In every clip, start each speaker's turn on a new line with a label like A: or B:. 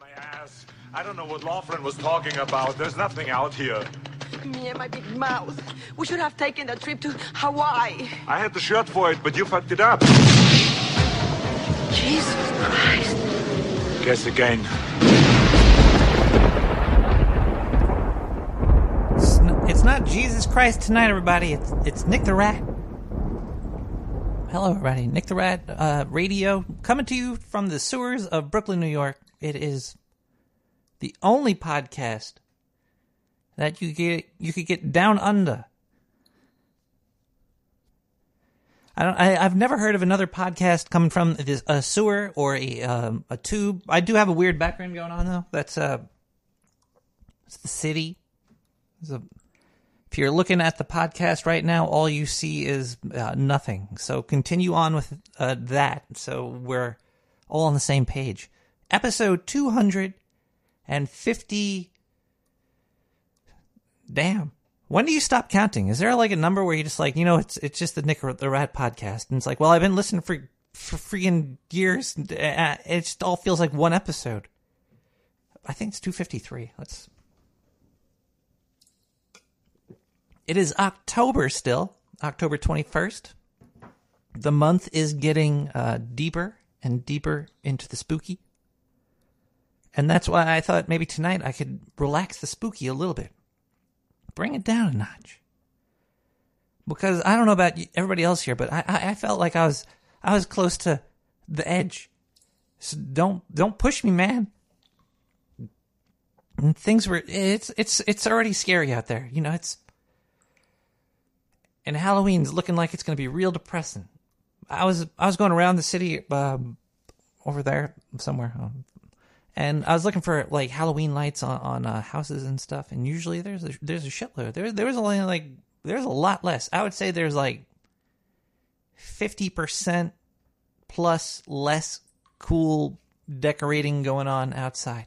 A: my ass. I don't know what Laughlin was talking about. There's nothing out here.
B: Me and my big mouth. We should have taken the trip to Hawaii.
A: I had the shirt for it, but you fucked it up.
B: Jesus Christ.
A: Guess again.
C: It's n- It's not Jesus Christ tonight, everybody. It's it's Nick the Rat. Hello, everybody. Nick the Rat uh, Radio coming to you from the sewers of Brooklyn, New York. It is the only podcast that you get you could get down under. I don't. I, I've never heard of another podcast coming from this, a sewer or a um, a tube. I do have a weird background going on though. That's uh, it's the city. There's a if you're looking at the podcast right now, all you see is uh, nothing. So continue on with uh, that. So we're all on the same page. Episode 250. Damn. When do you stop counting? Is there like a number where you just like, you know, it's it's just the Nick the Rat podcast, and it's like, well, I've been listening for for freaking years. uh, It just all feels like one episode. I think it's 253. Let's It is October still, October 21st. The month is getting uh, deeper and deeper into the spooky. And that's why I thought maybe tonight I could relax the spooky a little bit. Bring it down a notch. Because I don't know about everybody else here, but I, I, I felt like I was I was close to the edge. So don't don't push me, man. And things were it's it's it's already scary out there. You know, it's and Halloween's looking like it's going to be real depressing. I was I was going around the city um, over there somewhere, um, and I was looking for like Halloween lights on on uh, houses and stuff. And usually there's a, there's a shitload. There there was only like there's a lot less. I would say there's like fifty percent plus less cool decorating going on outside.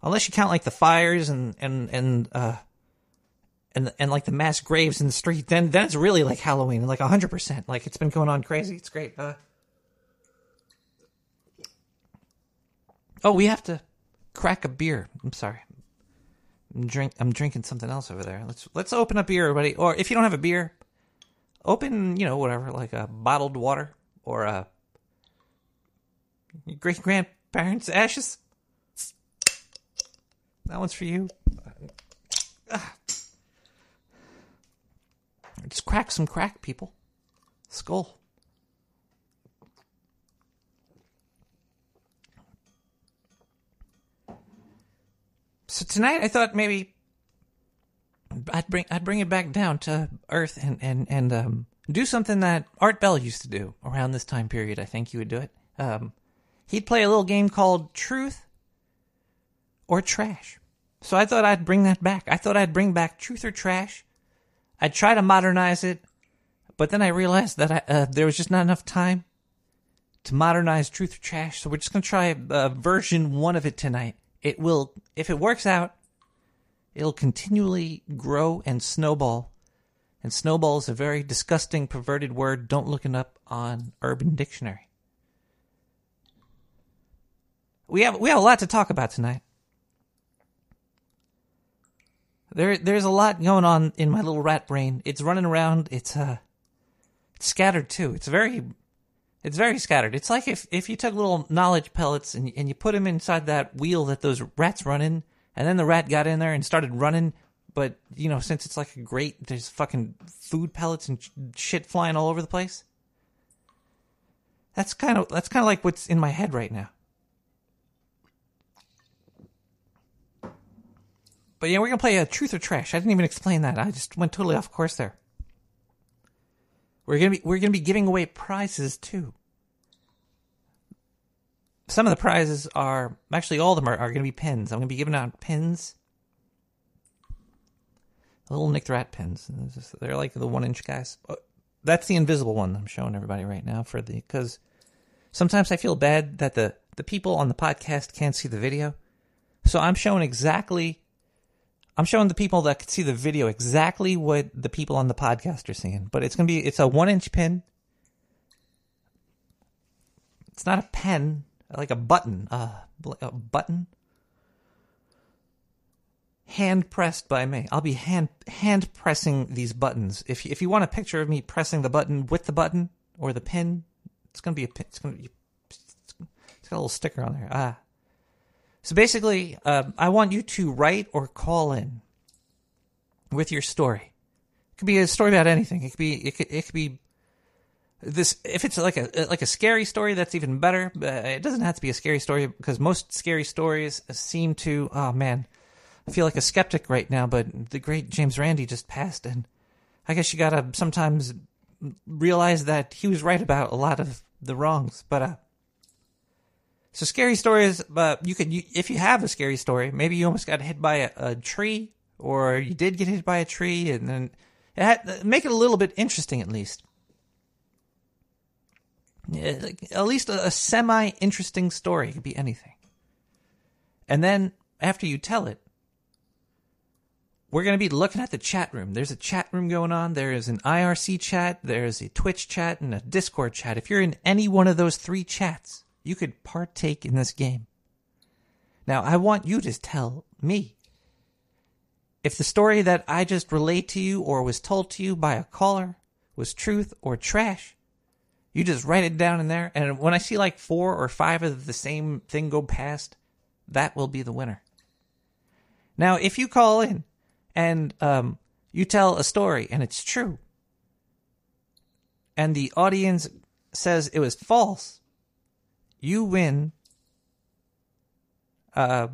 C: unless you count like the fires and and and uh and and like the mass graves in the street then then it's really like halloween like 100% like it's been going on crazy. It's great uh oh we have to crack a beer. I'm sorry. I'm drink i'm drinking something else over there. Let's let's open a beer everybody. Or if you don't have a beer open you know whatever like a bottled water or a great grandparents ashes. That one's for you. Ah. Just crack some crack, people. Skull. So tonight I thought maybe I'd bring I'd bring it back down to earth and and and um, do something that Art Bell used to do around this time period. I think he would do it. Um, he'd play a little game called Truth or trash. So I thought I'd bring that back. I thought I'd bring back truth or trash. I'd try to modernize it, but then I realized that I, uh, there was just not enough time to modernize truth or trash. So we're just gonna try uh, version one of it tonight. It will, if it works out, it'll continually grow and snowball. And snowball is a very disgusting, perverted word. Don't look it up on Urban Dictionary. We have we have a lot to talk about tonight. There, there's a lot going on in my little rat brain. It's running around. It's uh, scattered too. It's very, it's very scattered. It's like if if you took little knowledge pellets and and you put them inside that wheel that those rats run in, and then the rat got in there and started running. But you know, since it's like a grate, there's fucking food pellets and sh- shit flying all over the place. That's kind of that's kind of like what's in my head right now. But yeah, we're gonna play a truth or trash. I didn't even explain that. I just went totally off course there. We're gonna be we're gonna be giving away prizes too. Some of the prizes are actually all of them are, are gonna be pins. I'm gonna be giving out pins. Little Nick the Rat pins. They're like the one inch guys. Oh, That's the invisible one I'm showing everybody right now for the because sometimes I feel bad that the the people on the podcast can't see the video. So I'm showing exactly I'm showing the people that can see the video exactly what the people on the podcast are seeing. But it's gonna be it's a one inch pin. It's not a pen, like a button. Uh, a button. Hand pressed by me. I'll be hand hand pressing these buttons. If if you want a picture of me pressing the button with the button or the pin, it's gonna be a pin. It's gonna be. It's got a little sticker on there. Ah. So basically, um, I want you to write or call in with your story. It could be a story about anything. It could be. It could. It could be this if it's like a like a scary story that's even better it doesn't have to be a scary story because most scary stories seem to oh man i feel like a skeptic right now but the great james randi just passed and i guess you gotta sometimes realize that he was right about a lot of the wrongs but uh so scary stories but you could you, if you have a scary story maybe you almost got hit by a, a tree or you did get hit by a tree and then it had, make it a little bit interesting at least at least a, a semi interesting story. It could be anything. And then after you tell it, we're going to be looking at the chat room. There's a chat room going on. There is an IRC chat. There's a Twitch chat and a Discord chat. If you're in any one of those three chats, you could partake in this game. Now, I want you to tell me if the story that I just relayed to you or was told to you by a caller was truth or trash. You just write it down in there, and when I see like four or five of the same thing go past, that will be the winner. Now, if you call in and um, you tell a story and it's true, and the audience says it was false, you win uh,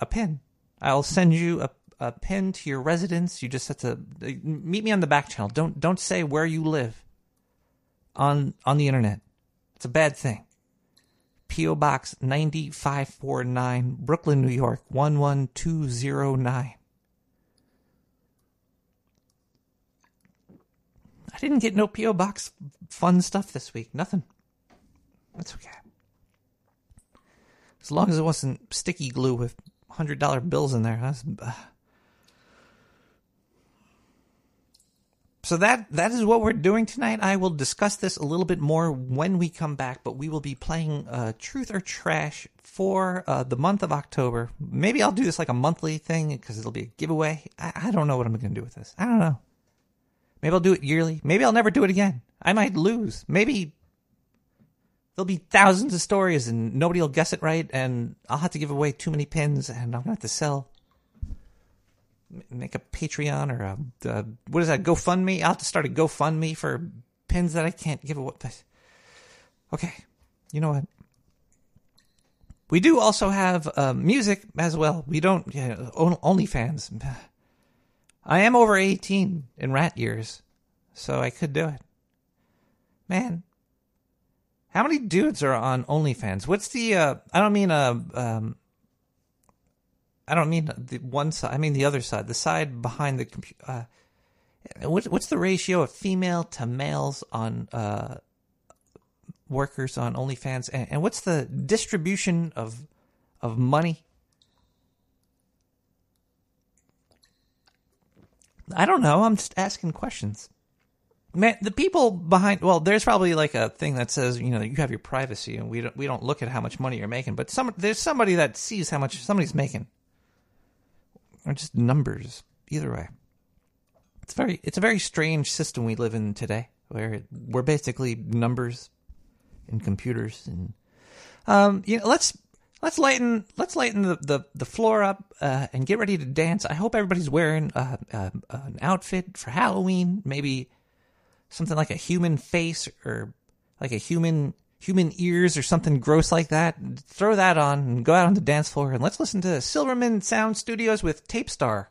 C: a pin. I'll send you a, a pin to your residence. You just have to meet me on the back channel. Don't don't say where you live on on the internet. It's a bad thing. P.O. Box 9549, Brooklyn, New York 11209. I didn't get no P.O. Box fun stuff this week. Nothing. That's okay. As long as it wasn't sticky glue with $100 bills in there. That's, uh, so that that is what we're doing tonight. I will discuss this a little bit more when we come back, but we will be playing uh, Truth or Trash for uh, the month of October. Maybe I'll do this like a monthly thing because it'll be a giveaway. I, I don't know what I'm going to do with this. I don't know. Maybe I'll do it yearly. Maybe I'll never do it again. I might lose. Maybe there'll be thousands of stories and nobody will guess it right, and I'll have to give away too many pins, and I'm to have to sell make a Patreon or a, what is that GoFundMe? I'll have to start a GoFundMe for pins that I can't give away. Okay, you know what? We do also have uh, music as well. We don't yeah, OnlyFans. I am over eighteen in rat years, so I could do it. Man, how many dudes are on OnlyFans? What's the? Uh, I don't mean a um, I don't mean the one side. I mean the other side, the side behind the computer. Uh, what's what's the ratio of female to males on uh, workers on OnlyFans, and, and what's the distribution of of money? I don't know. I'm just asking questions. Man, the people behind well, there's probably like a thing that says you know you have your privacy, and we don't we don't look at how much money you're making. But some there's somebody that sees how much somebody's making or just numbers. Either way, it's very it's a very strange system we live in today, where we're basically numbers and computers and um, you know let's let's lighten let's lighten the the, the floor up uh, and get ready to dance. I hope everybody's wearing uh, uh, an outfit for Halloween, maybe something like a human face or like a human human ears or something gross like that, throw that on and go out on the dance floor and let's listen to Silverman Sound Studios with Tape Star.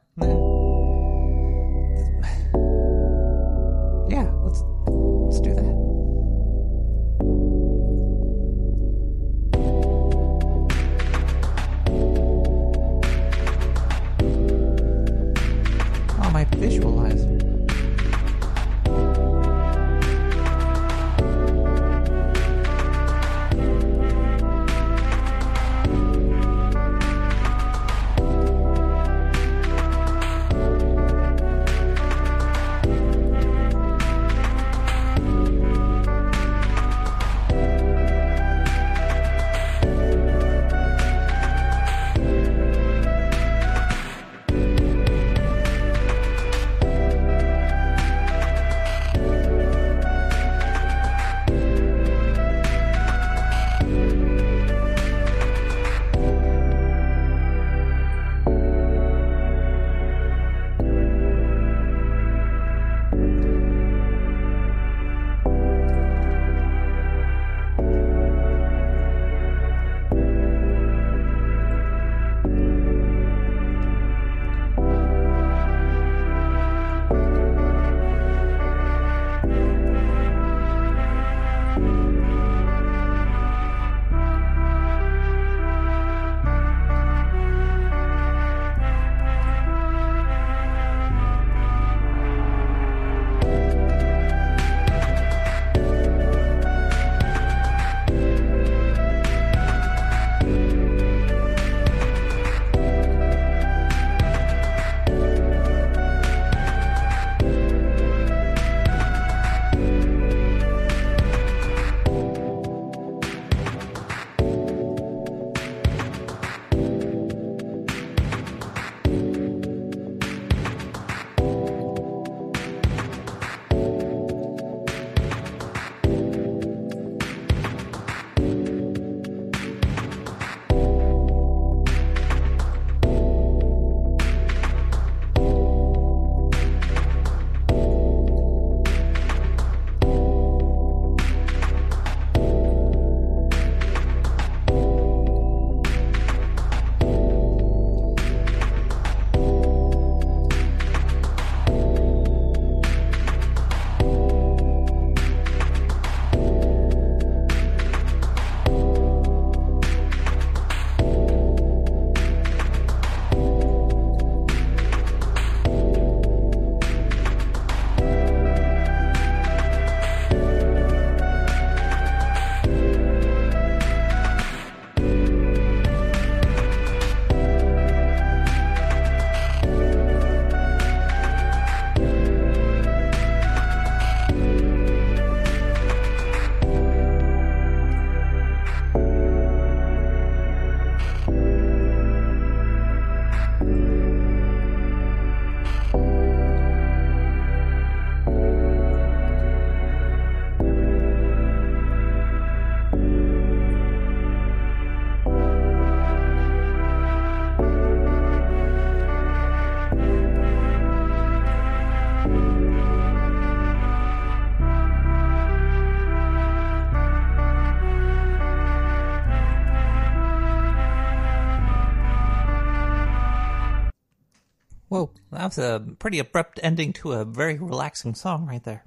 C: That was a pretty abrupt ending to a very relaxing song right there.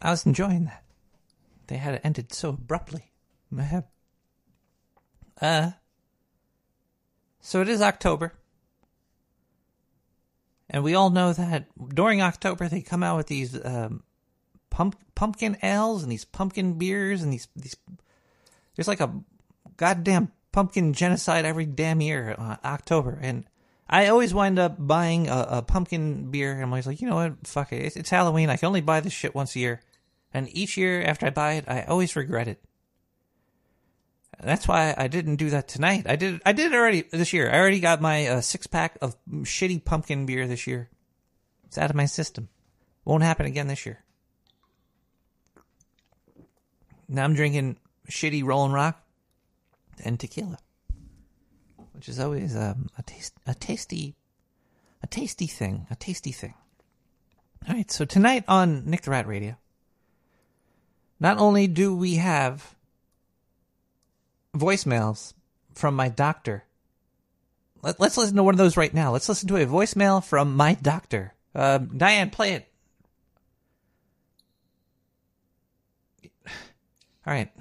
C: I was enjoying that. They had it ended so abruptly. Uh, so it is October. And we all know that during October they come out with these um, pump, pumpkin ales and these pumpkin beers and these these. There's like a goddamn pumpkin genocide every damn year uh, October, and I always wind up buying a, a, pumpkin beer. And I'm always like, you know what, fuck it, it's, it's Halloween. I can only buy this shit once a year, and each year after I buy it, I always regret it. That's why I didn't do that tonight. I did. I did it already this year. I already got my uh, six pack of shitty pumpkin beer this year. It's out of my system. Won't happen again this year. Now I'm drinking shitty Rolling Rock and tequila, which is always um, a taste, a tasty, a tasty thing, a tasty thing. All right, so tonight on Nick the Rat Radio, not only do we have voicemails from my doctor. Let, us listen to one of those right now. Let's listen to a voicemail from my doctor. Uh, Diane, play it. All right.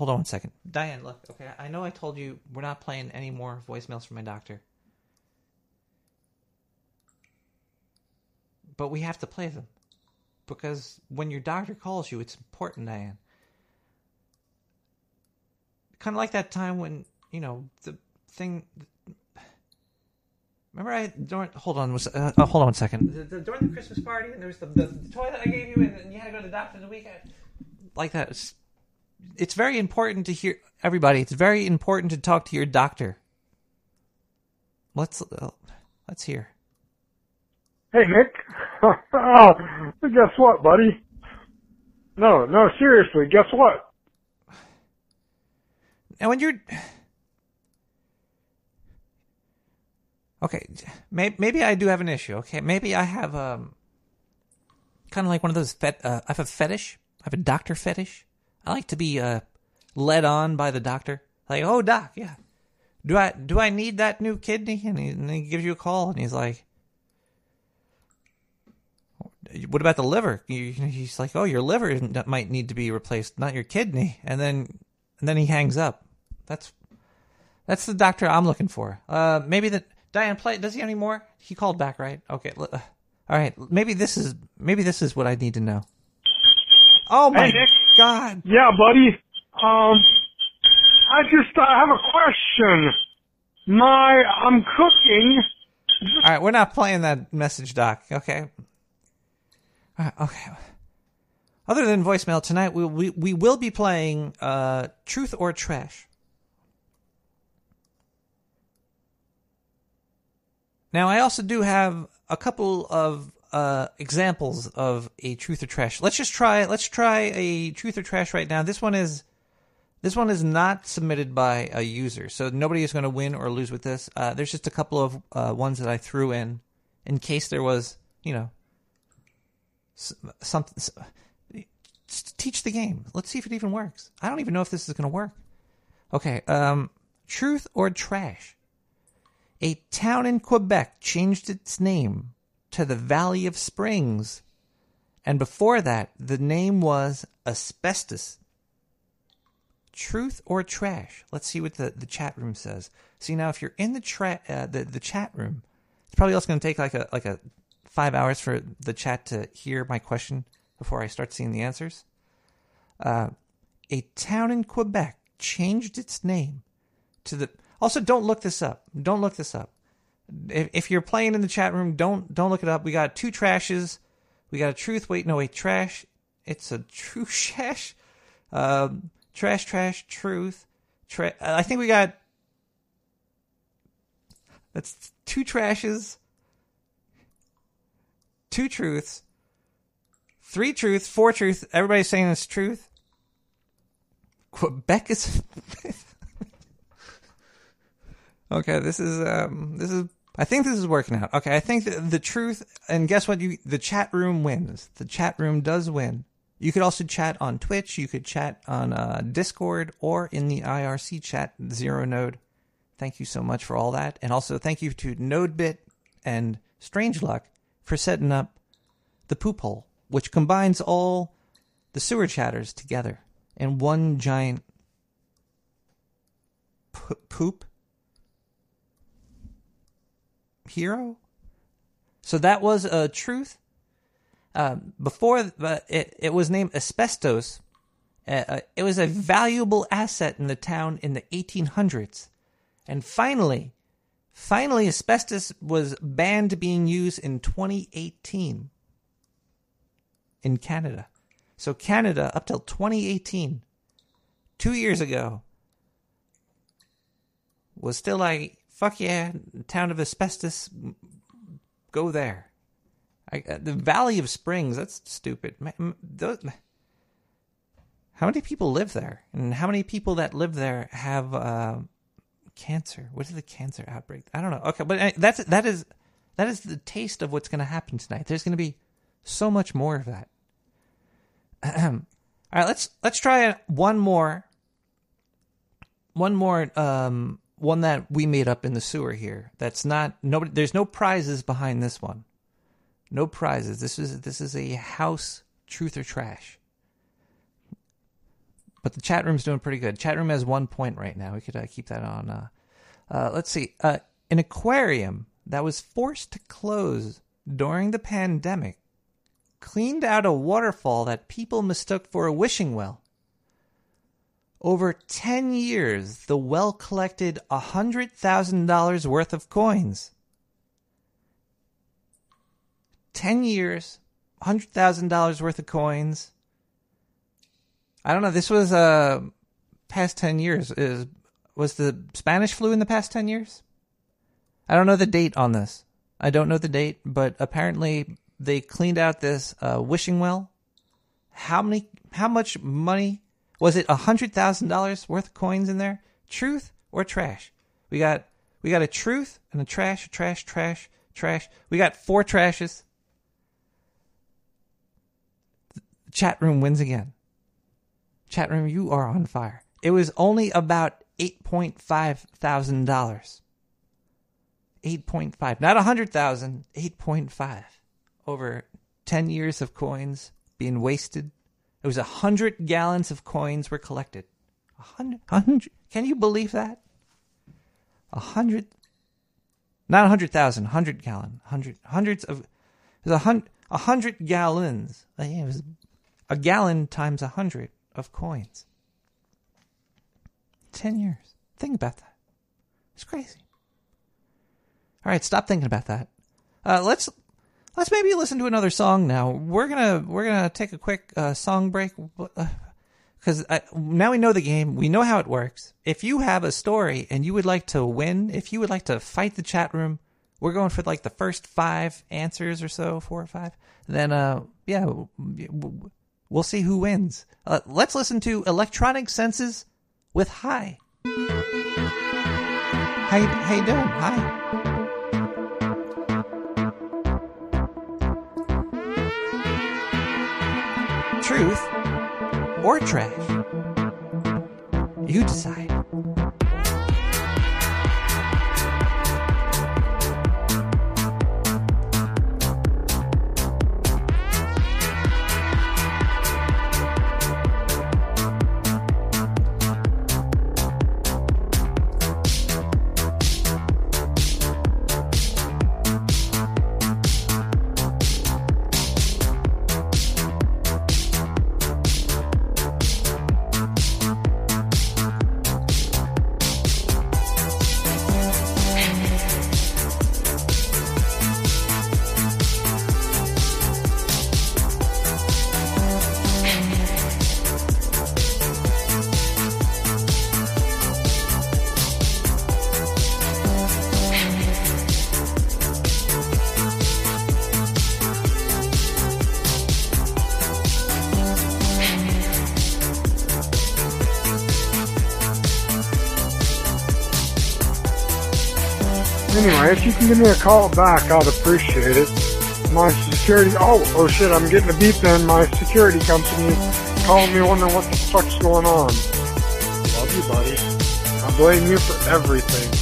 C: Hold on one second. Diane, look, okay, I know I told you we're not playing any more voicemails from my doctor. But we have to play them. Because when your doctor calls you, it's important, Diane kind of like that time when you know the thing. Remember, I during hold on, was uh, uh, hold on one second. The, the, during the Christmas party, and there was the, the, the, toy that I gave you, and, and, you had to go to the doctor the weekend. Like that, it's, it's very important to hear everybody. It's very important to talk to your doctor. Let's uh, let's hear.
D: Hey Nick, oh, guess what, buddy? No, no, seriously, guess what?
C: And when you're okay, maybe, maybe I do have an issue. Okay, maybe I have um kind of like one of those fet. Uh, I have a fetish. I have a doctor fetish. I like to be uh led on by the doctor. Like, oh doc, yeah. Do I do I need that new kidney? And he, and he gives you a call, and he's like, "What about the liver?" He's like, "Oh, your liver might need to be replaced, not your kidney." And then and then he hangs up. That's that's the doctor I'm looking for. Uh, maybe the Diane play. Does he have any more? He called back, right? Okay. Uh, all right. Maybe this is maybe this is what I need to know. Oh my
D: hey,
C: God.
D: Yeah, buddy. Um, I just uh, have a question. My, I'm cooking.
C: All right, we're not playing that message, Doc. Okay. okay. Other than voicemail tonight, we we we will be playing uh, Truth or Trash. Now, I also do have a couple of uh, examples of a truth or trash. Let's just try. Let's try a truth or trash right now. This one is this one is not submitted by a user, so nobody is going to win or lose with this. Uh, there's just a couple of uh, ones that I threw in in case there was, you know, something. Teach the game. Let's see if it even works. I don't even know if this is going to work. Okay. Um, truth or trash? A town in Quebec changed its name to the Valley of Springs. And before that, the name was Asbestos. Truth or trash? Let's see what the, the chat room says. See now, if you're in the tra- uh, the the chat room, it's probably also going to take like a like a five hours for the chat to hear my question before I start seeing the answers. Uh, a town in Quebec changed its name to the also, don't look this up. Don't look this up. If, if you're playing in the chat room, don't don't look it up. We got two trashes. We got a truth. Wait, no, wait, trash. It's a true shash. Um, trash, trash, truth. Tra- I think we got. That's two trashes, two truths, three truths, four truths. Everybody's saying it's truth. Quebec is. Okay, this is um, this is. I think this is working out. Okay, I think the, the truth, and guess what? You the chat room wins. The chat room does win. You could also chat on Twitch. You could chat on uh, Discord or in the IRC chat Zero Node. Thank you so much for all that, and also thank you to NodeBit and strange luck for setting up the poop hole, which combines all the sewer chatters together in one giant poop hero. So that was a truth. Uh, before it, it was named asbestos. Uh, uh, it was a valuable asset in the town in the 1800s, and finally, finally, asbestos was banned being used in 2018 in Canada. So Canada, up till 2018, two years ago, was still like, fuck yeah, town of asbestos, go there. I, uh, the Valley of Springs, that's stupid. Those- how many people live there? And how many people that live there have uh, cancer? What is the cancer outbreak? I don't know. Okay, but uh, that's that is that is the taste of what's going to happen tonight. There's going to be so much more of that. All right, let's let's try one more. One more um one that we made up in the sewer here. That's not nobody there's no prizes behind this one. No prizes. This is this is a house truth or trash. But the chat room's doing pretty good. Chat room has one point right now. We could uh, keep that on. Uh, uh, let's see. Uh, an aquarium that was forced to close during the pandemic cleaned out a waterfall that people mistook for a wishing well. Over 10 years, the well collected $100,000 worth of coins. 10 years, $100,000 worth of coins. I don't know. This was uh past 10 years. Is was the Spanish flu in the past 10 years? I don't know the date on this. I don't know the date, but apparently they cleaned out this uh, wishing well. How many how much money was it? $100,000 worth of coins in there? Truth or trash? We got we got a truth and a trash, trash, trash, trash. We got four trashes. The chat room wins again. Chat room, you are on fire. It was only about eight point five thousand dollars. Eight point five, not a hundred thousand. Eight point five. Over ten years of coins being wasted. It was a hundred gallons of coins were collected. A hundred, hundred. Can you believe that? A hundred, not a hundred thousand, hundred gallon, hundred, hundreds of. It was a hundred, a hundred gallons. It was a gallon times a hundred of coins. 10 years. Think about that. It's crazy. All right, stop thinking about that. Uh, let's let's maybe listen to another song now. We're gonna we're gonna take a quick uh, song break because now we know the game. We know how it works. If you have a story and you would like to win, if you would like to fight the chat room, we're going for like the first five answers or so, four or five. Then, uh, yeah, we'll see who wins. Uh, let's listen to Electronic Senses with Hi. How you doing? Hi. Truth or trash? You decide.
D: If you can give me a call back, I'd appreciate it. My security, oh, oh shit, I'm getting a beep then. My security company calling me wondering what the fuck's going on. Love you, buddy. I blame you for everything.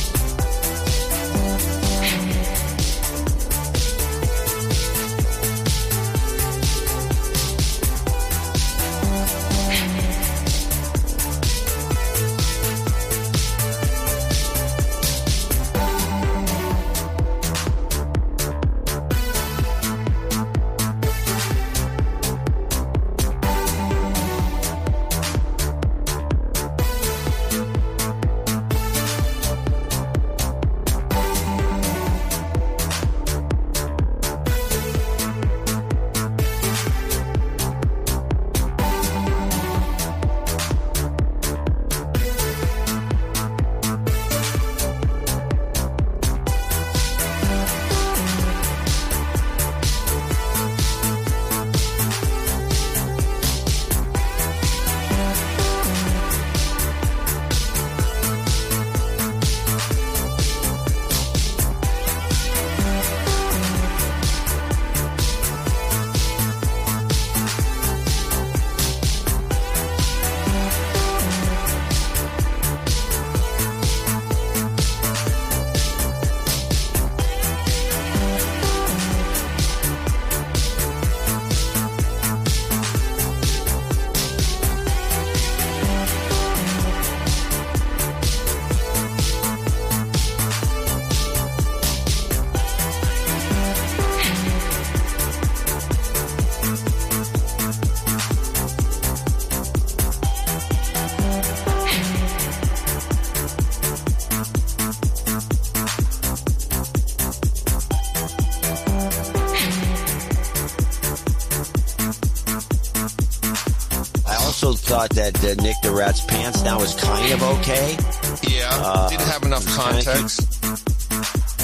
E: Thought that uh, Nick the Rat's pants now is kind of okay.
F: Yeah,
E: Uh,
F: didn't have enough
E: kinda
F: context.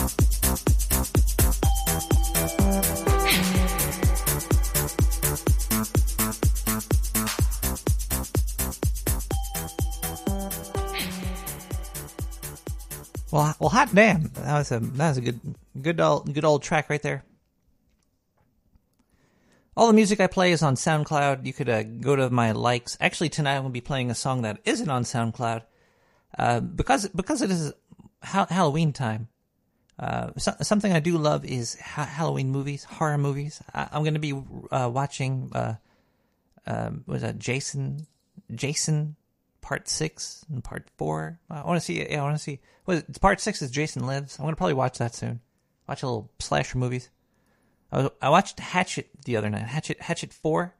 C: Well, well, hot damn! That was a that was a good good old good old track right there. All the music I play is on SoundCloud. You could uh, go to my likes. Actually, tonight I'm going to be playing a song that isn't on SoundCloud uh, because because it is ha- Halloween time. Uh, so, something I do love is ha- Halloween movies, horror movies. I- I'm going to be uh, watching. Uh, um, was that Jason? Jason part six and part four. I want to see. Yeah, I want to see. It? part six is Jason Lives. I'm gonna probably watch that soon. Watch a little slasher movies. I, watched Hatchet the other night. Hatchet Hatchet four.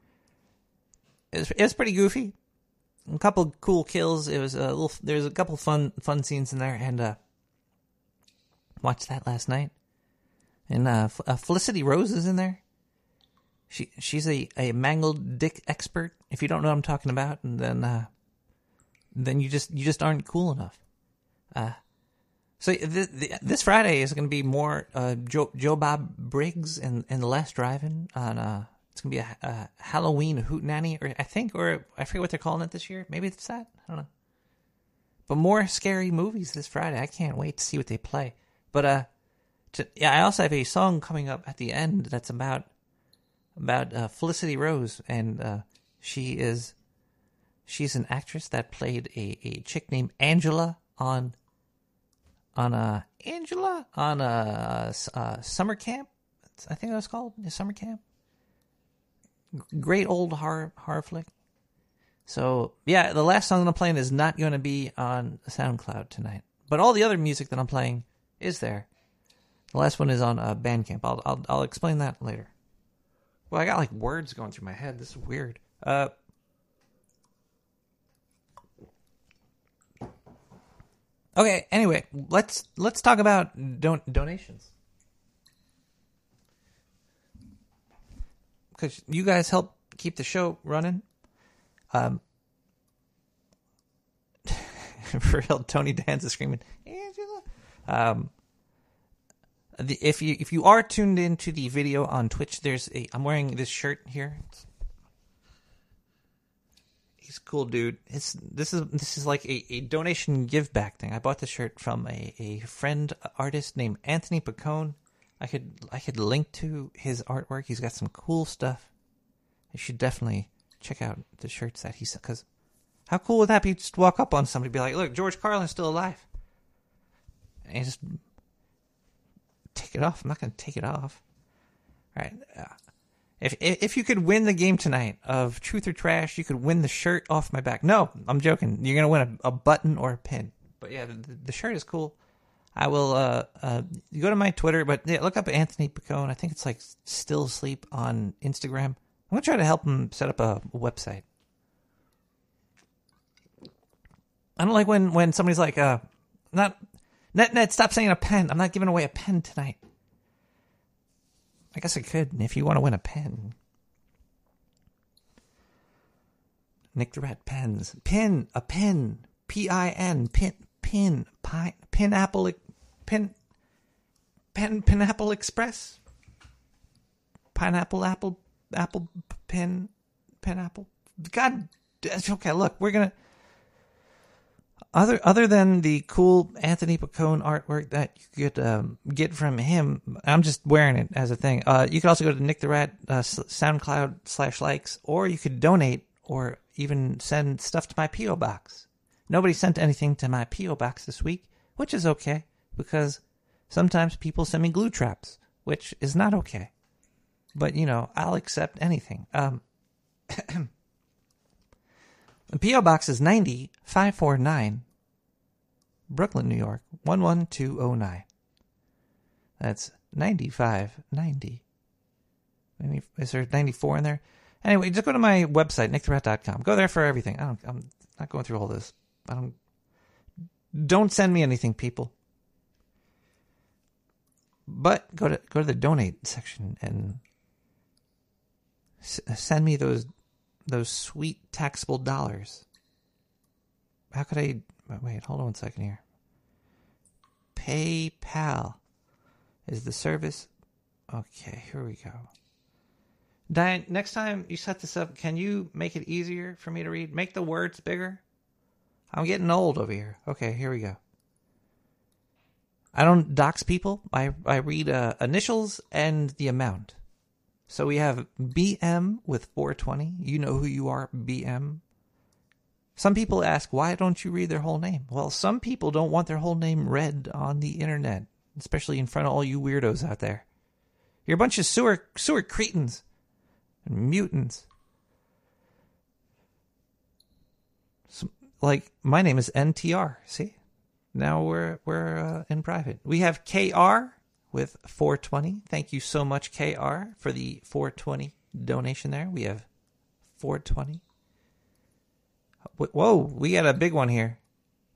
C: It was, it was pretty goofy. A couple of cool kills. It was a little. There was a couple fun fun scenes in there, and uh, watched that last night. And uh, uh, Felissa Rose is in there. She she's a, a mangled dick expert. If you don't know what I'm talking about, and then uh, then you just you just aren't cool enough. Uh, so th- th- this Friday is going to be more uh, Joe Joe Bob Briggs and and the Last Drive-In on. Uh, it's going to be a, a Halloween hootenanny, or I think, or I forget what they're calling it this year. Maybe it's that. I don't know. But more scary movies this Friday. I can't wait to see what they play. But uh, to, yeah, I also have a song coming up at the end that's about about uh, Felissa Rose, and uh, she is she's an actress that played a, a chick named Angela on on uh Angela on a uh, summer camp. I think that was called a summer camp. Great old horror horror flick. So yeah, the last song that I'm playing is not going to be on SoundCloud tonight, but all the other music that I'm playing is there. The last one is on uh, Bandcamp. I'll, I'll I'll explain that later. Well, I got like words going through my head. This is weird. Uh, okay. Anyway, let's let's talk about don- donations because you guys help keep the show running. Um, for real, Tony Danza screaming, Angela. Um, the, if you if you are tuned into the video on Twitch, there's a I'm wearing this shirt here. It's, he's cool dude. It's this is this is like a, a donation give back thing. I bought the shirt from a, a friend artist named Anthony Pacone. I could I could link to his artwork. He's got some cool stuff. You should definitely check out the shirts that he's because how cool would that be? Just walk up on somebody, be like, "Look, George Carlin's still alive," and just take it off. I'm not going to take it off. All right. Uh, if if you could win the game tonight of Truth or Trash, you could win the shirt off my back. No, I'm joking. You're to win a, a button or a pin. But yeah, the, the shirt is cool. I will uh, uh, go to my Twitter, but yeah, look up Anthony Picone. I think it's like Still Asleep on Instagram. I'm gonna try to help him set up a website. I don't like when when somebody's like, uh, not net net. Stop saying a pen. I'm not giving away a pen tonight. I guess I could and if you want to win a pen. Nick the Rat pens. Pin a pin. P I N pin pin pine pin apple pin pen pineapple express. Pineapple apple apple pin pineapple. God, okay. Look, we're gonna other other than the cool Anthony Pacone artwork that you could um, get from him, I'm just wearing it as a thing. Uh, you could also go to Nick the Rat uh, SoundCloud slash likes, or you could donate, or even send stuff to my PO box. Nobody sent anything to my PO box this week, which is okay because sometimes people send me glue traps, which is not okay. But you know, I'll accept anything. Um, PO box is ninety five four nine, Brooklyn, New York one one two zero nine. That's ninety five ninety. Is there ninety four in there? Anyway, just go to my website nicktherat.com. Go there for everything. I don't. I'm not going through all this. I don't. Don't send me anything, people. But go to go to the donate section and s- send me those those sweet taxable dollars. How could I wait? Hold on one second here. PayPal is the service. Okay, here we go. Diane, next time you set this up, can you make it easier for me to read? Make the words bigger. I'm getting old over here. Okay, here we go. I don't dox people. I I read uh, initials and the amount. So we have BM with 420. You know who you are, BM. Some people ask, why don't you read their whole name? Well, some people don't want their whole name read on the internet, especially in front of all you weirdos out there. You're a bunch of sewer sewer cretins and mutants. So, like my name is NTR. See, now we're we're uh, in private. We have KR with 420. Thank you so much, KR, for the 420 donation there. We have 420. Whoa, we got a big one here.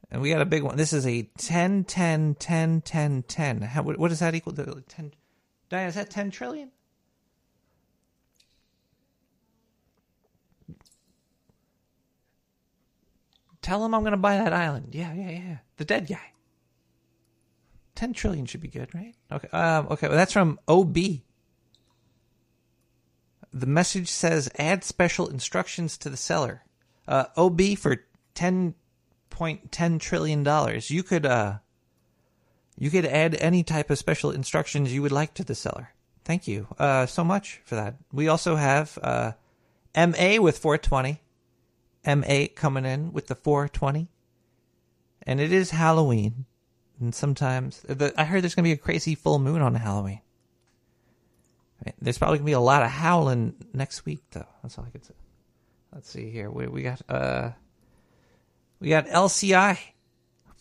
C: And we got a big one. This is a 10, 10, 10, 10, 10. How, what, does that equal to? 10, Diane, is that 10 trillion? Tell him I'm going to buy that island. Yeah, yeah, yeah. The dead guy. 10 trillion should be good, right? Okay. Um, okay. Well, that's from OB. The message says add special instructions to the seller. Uh, OB for 10.10 trillion dollars. You could, uh, you could add any type of special instructions you would like to the seller. Thank you, uh, so much for that. We also have, uh, MA with 420. MA coming in with the 420. And it is Halloween. And sometimes, the, I heard there's going to be a crazy full moon on Halloween. There's probably going to be a lot of howling next week, though. That's all I can say. Let's see here. We, we got, uh, we got LCI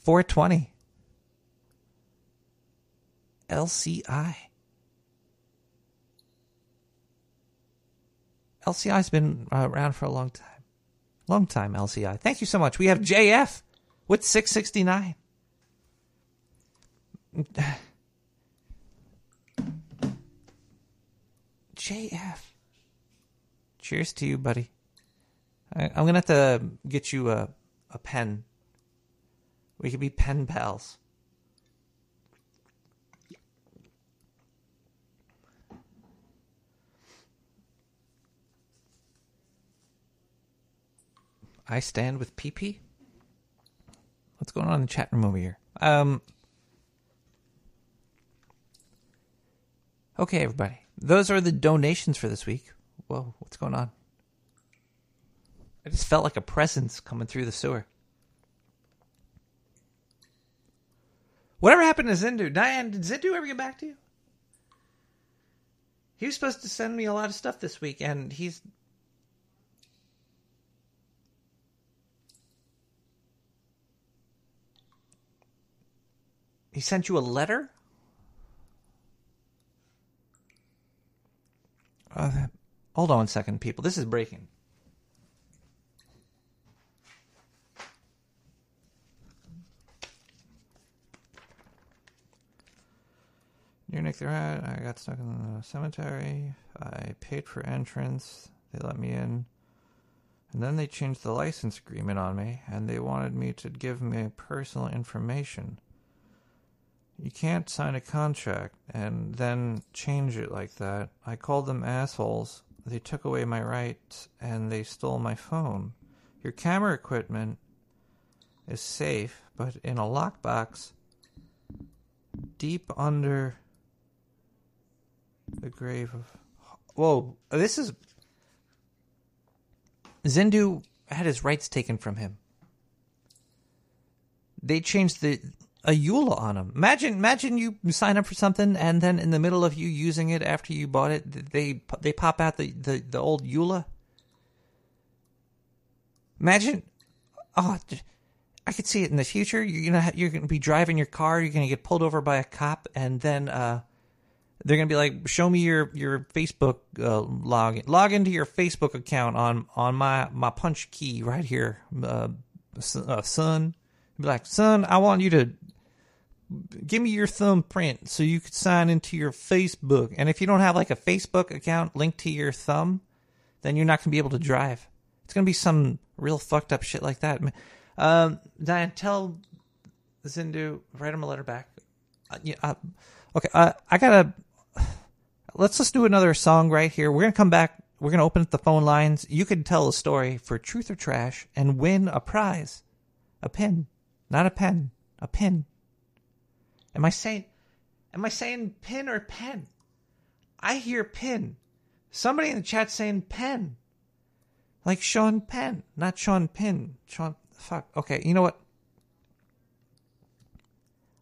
C: 420. LCI. LCI's been uh, around for a long time. Long time, LCI. Thank you so much. We have JF with 669. JF. Cheers to you, buddy. I, I'm gonna have to get you a a pen. We could be pen pals. I stand with PP. What's going on in the chat room over here? Um. Okay, everybody. Those are the donations for this week. Whoa, what's going on? I just felt like a presence coming through the sewer. Whatever happened to Zindu? Diane, did Zindu ever get back to you? He was supposed to send me a lot of stuff this week, and he's. He sent you a letter? Uh, hold on one second, people. This is breaking. Near Nick the Rat, I got stuck in the cemetery. I paid for entrance. They let me in. And then they changed the license agreement on me, and they wanted me to give me personal information. You can't sign a contract and then change it like that. I called them assholes. They took away my rights and they stole my phone. Your camera equipment is safe, but in a lockbox deep under the grave of. Whoa, this is. Zindu had his rights taken from him. They changed the a EULA on them. Imagine, imagine you sign up for something and then in the middle of you using it after you bought it, they they pop out the the, the old EULA. Imagine, oh, I could see it in the future. You're gonna you're gonna be driving your car. You're gonna get pulled over by a cop, and then uh, they're gonna be like, "Show me your your Facebook uh, log log into your Facebook account on on my my punch key right here, uh, uh, son." Be like, "Son, I want you to give me your thumbprint so you could sign into your Facebook. And if you don't have like a Facebook account linked to your thumb, then you're not gonna be able to drive. It's gonna be some real fucked up shit like that. Um, Diane, tell Zindu write him a letter back. Uh, yeah, uh, okay, uh, I gotta. Let's just do another song right here. We're gonna come back. We're gonna open up the phone lines. You can tell a story for truth or trash and win a prize, a pin, not a pen, a pin. Am I saying? Am I saying pin or pen? I hear pin. Somebody in the chat saying pen. Like Sean Penn, not Sean Pin. Sean, fuck. Okay, you know what?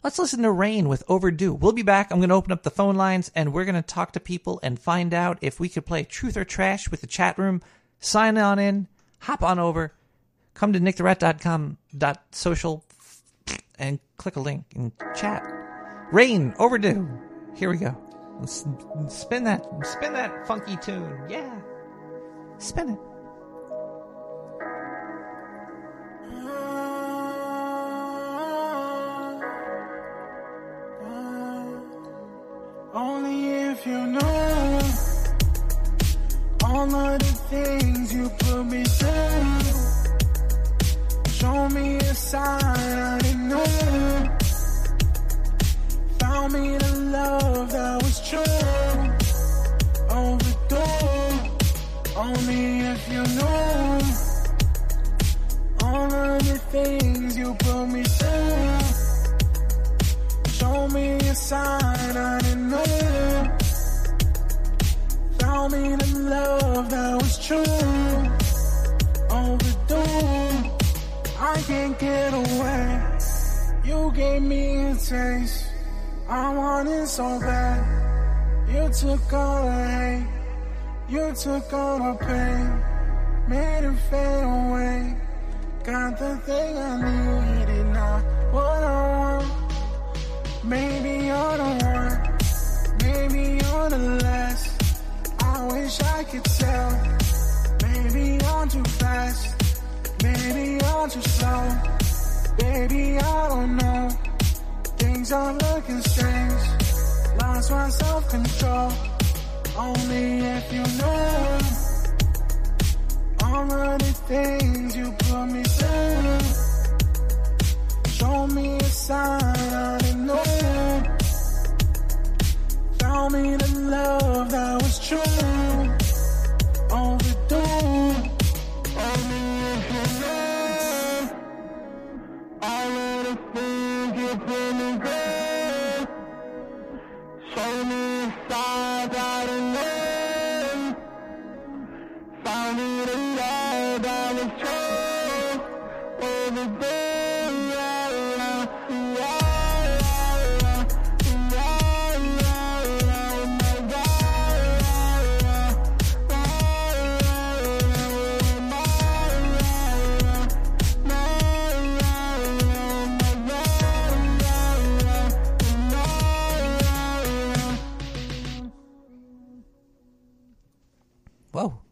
C: Let's listen to Rain with Overdue. We'll be back. I'm going to open up the phone lines and we're going to talk to people and find out if we could play Truth or Trash with the chat room. Sign on in, hop on over, come to nicktherat.com dot social and click a link and chat. Rain, Overdue. Here we go. Let's spin that, spin that funky tune. Yeah. Spin it.
G: Only if you know all of the things you put me through. Show me a sign I didn't know. Found me the love that was true. Overdue. Only if you know all of the things you put me through. Show me a sign I didn't know. Found me the love that was true. Overdue. I can't get away. You gave me a taste. I want it so bad. You took all the hate. You took all the pain. Made it fade away. Got the thing I needed, not what I want. Maybe you're the one, maybe you're the last. I wish I could tell. Maybe I'm too fast, maybe I'm too slow. Baby, I don't know. Things are looking strange. Lost my self control. Only if you know all of the things you put me through. Show me a sign I didn't know. Found me the love that was true. Overdue. A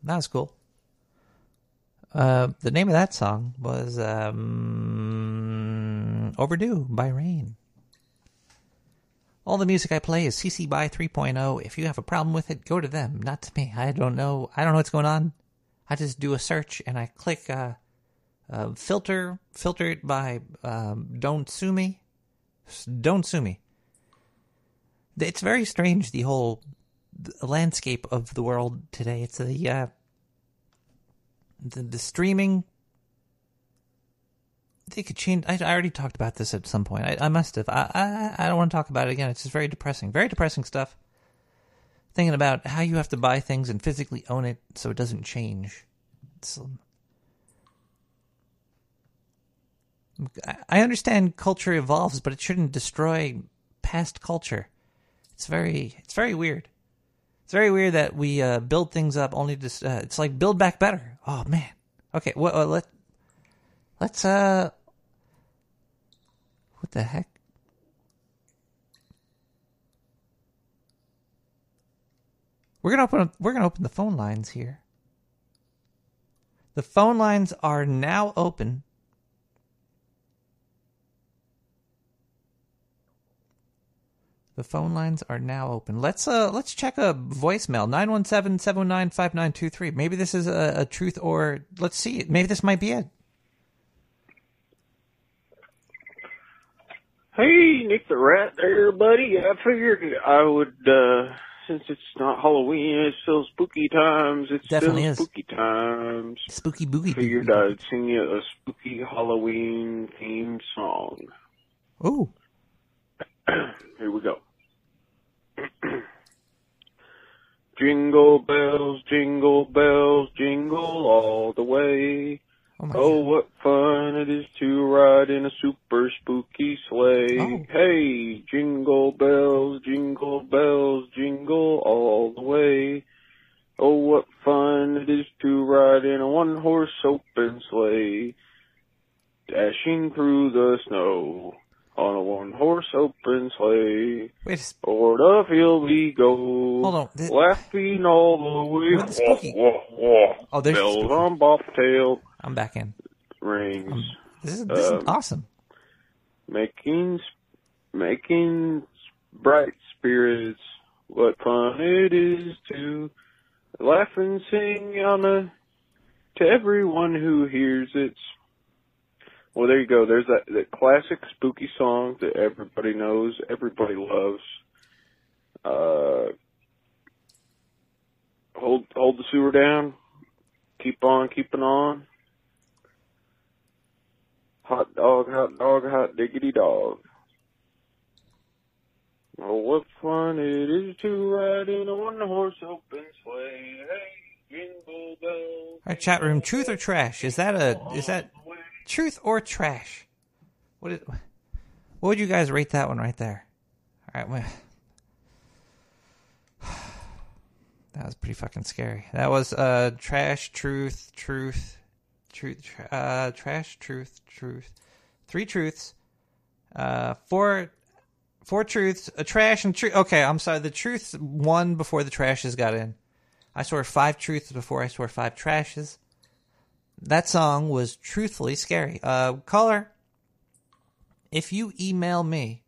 G: that was
C: cool. Uh, the name of that song was um, Overdue by Rain. All the music I play is CC by 3.0. If you have a problem with it, go to them, not to me. I don't know. I don't know what's going on. I just do a search and I click uh, uh, filter, filter it by um, Don't Sue Me. Don't Sue Me. It's very strange, the whole landscape of the world today. It's a uh, the, the streaming. They could change. I, I already talked about this at some point. I, I must have. I, I I don't want to talk about it again. It's just very depressing. Very depressing stuff. Thinking about how you have to buy things and physically own it so it doesn't change. It's, um, I understand culture evolves, but it shouldn't destroy past culture. It's very it's very weird. Very weird that we uh, build things up only to. Uh, it's like build back better. Oh man. Okay. Well, uh, let let's uh. What the heck? We're gonna open. We're gonna open the phone lines here. The phone lines are now open. The phone lines are now open. Let's uh let's check a voicemail 917-709-5923. Maybe this is a, a truth or let's see. Maybe this might be it.
H: Hey, Nick the Rat there, buddy. I figured I would, uh, since it's not Halloween, it's still spooky times. It's
C: Definitely
H: still
C: is.
H: spooky times.
C: Spooky boogie.
H: Figured I'd sing you a spooky Halloween theme song.
C: Ooh.
H: Here we go. jingle bells, jingle bells, jingle all the way.
C: Oh,
H: Oh, what fun it is to ride in a super spooky sleigh.
C: Oh.
H: Hey, jingle bells, jingle bells, jingle all the way. Oh, what fun it is to ride in a one horse open sleigh. Dashing through the snow on a one horse open sleigh.
C: Wait, a
H: O'er the field we go.
C: Hold on. Th-
H: Laughing all the way.
C: Where'd the spooky-
H: Wah, wah, wah.
C: Oh, there's the
H: Bells on bobtail
C: I'm back in.
H: rings.
C: This is, this is
H: Um,
C: awesome.
H: making making bright spirits. What fun it is to laugh and sing on a to everyone who hears it. Well, there you go. There's that, that classic spooky song that everybody knows, everybody loves. Uh, hold hold the sewer down. Keep on keeping on. Hot dog, hot dog, hot diggity dog. Oh, what fun it is to ride in a one horse open sleigh. Hey, jingle bells.
C: Right, chat room. Truth or trash? Is that a is that truth or trash? What is? What would you guys rate that one right there? All right, well, that was pretty fucking scary. That was uh trash, truth, truth, truth, uh trash, truth, truth, three truths, uh four. Four truths, a trash, and truth. Okay, I'm sorry. The truths won before the trashes got in. I swore five truths before I swore five trashes. That song was truthfully scary. Uh, caller, if you email me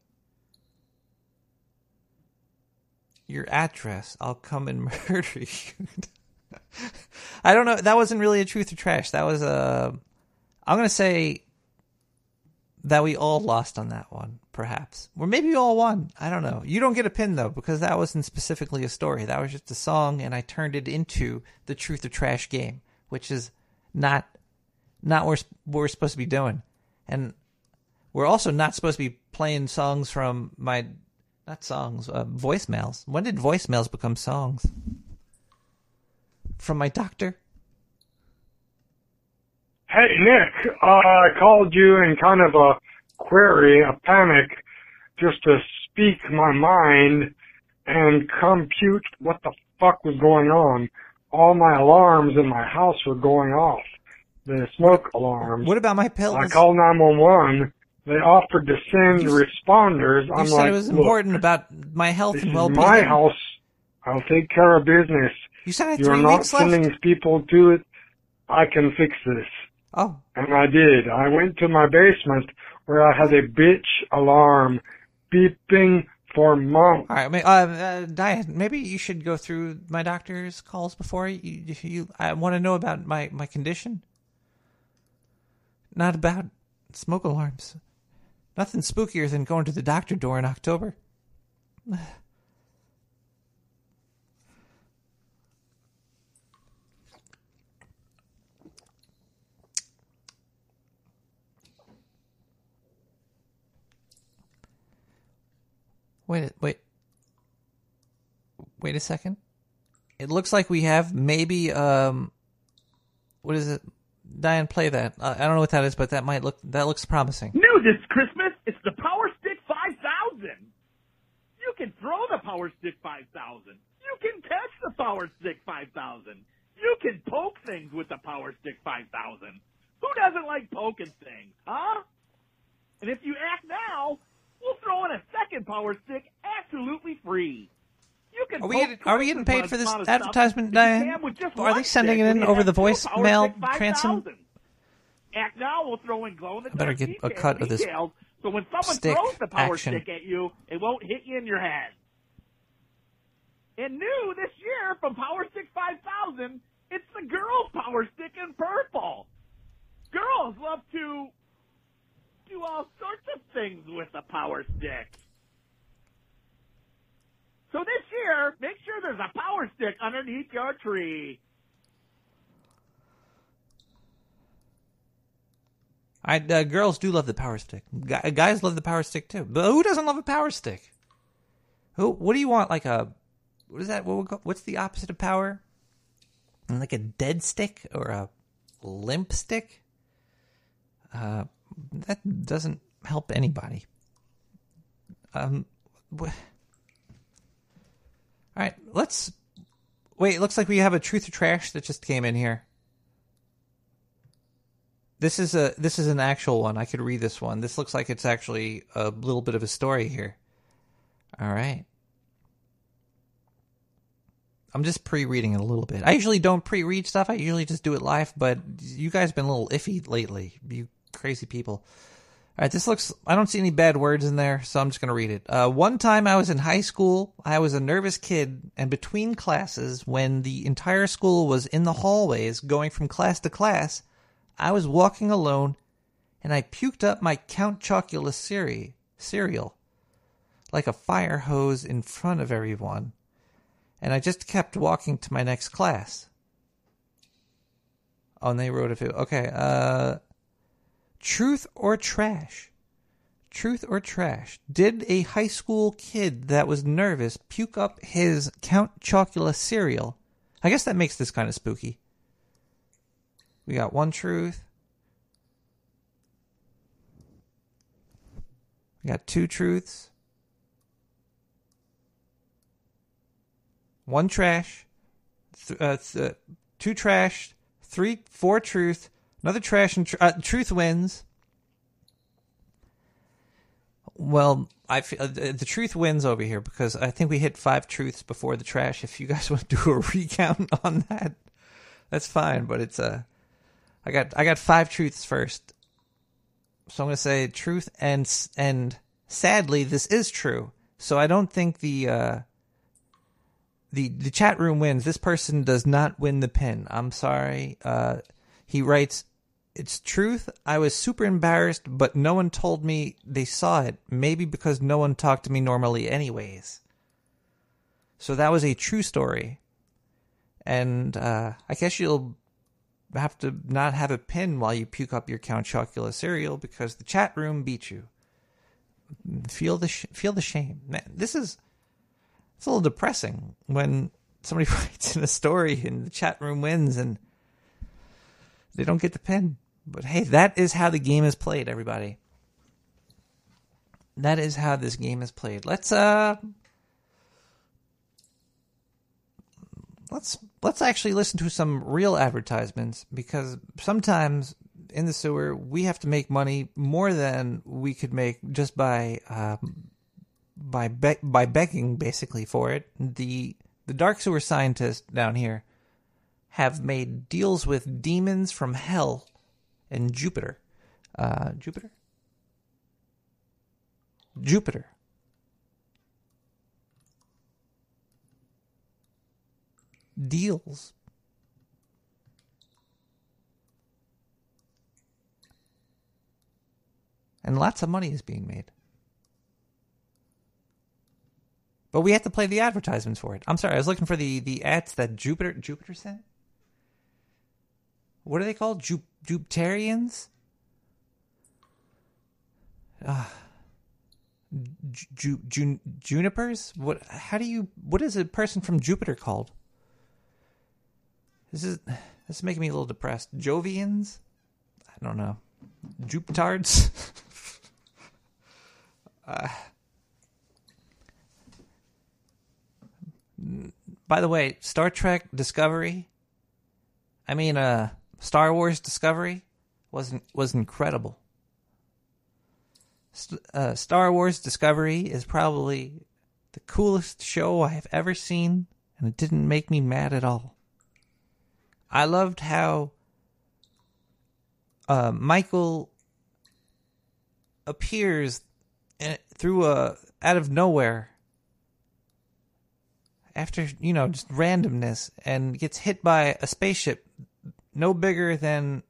C: your address, I'll come and murder you. I don't know. That wasn't really a truth or trash. That was a. I'm gonna say that we all lost on that one, perhaps, or maybe you all won. I don't know. You don't get a pin though because that wasn't specifically a story. That was just a song, and I turned it into the truth or trash game, which is not not what we're, supposed to be doing, and we're also not supposed to be playing songs from my not songs uh, voicemails. When did voicemails become songs? From my doctor.
D: Hey, Nick, uh, I called you in kind of a query, a panic, just to speak my mind and compute what the fuck was going on. All my alarms in my house were going off. The smoke alarms.
C: What about my pills?
D: I called 911. They offered to send
C: You
D: responders.
C: You
D: I'm
C: said
D: like,
C: it was important about my health and well-being.
D: my house. I'll take care of business.
C: You said
D: You're not
C: weeks left.
D: sending people to it. I can fix this.
C: Oh,
D: And I did. I went to my basement where I had a bitch alarm beeping for months.
C: all right. I mean, uh, uh, Diane, maybe you should go through my doctor's calls before you. you I want to know about my my condition, not about smoke alarms. Nothing spookier than going to the doctor door in October. Wait, wait, wait a second. It looks like we have maybe um, what is it? Diane, play that. Uh, I don't know what that is, but that might look that looks promising.
I: New this Christmas, it's the Power Stick 5000. You can throw the Power Stick 5000. You can catch the Power Stick 5000. You can poke things with the Power Stick 5000. Who doesn't like poking things, huh? And if you act now, we'll throw in a second Power Stick absolutely free. You can
C: Are we getting, are we getting paid for this
I: amount of stuff
C: advertisement, Diane?
I: can with just
C: Are they sending it in over the voicemail transom?
I: Act now, we'll throw in glow in the
C: I better get a cut of this
I: details, So when someone throws the power
C: action.
I: stick at you, it won't hit you in your head. And new this year from Power Stick 5000, it's the girls' Power Stick in purple. Girls love to do all sorts of things with the Power Stick. So this year, make sure there's a Power Stick underneath your tree.
C: I uh, girls do love the power stick. Gu- guys love the power stick too. But who doesn't love a power stick? Who? What do you want? Like a what is that? What what's the opposite of power? Like a dead stick or a limp stick? Uh, that doesn't help anybody. Um, wh- all right, let's wait. It looks like we have a truth or trash that just came in here. This is a this is an actual one. I could read this one. This looks like it's actually a little bit of a story here. All right. I'm just pre-reading it a little bit. I usually don't pre-read stuff. I usually just do it live, but you guys have been a little iffy lately. You crazy people. All right, this looks I don't see any bad words in there, so I'm just going to read it. Uh, one time I was in high school. I was a nervous kid, and between classes when the entire school was in the hallways going from class to class, I was walking alone and I puked up my Count Chocula cere- cereal like a fire hose in front of everyone. And I just kept walking to my next class. Oh, and they wrote a few. Okay, uh, truth or trash? Truth or trash? Did a high school kid that was nervous puke up his Count Chocula cereal? I guess that makes this kind of spooky. We got one truth. We got two truths. One trash. Th- uh, th- two trash. Three, four truth. Another trash and tr- uh, truth wins. Well, I uh, the the truth wins over here because I think we hit five truths before the trash. If you guys want to do a recount on that, that's fine. But it's uh, I got I got five truths first. So I'm gonna say truth and and sadly this is true. So I don't think the uh, the the chat room wins. This person does not win the pin. I'm sorry. Uh, he writes, "It's truth. I was super embarrassed, but no one told me they saw it. Maybe because no one talked to me normally, anyways." So that was a true story, and uh, I guess you'll have to not have a pin while you puke up your Count Chocula cereal because the chat room beat you. Feel the sh- feel the shame. Man, this is it's a little depressing when somebody writes in a story and the chat room wins and they don't get the pin. But hey, that is how the game is played, everybody. That is how this game is played. Let's uh let's let's actually listen to some real advertisements because sometimes in the sewer we have to make money more than we could make just by um, by be- by begging basically for it. The the dark sewer scientists down here have made deals with demons from hell and Jupiter. Uh, Jupiter. Jupiter. Deals. And lots of money is being made. But we have to play the advertisements for it. I'm sorry, I was looking for the, the ads that Jupiter Jupiter sent. What are they called? Ju- Jupiterians? Ah. Ju- Ju- junipers? What? How do you? What is a person from Jupiter called? This is this is making me a little depressed. Jovians? I don't know. Jupitards? uh, by the way, Star Trek Discovery. I mean, uh, Star Wars Discovery wasn't was incredible. Uh, Star Wars Discovery is probably the coolest show I have ever seen, and it didn't make me mad at all. I loved how uh, Michael appears eh, through a out of nowhere after you know just randomness and gets hit by a spaceship no bigger than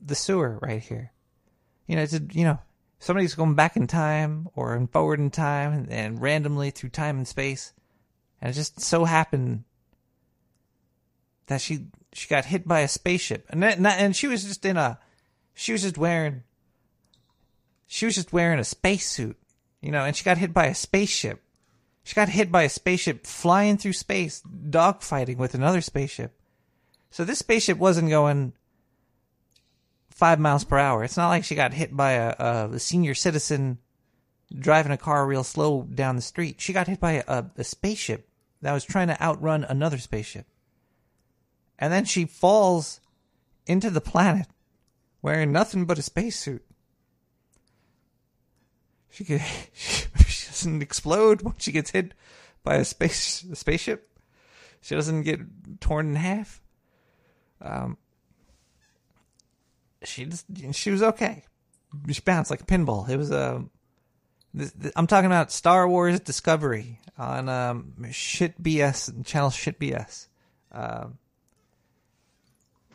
C: the sewer right here. You know, it's a, you know somebody's going back in time or forward in time and, and randomly through time and space, and it just so happened that she she got hit by a spaceship and and that- and she was just in a she was just wearing she was just wearing a spacesuit, you know, and she got hit by a spaceship. She got hit by a spaceship flying through space, dogfighting with another spaceship. So this spaceship wasn't going five miles per hour. It's not like she got hit by a, a, senior citizen driving a car real slow down the street. She got hit by a, a spaceship that was trying to outrun another spaceship. And then she falls into the planet wearing nothing but a spacesuit. She, could, she, doesn't explode when she gets hit by a space a spaceship. She doesn't get torn in half. Um, she just she was okay. She bounced like a pinball. It was a. This- I'm talking about Star Wars Discovery on um, Shit BS channel Shit BS. Um,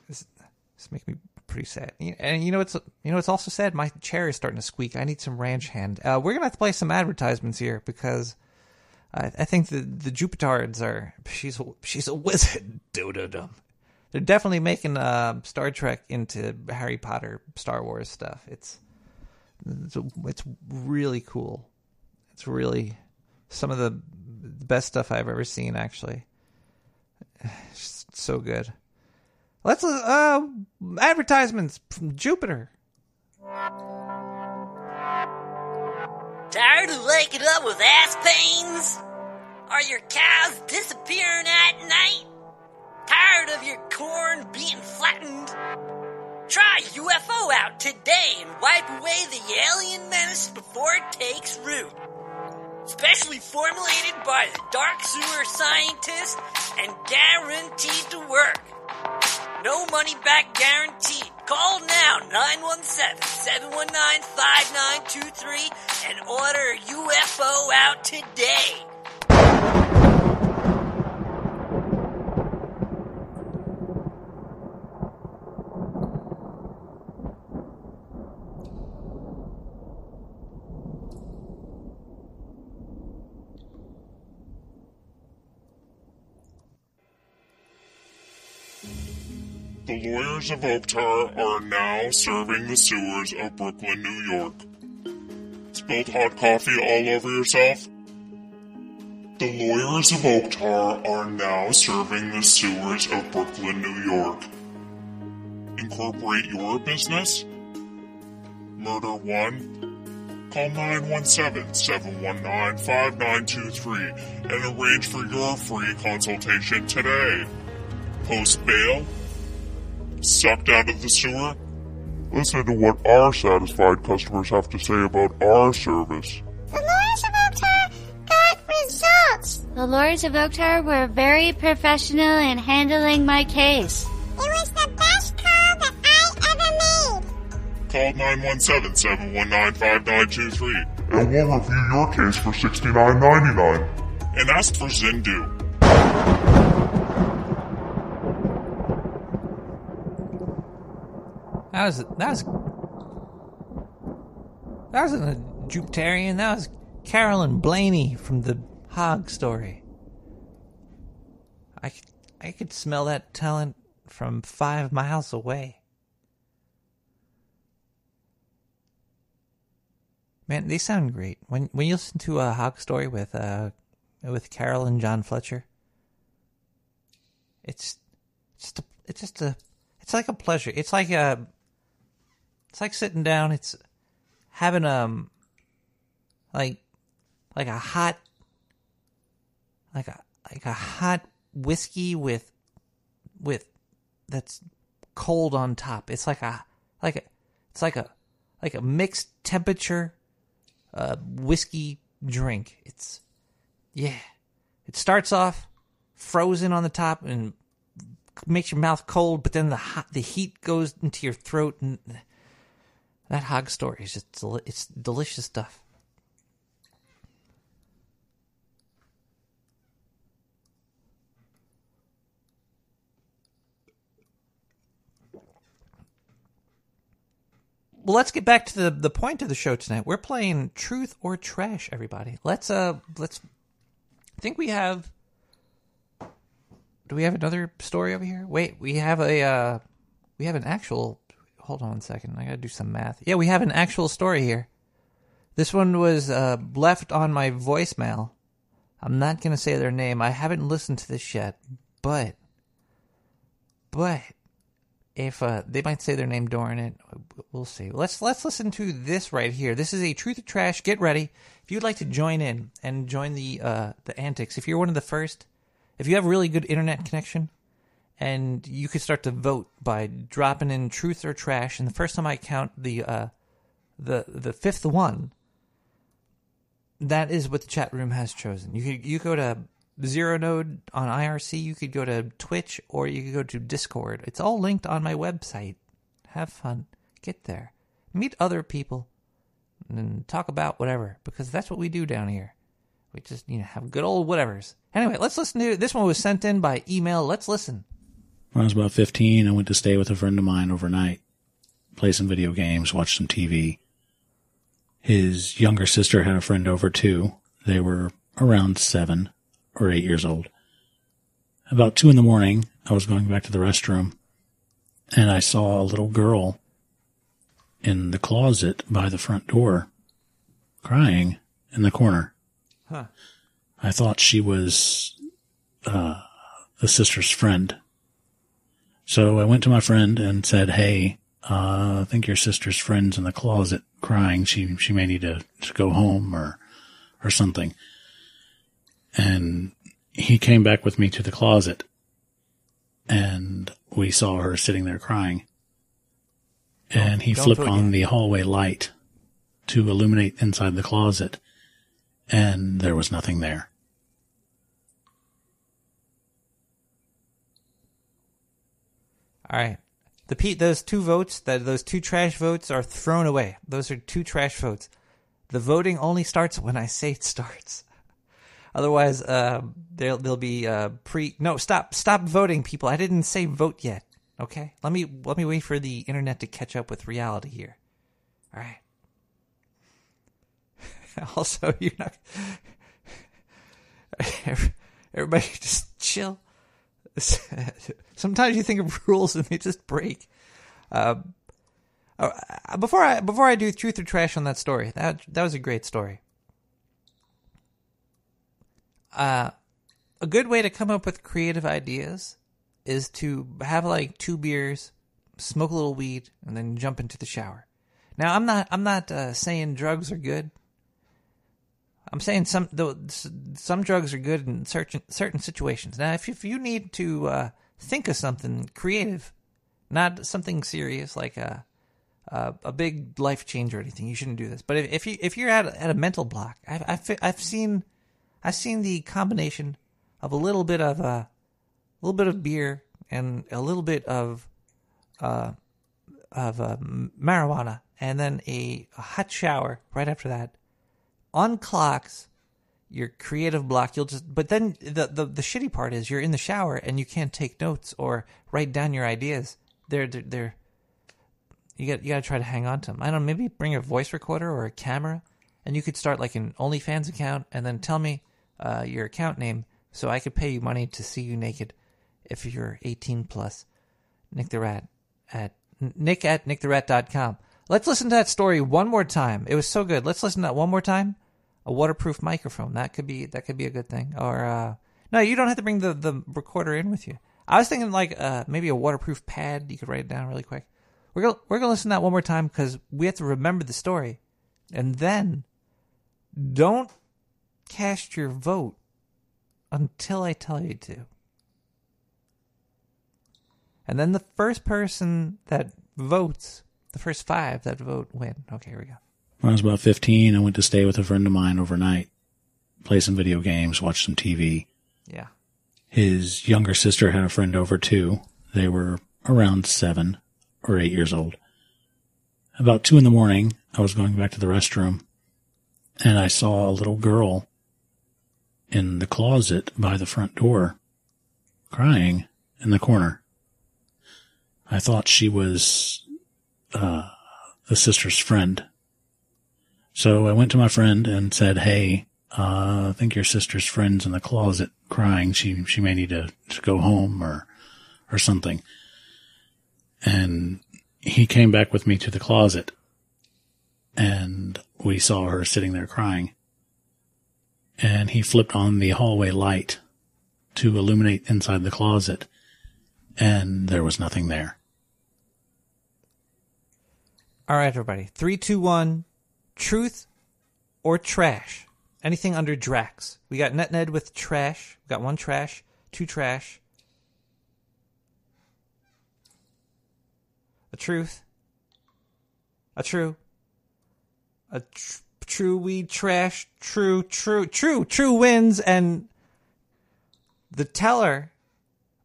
C: this, this makes me pretty sad. And you know what's you know it's also sad? My chair is starting to squeak. I need some ranch hand. Uh, we're gonna have to play some advertisements here because I, I think the the Jupitards are she's a, she's a wizard. Dum. They're definitely making uh, Star Trek into Harry Potter, Star Wars stuff. It's it's, it's really cool. It's really some of the best stuff I've ever seen. Actually, it's so good. Let's uh advertisements from Jupiter.
J: Tired of waking up with ass pains? Are your cows disappearing at night? Tired of your corn being flattened? Try UFO out today and wipe away the alien menace before it takes root. Specially formulated by the dark sewer scientist and guaranteed to work. No money back guaranteed. Call now 917-719-5923 and order UFO out today.
K: Lawyers of Oaktar are now serving the sewers of Brooklyn, New York. Spilled hot coffee all over yourself? The lawyers of Oaktar are now serving the sewers of Brooklyn, New York. Incorporate your business? Murder 1? Call 917-719-5923 and arrange for your free consultation today. Post bail? Sucked out of the sewer? Listen to what our satisfied customers have to say about our service.
L: The lawyers of Oaktar got results.
M: The lawyers of Oaktar were very professional in handling my case.
L: It was the best call that I ever made.
K: Call 917-719-5923 and we'll review your case for $69.99. And ask for Zindu.
C: That was that was that wasn't a Jupiterian. That was Carolyn Blaney from the Hog story. I I could smell that talent from five miles away. Man, they sound great. When when you listen to a Hog story with uh with Carol and John Fletcher, it's just a, it's just a it's like a pleasure. It's like a it's like sitting down. It's having um like like a hot like a like a hot whiskey with with that's cold on top. It's like a like a it's like a like a mixed temperature uh whiskey drink. It's yeah. It starts off frozen on the top and makes your mouth cold, but then the hot, the heat goes into your throat and That hog story is just deli- it's delicious stuff. Well, let's get back to the the point of the show tonight. We're playing truth or trash, everybody. Let's uh let's I think we have Do we have another story over here? Wait, we have a uh we have an actual Hold on one second. I got to do some math. Yeah, we have an actual story here. This one was uh left on my voicemail. I'm not to say their name. I haven't listened to this yet, but but if uh, they might say their name during it, we'll see. Let's let's listen to this right here. This is a truth or trash. Get ready. If you'd like to join in and join the uh, the antics, if you're one of the first, if you have a really good internet connection, and you could start to vote by dropping in truth or trash. And the first time I count the uh, the the fifth one, that is what the chat room has chosen. You could you go to Zero Node on IRC, you could go to Twitch or you could go to Discord. It's all linked on my website. Have fun. Get there. Meet other people and talk about whatever because that's what we do down here. We just, you know, have good old whatevers. Anyway, let's listen to this one was sent in by email. Let's listen.
N: When I was about 15, I went to stay with a friend of mine overnight, play some video games, watch some TV. His younger sister had a friend over too. They were around seven or eight years old. About two in the morning, I was going back to the restroom and I saw a little girl in the closet by the front door crying in the corner.
C: Huh.
N: I thought she was, uh, the sister's friend. So I went to my friend and said, Hey, uh, I think your sister's friend's in the closet crying. She, she may need to, to go home or, or something and he came back with me to the closet and we saw her sitting there crying. And he
C: don't
N: flipped on the hallway light to illuminate inside the closet and there was nothing there.
C: All right. The P, those two votes, that those two trash votes are thrown away. Those are two trash votes. The voting only starts when I say it starts. Otherwise, uh, there'll there'll be uh, pre. No, stop, stop voting, people. I didn't say vote yet. Okay, let me let me wait for the internet to catch up with reality here. All right. also, you're not. Everybody, just chill. Sometimes you think of rules and they just break. Um, uh, before I before I do truth or trash on that story, that that was a great story. Uh, a good way to come up with creative ideas is to have like two beers, smoke a little weed, and then jump into the shower. Now, I'm not I'm not uh, saying drugs are good. I'm saying some though some drugs are good in certain certain situations. Now, if if you need to uh, think of something creative, not something serious like a a, a big life change or anything, you shouldn't do this. But if, if you if you're at a, at a mental block, I've I've, I've seen I've seen the combination of a little bit of uh, a little bit of beer and a little bit of uh, of uh, marijuana, and then a, a hot shower right after that unclocks your creative block. You'll just, but then the, the the shitty part is you're in the shower and you can't take notes or write down your ideas. They're they're, they're you got you got to try to hang on to them. I don't know, maybe bring a voice recorder or a camera, and you could start like an OnlyFans account, and then tell me uh, your account name so I could pay you money to see you naked if you're 18 plus. Nick the Rat at nick at nicktherat.com. Let's listen to that story one more time. It was so good. Let's listen to that one more time. A waterproof microphone. That could be that could be a good thing. Or uh, no, you don't have to bring the, the recorder in with you. I was thinking like uh, maybe a waterproof pad. You could write it down really quick. We're gonna we're gonna listen to that one more time because we have to remember the story, and then don't cast your vote until I tell you to. And then the first person that votes, the first five that vote win. Okay, here we go.
N: When I was about 15, I went to stay with a friend of mine overnight, play some video games, watch some TV.
C: Yeah.
N: His younger sister had a friend over too. They were around seven or eight years old. about two in the morning, I was going back to the restroom and I saw a little girl in the closet by the front door crying in the corner. I thought she was, the sister's friend. So I went to my friend and said, Hey, uh, I think your sister's friend's in the closet crying. She, she may need to, to go home or, or something. And he came back with me to the closet and we saw her sitting there crying. And he flipped on the hallway light to illuminate inside the closet and there was nothing there.
C: All right, everybody. Three, two, one. Truth or trash? Anything under Drax. We got Net Ned with trash. We got one trash, two trash. A truth. A true. A tr- true weed trash. True, true, true, true wins. And the teller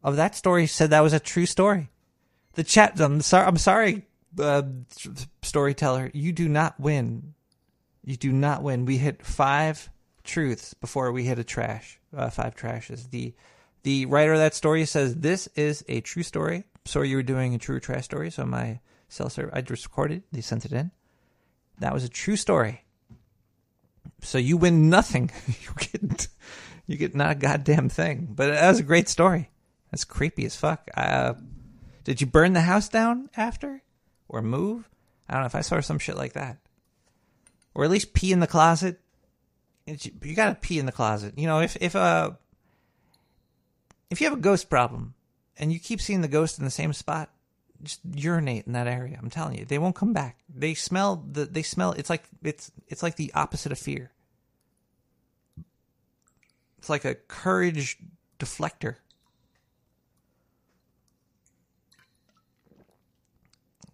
C: of that story said that was a true story. The chat. I'm sorry. I'm sorry, uh, storyteller. You do not win. You do not win. We hit five truths before we hit a trash. Uh, five trashes. The the writer of that story says this is a true story. Sorry, you were doing a true trash story. So my cell server, I just recorded. They sent it in. That was a true story. So you win nothing. you get you get not a goddamn thing. But that was a great story. That's creepy as fuck. Uh, did you burn the house down after? Or move? I don't know if I saw some shit like that. Or at least pee in the closet. You gotta pee in the closet. You know, if, if, uh, if you have a ghost problem and you keep seeing the ghost in the same spot, just urinate in that area. I'm telling you, they won't come back. They smell the, they smell, it's like, it's, it's like the opposite of fear. It's like a courage deflector.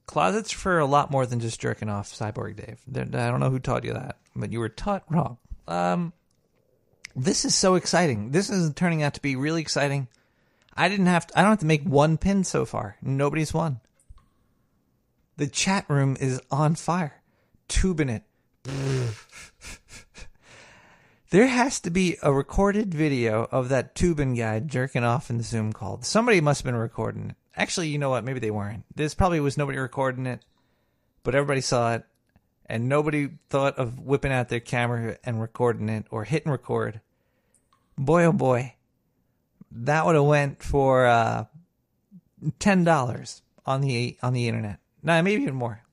C: Closets for a lot more than just jerking off, Cyborg Dave. They're- I don't know who taught you that, but you were taught wrong. Um, this is so exciting. This is turning out to be really exciting. I didn't have to, I don't have to make one pin so far. Nobody's won. The chat room is on fire. Tubing it. There has to be a recorded video of that Toobin guy jerking off in the Zoom call. Somebody must have been recording it. Actually, you know what? Maybe they weren't. This probably was nobody recording it, but everybody saw it, and nobody thought of whipping out their camera and recording it or hitting record. Boy, oh boy, that would have went for uh, ten dollars on the on the internet. Nah, maybe even more.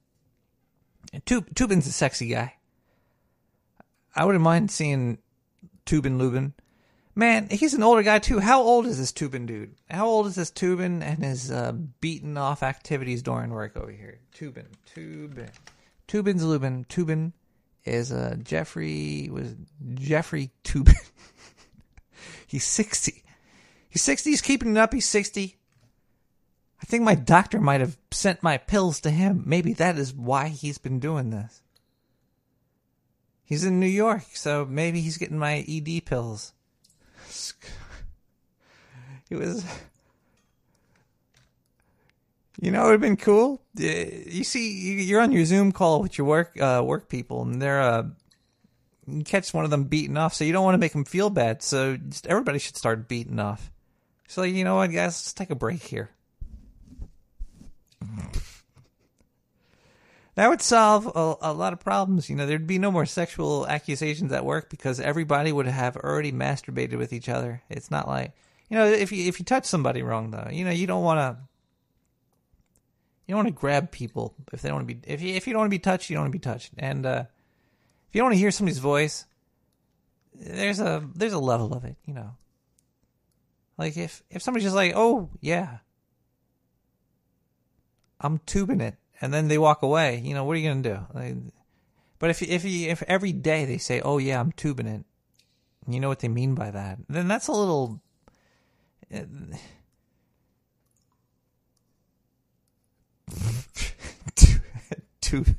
C: Tub- Toobin's a sexy guy. I wouldn't mind seeing Toobin Lubin. Man, he's an older guy too. How old is this Toobin dude? How old is this Toobin and his uh, beaten off activities during work over here? Toobin, Toobin, Toobin's Lubin. Toobin is uh, Jeffrey was Jeffrey Toobin. he's sixty. He's sixty. He's keeping it up. He's sixty. I think my doctor might have sent my pills to him. Maybe that is why he's been doing this. He's in New York, so maybe he's getting my ED pills. It was. You know, it would have been cool. You see, you- you're on your Zoom call with your work uh, work people, and they're uh, you catch one of them beating off. So you don't want to make them feel bad. So just everybody should start beating off. So you know what, guys, let's take a break here. That would solve a, a lot of problems. You know, there'd be no more sexual accusations at work because everybody would have already masturbated with each other. It's not like you know, if you if you touch somebody wrong though, you know, you don't want to. You don't want to grab people if they don't want to be. If you if you don't want to be touched, you don't want to be touched. And uh, if you don't want to hear somebody's voice, there's a there's a level of it. You know, like if if somebody's just like, oh yeah, I'm tubing it, and then they walk away. You know, what are you gonna do? Like, but if if if every day they say, "Oh yeah, I'm tubing it," you know what they mean by that, then that's a little. tubing.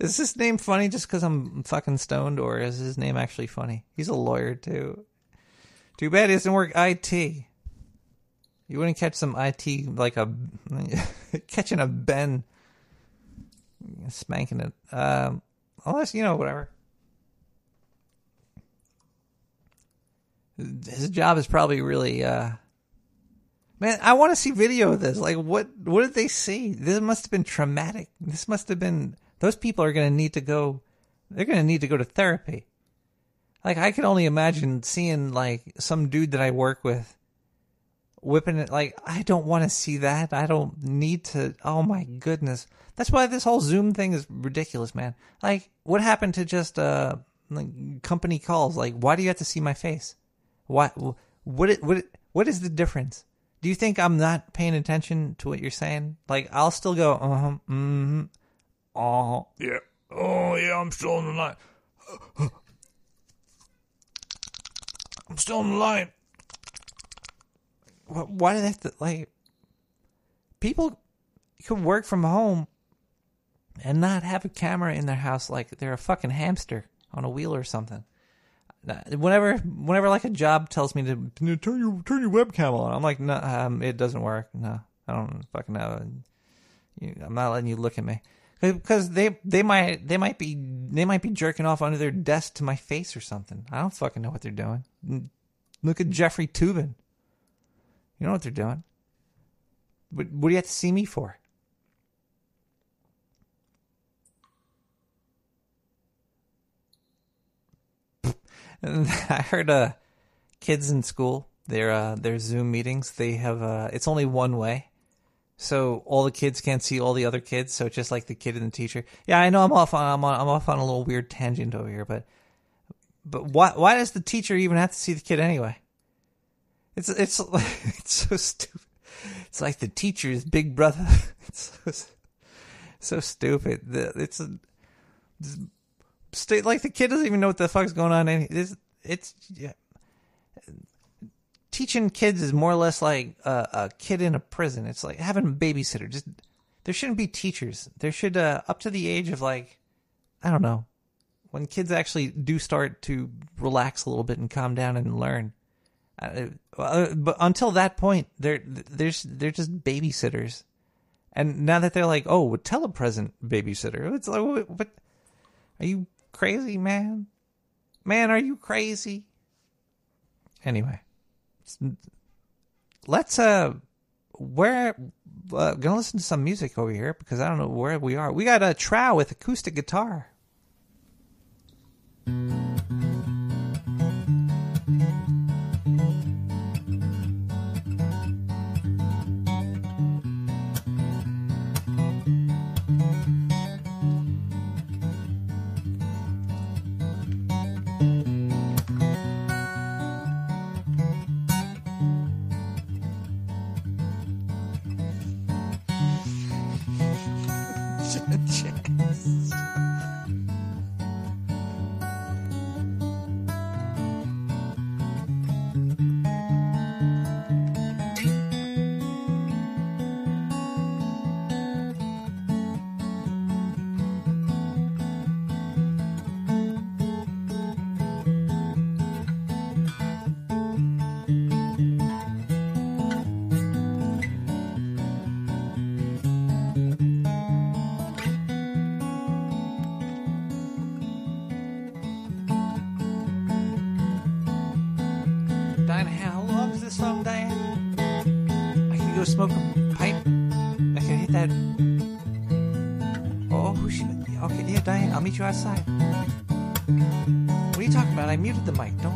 C: Is his name funny just because I'm fucking stoned, or is his name actually funny? He's a lawyer too. Too bad he doesn't work IT. You wouldn't catch some IT like a catching a Ben spanking it. Um, unless you know whatever. His job is probably really. uh Man, I want to see video of this. Like, what what did they see? This must have been traumatic. This must have been. Those people are going to need to go. They're going to need to go to therapy. Like, I can only imagine seeing like some dude that I work with whipping it. Like, I don't want to see that. I don't need to. Oh my goodness. That's why this whole Zoom thing is ridiculous, man. Like, what happened to just uh like company calls? Like, why do you have to see my face? Why? What? It, what? It, what is the difference? Do you think I'm not paying attention to what you're saying? Like, I'll still go, uh huh, mm hmm, oh, yeah, oh, yeah, I'm still on the line. I'm still on the line. Wh- Why do they have to, like, people can work from home and not have a camera in their house like they're a fucking hamster on a wheel or something. Whenever, whenever like a job tells me to turn your turn your webcam on, I'm like, no, um, it doesn't work. No, I don't fucking know. I'm not letting you look at me because they they might they might be they might be jerking off under their desk to my face or something. I don't fucking know what they're doing. Look at Jeffrey Toobin. You know what they're doing. What, what do you have to see me for? I heard uh kids in school their uh their Zoom meetings they have uh it's only one way. So all the kids can't see all the other kids, so it's just like the kid and the teacher. Yeah, I know I'm off on I'm on, I'm off on a little weird tangent over here, but but why why does the teacher even have to see the kid anyway? It's it's it's so stupid. It's like the teacher's big brother. It's so, so stupid. It's a state like the kid doesn't even know what the fuck's going on. It's it's yeah. teaching kids is more or less like a, a kid in a prison. It's like having a babysitter. Just there shouldn't be teachers. There should uh, up to the age of like I don't know when kids actually do start to relax a little bit and calm down and learn. Uh, uh, but until that point, they're they're they're just babysitters. And now that they're like, oh, a telepresent babysitter, it's like, what, what? Are you crazy, man? Man, are you crazy? Anyway, let's uh, we're uh, gonna listen to some music over here because I don't know where we are. We got a Trow with acoustic guitar. Diana, You outside. What are you talking about? I muted the mic. Don't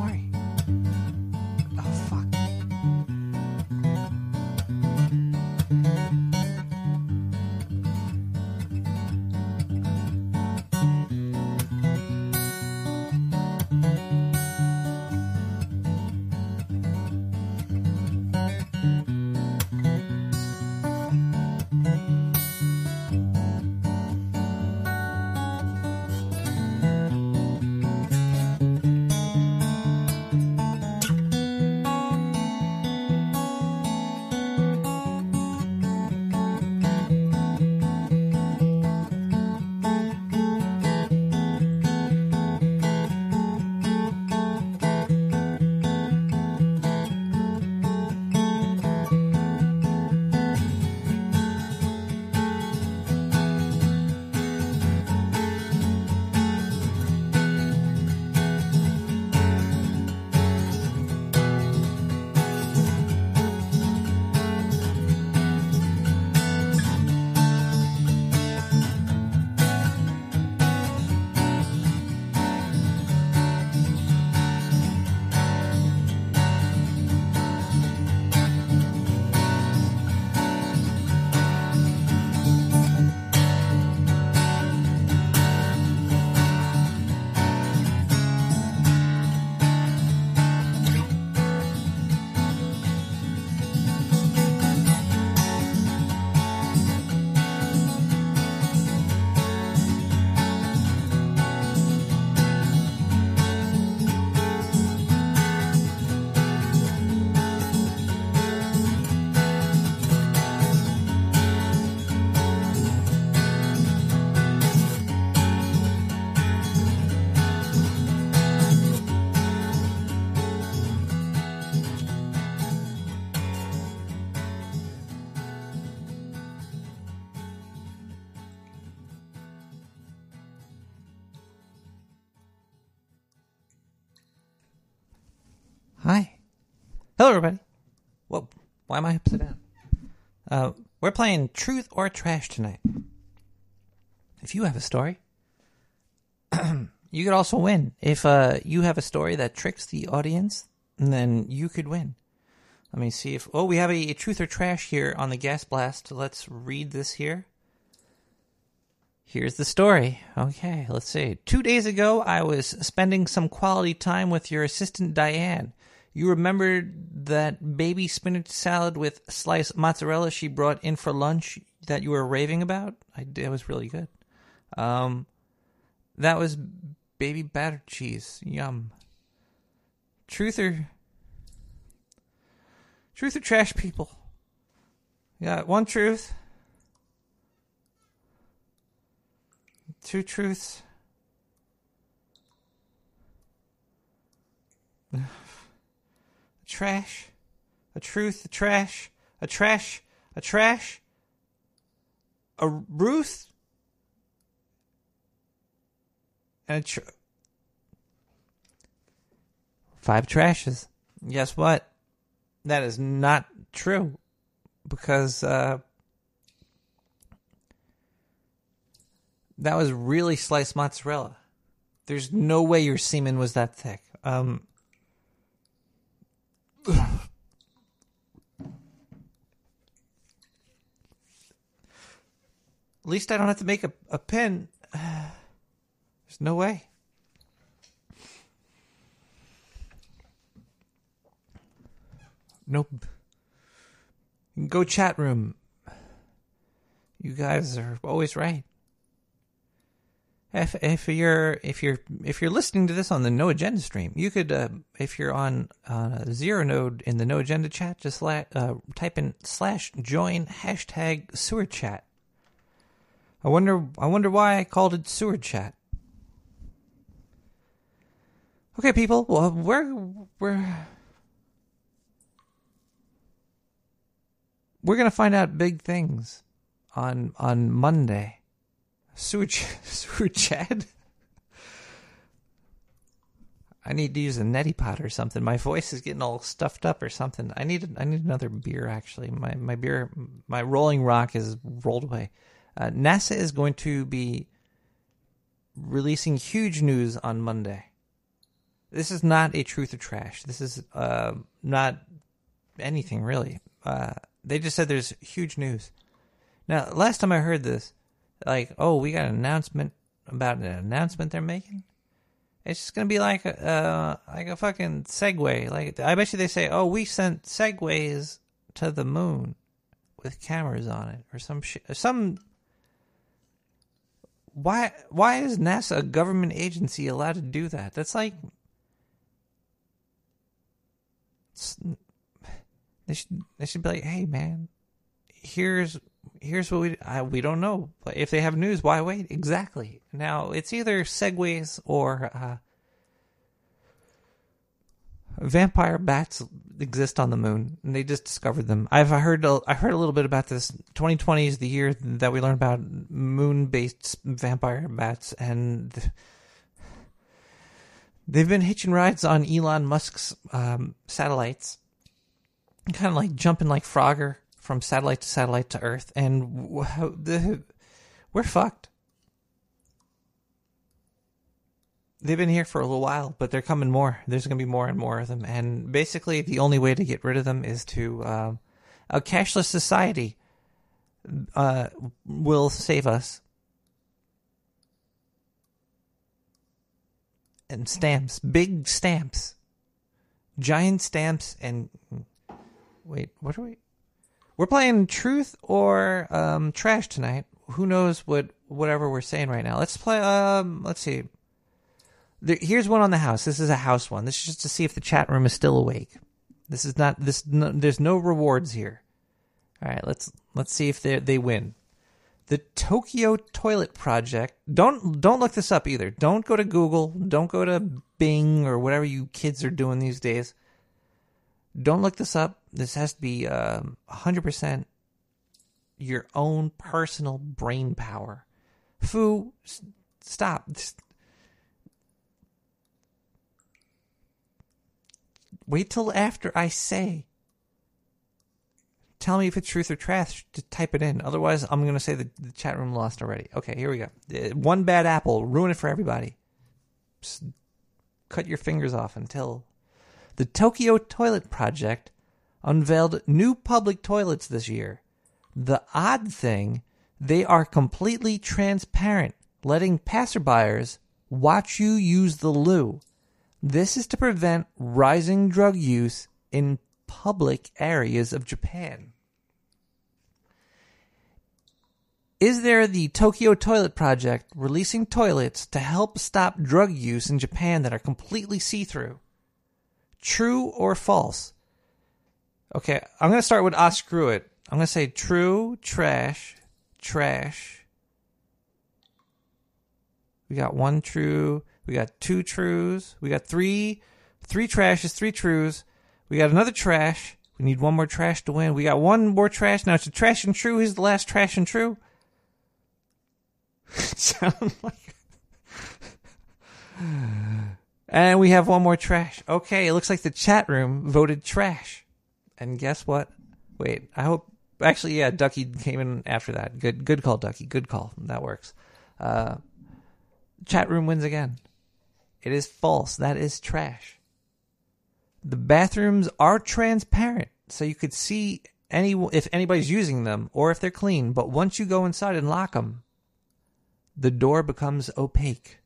C: everybody. Whoa, why am I upside down? Uh, we're playing Truth or Trash tonight. If you have a story, you could also win. If uh, you have a story that tricks the audience, then you could win. Let me see if. Oh, we have a, a Truth or Trash here on the Gas Blast. Let's read this here. Here's the story. Okay, let's see. Two days ago, I was spending some quality time with your assistant Diane. You remember that baby spinach salad with sliced mozzarella she brought in for lunch that you were raving about? I. It was really good. Um, that was baby battered cheese. Yum. Truth or truth or trash, people? Yeah, one truth. Two truths. Trash. A truth, a trash. A trash. A trash. A Ruth. And a tr- Five trashes. Guess what? That is not true. Because, uh, that was really sliced mozzarella. There's no way your semen was that thick. Um, at least I don't have to make a, a pin. There's no way. Nope. Go chat room. You guys are always right. If if you're if you're if you're listening to this on the No Agenda stream, you could uh, if you're on uh, zero node in the No Agenda chat, just la- uh, type in slash join hashtag sewer chat. I wonder I wonder why I called it sewer chat. Okay, people, well, we're we're we're gonna find out big things on on Monday. Sewer, ch- sewer Chad? I need to use a neti pot or something. My voice is getting all stuffed up or something. I need I need another beer actually. My my beer my Rolling Rock is rolled away. Uh, NASA is going to be releasing huge news on Monday. This is not a truth or trash. This is uh, not anything really. Uh, they just said there's huge news. Now, last time I heard this, like, oh, we got an announcement about an announcement they're making. It's just gonna be like a uh, like a fucking Segway. Like I bet you they say, oh, we sent Segways to the moon with cameras on it or some shit. Some. Why why is NASA a government agency allowed to do that? That's like. They should they should be like, hey man, here's here's what we I, we don't know. But if they have news, why wait? Exactly. Now it's either segways or uh, vampire bats exist on the moon, and they just discovered them. I've heard a, I heard a little bit about this. 2020 is the year that we learn about moon-based vampire bats, and they've been hitching rides on Elon Musk's um, satellites, kind of like jumping like Frogger from satellite to satellite to Earth, and we're fucked. They've been here for a little while, but they're coming more. There's going to be more and more of them, and basically, the only way to get rid of them is to um, a cashless society uh, will save us. And stamps, big stamps, giant stamps, and wait, what are we? We're playing truth or um, trash tonight. Who knows what whatever we're saying right now? Let's play. Um, let's see. There, here's one on the house. This is a house one. This is just to see if the chat room is still awake. This is not this. No, there's no rewards here. All right. Let's let's see if they they win. The Tokyo Toilet Project. Don't don't look this up either. Don't go to Google. Don't go to Bing or whatever you kids are doing these days. Don't look this up. This has to be um, 100% your own personal brain power. Foo, s- stop. Wait till after I say. Tell me if it's truth or trash. Just type it in. Otherwise, I'm going to say the, the chat room lost already. Okay, here we go. Uh, One bad apple. Ruin it for everybody. Just cut your fingers off until. The Tokyo Toilet Project unveiled new public toilets this year. The odd thing, they are completely transparent, letting passerbyers watch you use the loo. This is to prevent rising drug use in public areas of Japan. Is there the Tokyo Toilet Project releasing toilets to help stop drug use in Japan that are completely see through? True or false? Okay, I'm to start with I screw it. I'm to say true, trash, trash. We got one true. We got two trues. We got three, three trashes, three trues. We got another trash. We need one more trash to win. We got one more trash. Now it's a trash and true. Who's the last trash and true? Sound like. and we have one more trash. Okay, it looks like the chat room voted trash. And guess what? Wait, I hope. Actually, yeah, Ducky came in after that. Good, good call, Ducky. Good call. That works. Uh, chat room wins again. It is false. That is trash. The bathrooms are transparent, so you could see any if anybody's using them or if they're clean. But once you go inside and lock them, the door becomes opaque.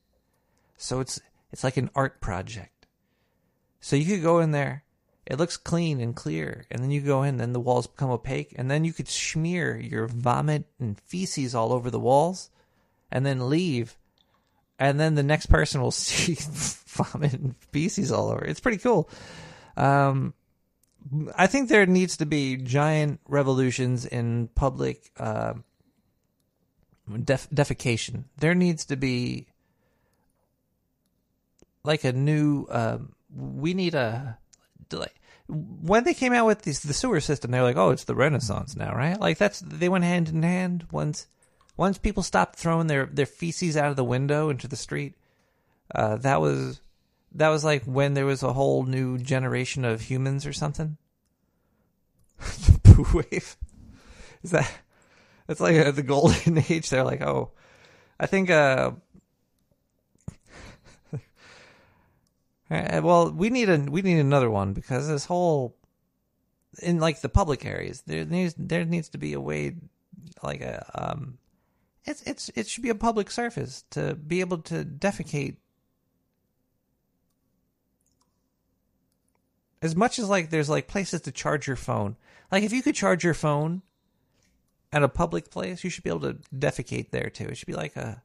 C: So it's it's like an art project. So you could go in there, it looks clean and clear, and then you go in, then the walls become opaque, and then you could smear your vomit and feces all over the walls, and then leave, and then the next person will see vomit and feces all over. It's pretty cool. Um, I think there needs to be giant revolutions in public uh, def- defecation. There needs to be like a new. Um, we need a like when they came out with this, the sewer system. They're like, oh, it's the Renaissance now, right? Like that's they went hand in hand. Once once people stopped throwing their their feces out of the window into the street, uh, that was that was like when there was a whole new generation of humans or something. the poo wave. Is that? It's like uh, the golden age. They're like, oh, I think. uh Uh, well, we need a we need another one because this whole in like the public areas there needs there needs to be a way like a um it's it's it should be a public surface to be able to defecate as much as like there's like places to charge your phone. Like if you could charge your phone at a public place you should be able to defecate there too. It should be like a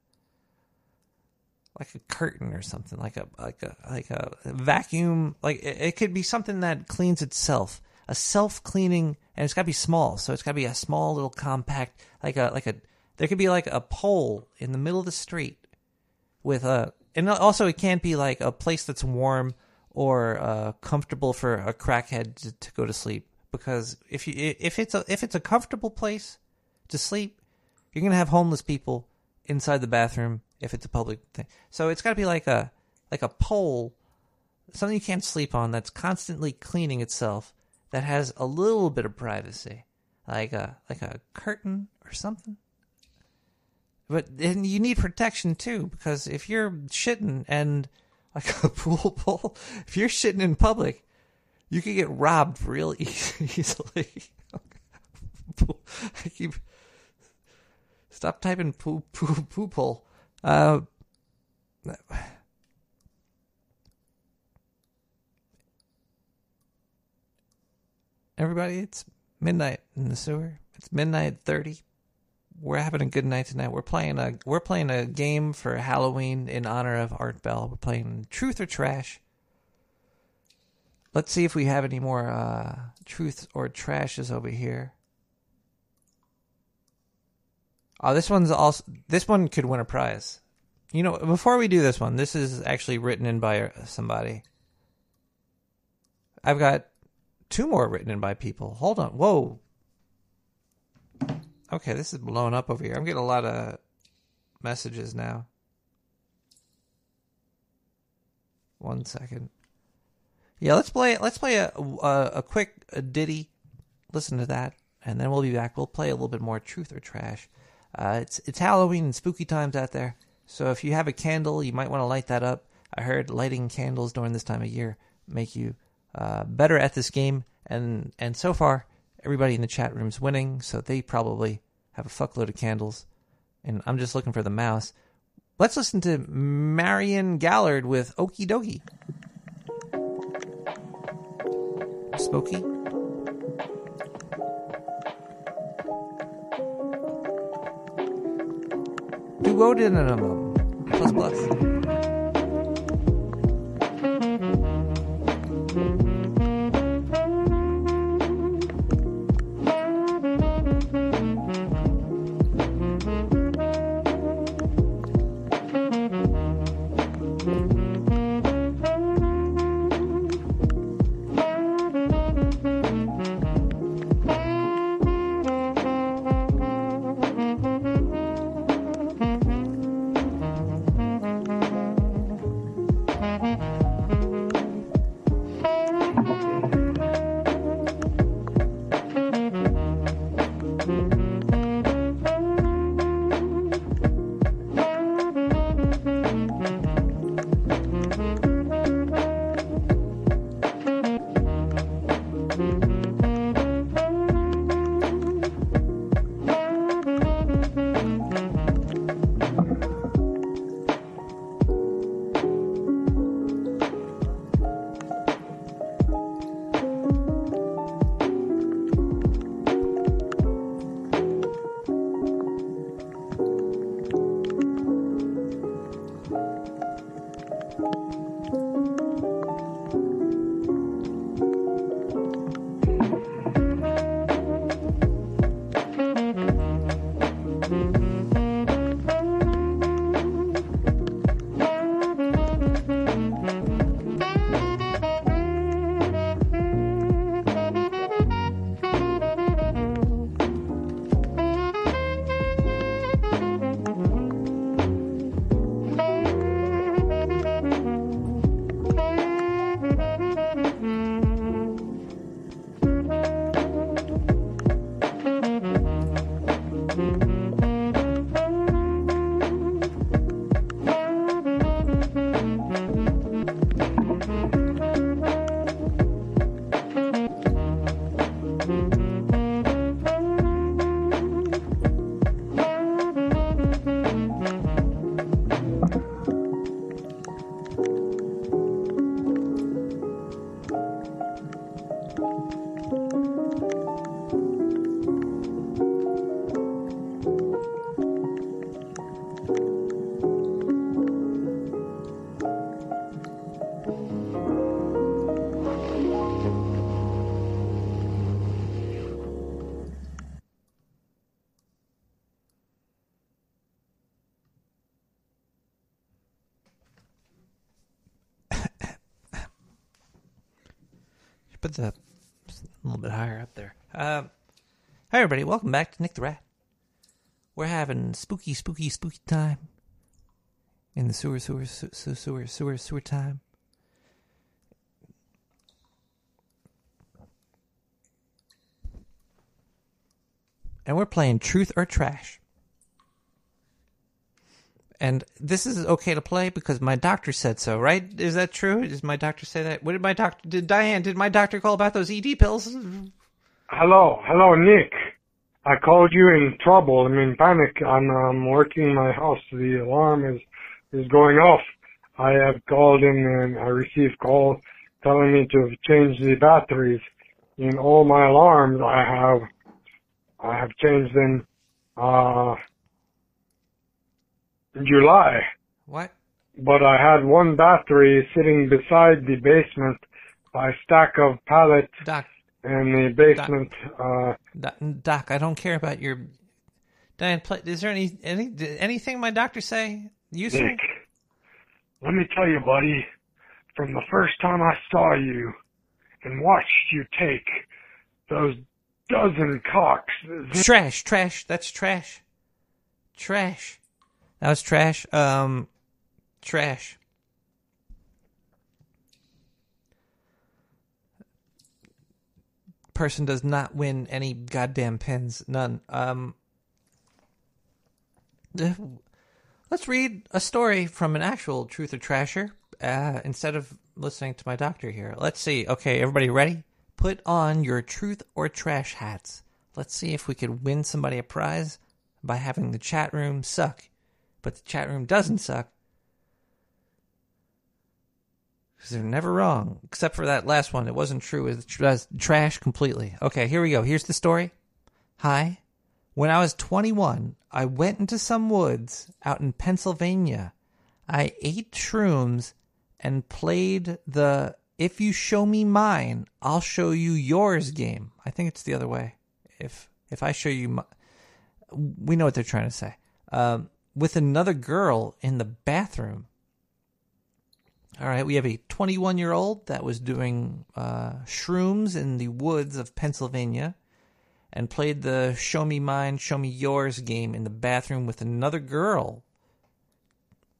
C: like a curtain or something, like a like a like a vacuum. Like it, it could be something that cleans itself, a self cleaning, and it's got to be small. So it's got to be a small little compact, like a like a. There could be like a pole in the middle of the street with a, and also it can't be like a place that's warm or uh, comfortable for a crackhead to, to go to sleep. Because if you if it's a if it's a comfortable place to sleep, you're gonna have homeless people inside the bathroom if it's a public thing. So it's got to be like a like a pole, something you can't sleep on that's constantly cleaning itself that has a little bit of privacy, like a like a curtain or something. But then you need protection too because if you're shitting and like a pool bowl, if you're shitting in public, you could get robbed real easily. I keep stop typing poo poo poop hole. Uh, everybody, it's midnight in the sewer. It's midnight thirty. We're having a good night tonight. We're playing a we're playing a game for Halloween in honor of Art Bell. We're playing Truth or Trash. Let's see if we have any more uh, truth or trashes over here. Oh, this one's also this one could win a prize. You know, before we do this one, this is actually written in by uh, somebody. I've got two more written in by people. Hold on. Whoa. Okay, this is blowing up over here. I'm getting a lot of messages now. One second. Yeah, let's play. Let's play a a, a quick a ditty. Listen to that, and then we'll be back. We'll play a little bit more truth or trash. Uh, it's it's Halloween and spooky times out there. So if you have a candle, you might want to light that up. I heard lighting candles during this time of year make you uh, better at this game, and and so far everybody in the chat room's winning. So they probably have a fuckload of candles, and I'm just looking for the mouse. Let's listen to Marion Gallard with Okie Dokie. Spooky. Duodenum. Plus plus. Everybody. Welcome back to Nick the Rat. We're having spooky, spooky, spooky time in the sewer, sewer, sewer, sewer, sewer, sewer time. And we're playing Truth or Trash. And this is okay to play because my doctor said so, right? Is that true? Does my doctor say that? What did my doctor? Did Diane? Did my doctor call about those ED pills?
D: Hello, hello, Nick. I called you in trouble. I'm in panic. I'm um, working my house. The alarm is is going off. I have called in and I received call telling me to change the batteries in all my alarms. I have I have changed them uh in July.
C: What?
D: But I had one battery sitting beside the basement by a stack of pallets
C: Doc,
D: in the basement. Uh,
C: Doc, Doc, I don't care about your. Diane, is there any any anything my doctor say useful?
D: Nick, let me tell you, buddy, from the first time I saw you and watched you take those dozen cocks.
C: Trash, trash. That's trash. Trash. That was trash. Um, trash. Person does not win any goddamn pins. None. Um, let's read a story from an actual truth or trasher uh, instead of listening to my doctor here. Let's see. Okay, everybody ready? Put on your truth or trash hats. Let's see if we could win somebody a prize by having the chat room suck. But the chat room doesn't suck. Because they're never wrong. Except for that last one. It wasn't true. It was tr- trash completely. Okay, here we go. Here's the story. Hi. When I was 21, I went into some woods out in Pennsylvania. I ate shrooms and played the if you show me mine, I'll show you yours game. I think it's the other way. If if I show you my, we know what they're trying to say. Um, with another girl in the bathroom. All right, we have a 21 year old that was doing uh, shrooms in the woods of Pennsylvania and played the show me mine, show me yours game in the bathroom with another girl.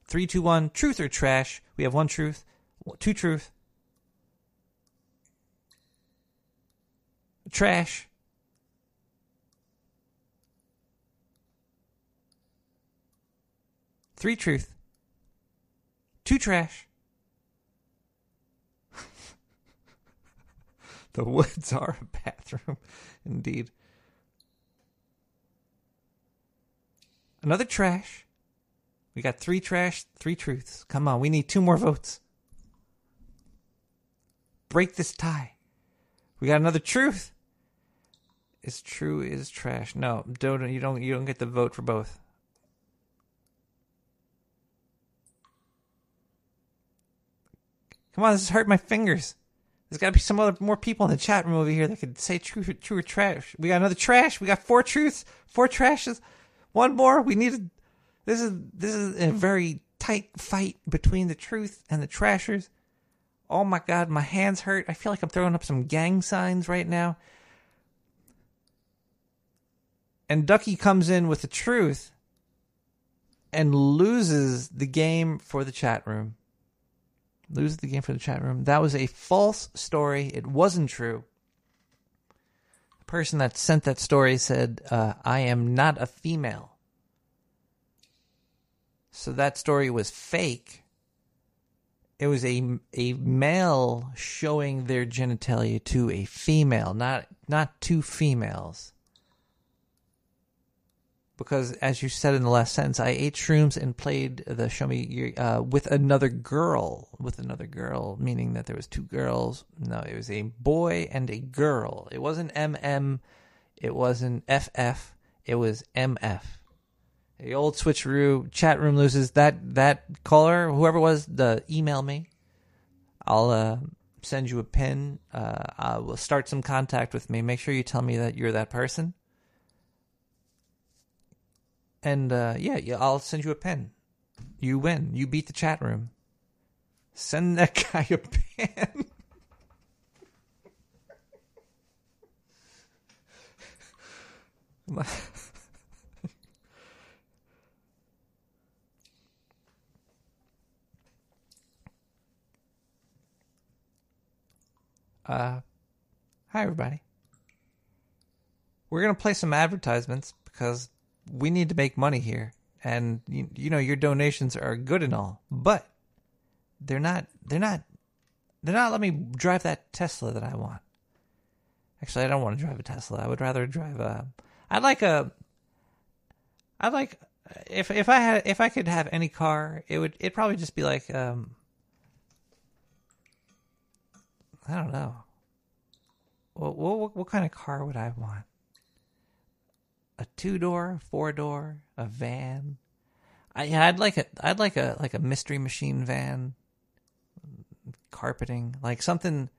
C: Three, two, one, truth or trash. We have one truth, two truth. Trash. Three truth. Two trash. the woods are a bathroom, indeed. Another trash. We got three trash, three truths. Come on, we need two more votes. Break this tie. We got another truth. Is true is trash. No, don't you don't you don't get the vote for both. Come on, this is hurt my fingers. There's got to be some other more people in the chat room over here that could say true, true or trash. We got another trash. We got four truths, four trashes, one more. We need. This is this is a very tight fight between the truth and the trashers. Oh my god, my hands hurt. I feel like I'm throwing up some gang signs right now. And Ducky comes in with the truth and loses the game for the chat room lose the game for the chat room. That was a false story. It wasn't true. The person that sent that story said, uh, I am not a female. So that story was fake. It was a, a male showing their genitalia to a female, not not two females because as you said in the last sentence, I ate shrooms and played the show me uh, with another girl, with another girl, meaning that there was two girls. No, it was a boy and a girl. It wasn't MM, it wasn't FF, it was MF. The old switcheroo chat room loses that that caller, whoever was, the email me. I'll uh, send you a pin. Uh, I will start some contact with me. Make sure you tell me that you're that person and uh, yeah, yeah, I'll send you a pen. You win. You beat the chat room. Send that guy a pen. uh, hi everybody. We're gonna play some advertisements because we need to make money here, and you, you know your donations are good and all, but they're not. They're not. They're not. Let me drive that Tesla that I want. Actually, I don't want to drive a Tesla. I would rather drive a. I'd like a. I'd like if if I had if I could have any car, it would it probably just be like um. I don't know. What what what kind of car would I want? A two door, four door, a van. I, yeah, I'd like a, I'd like a like a mystery machine van, carpeting, like something.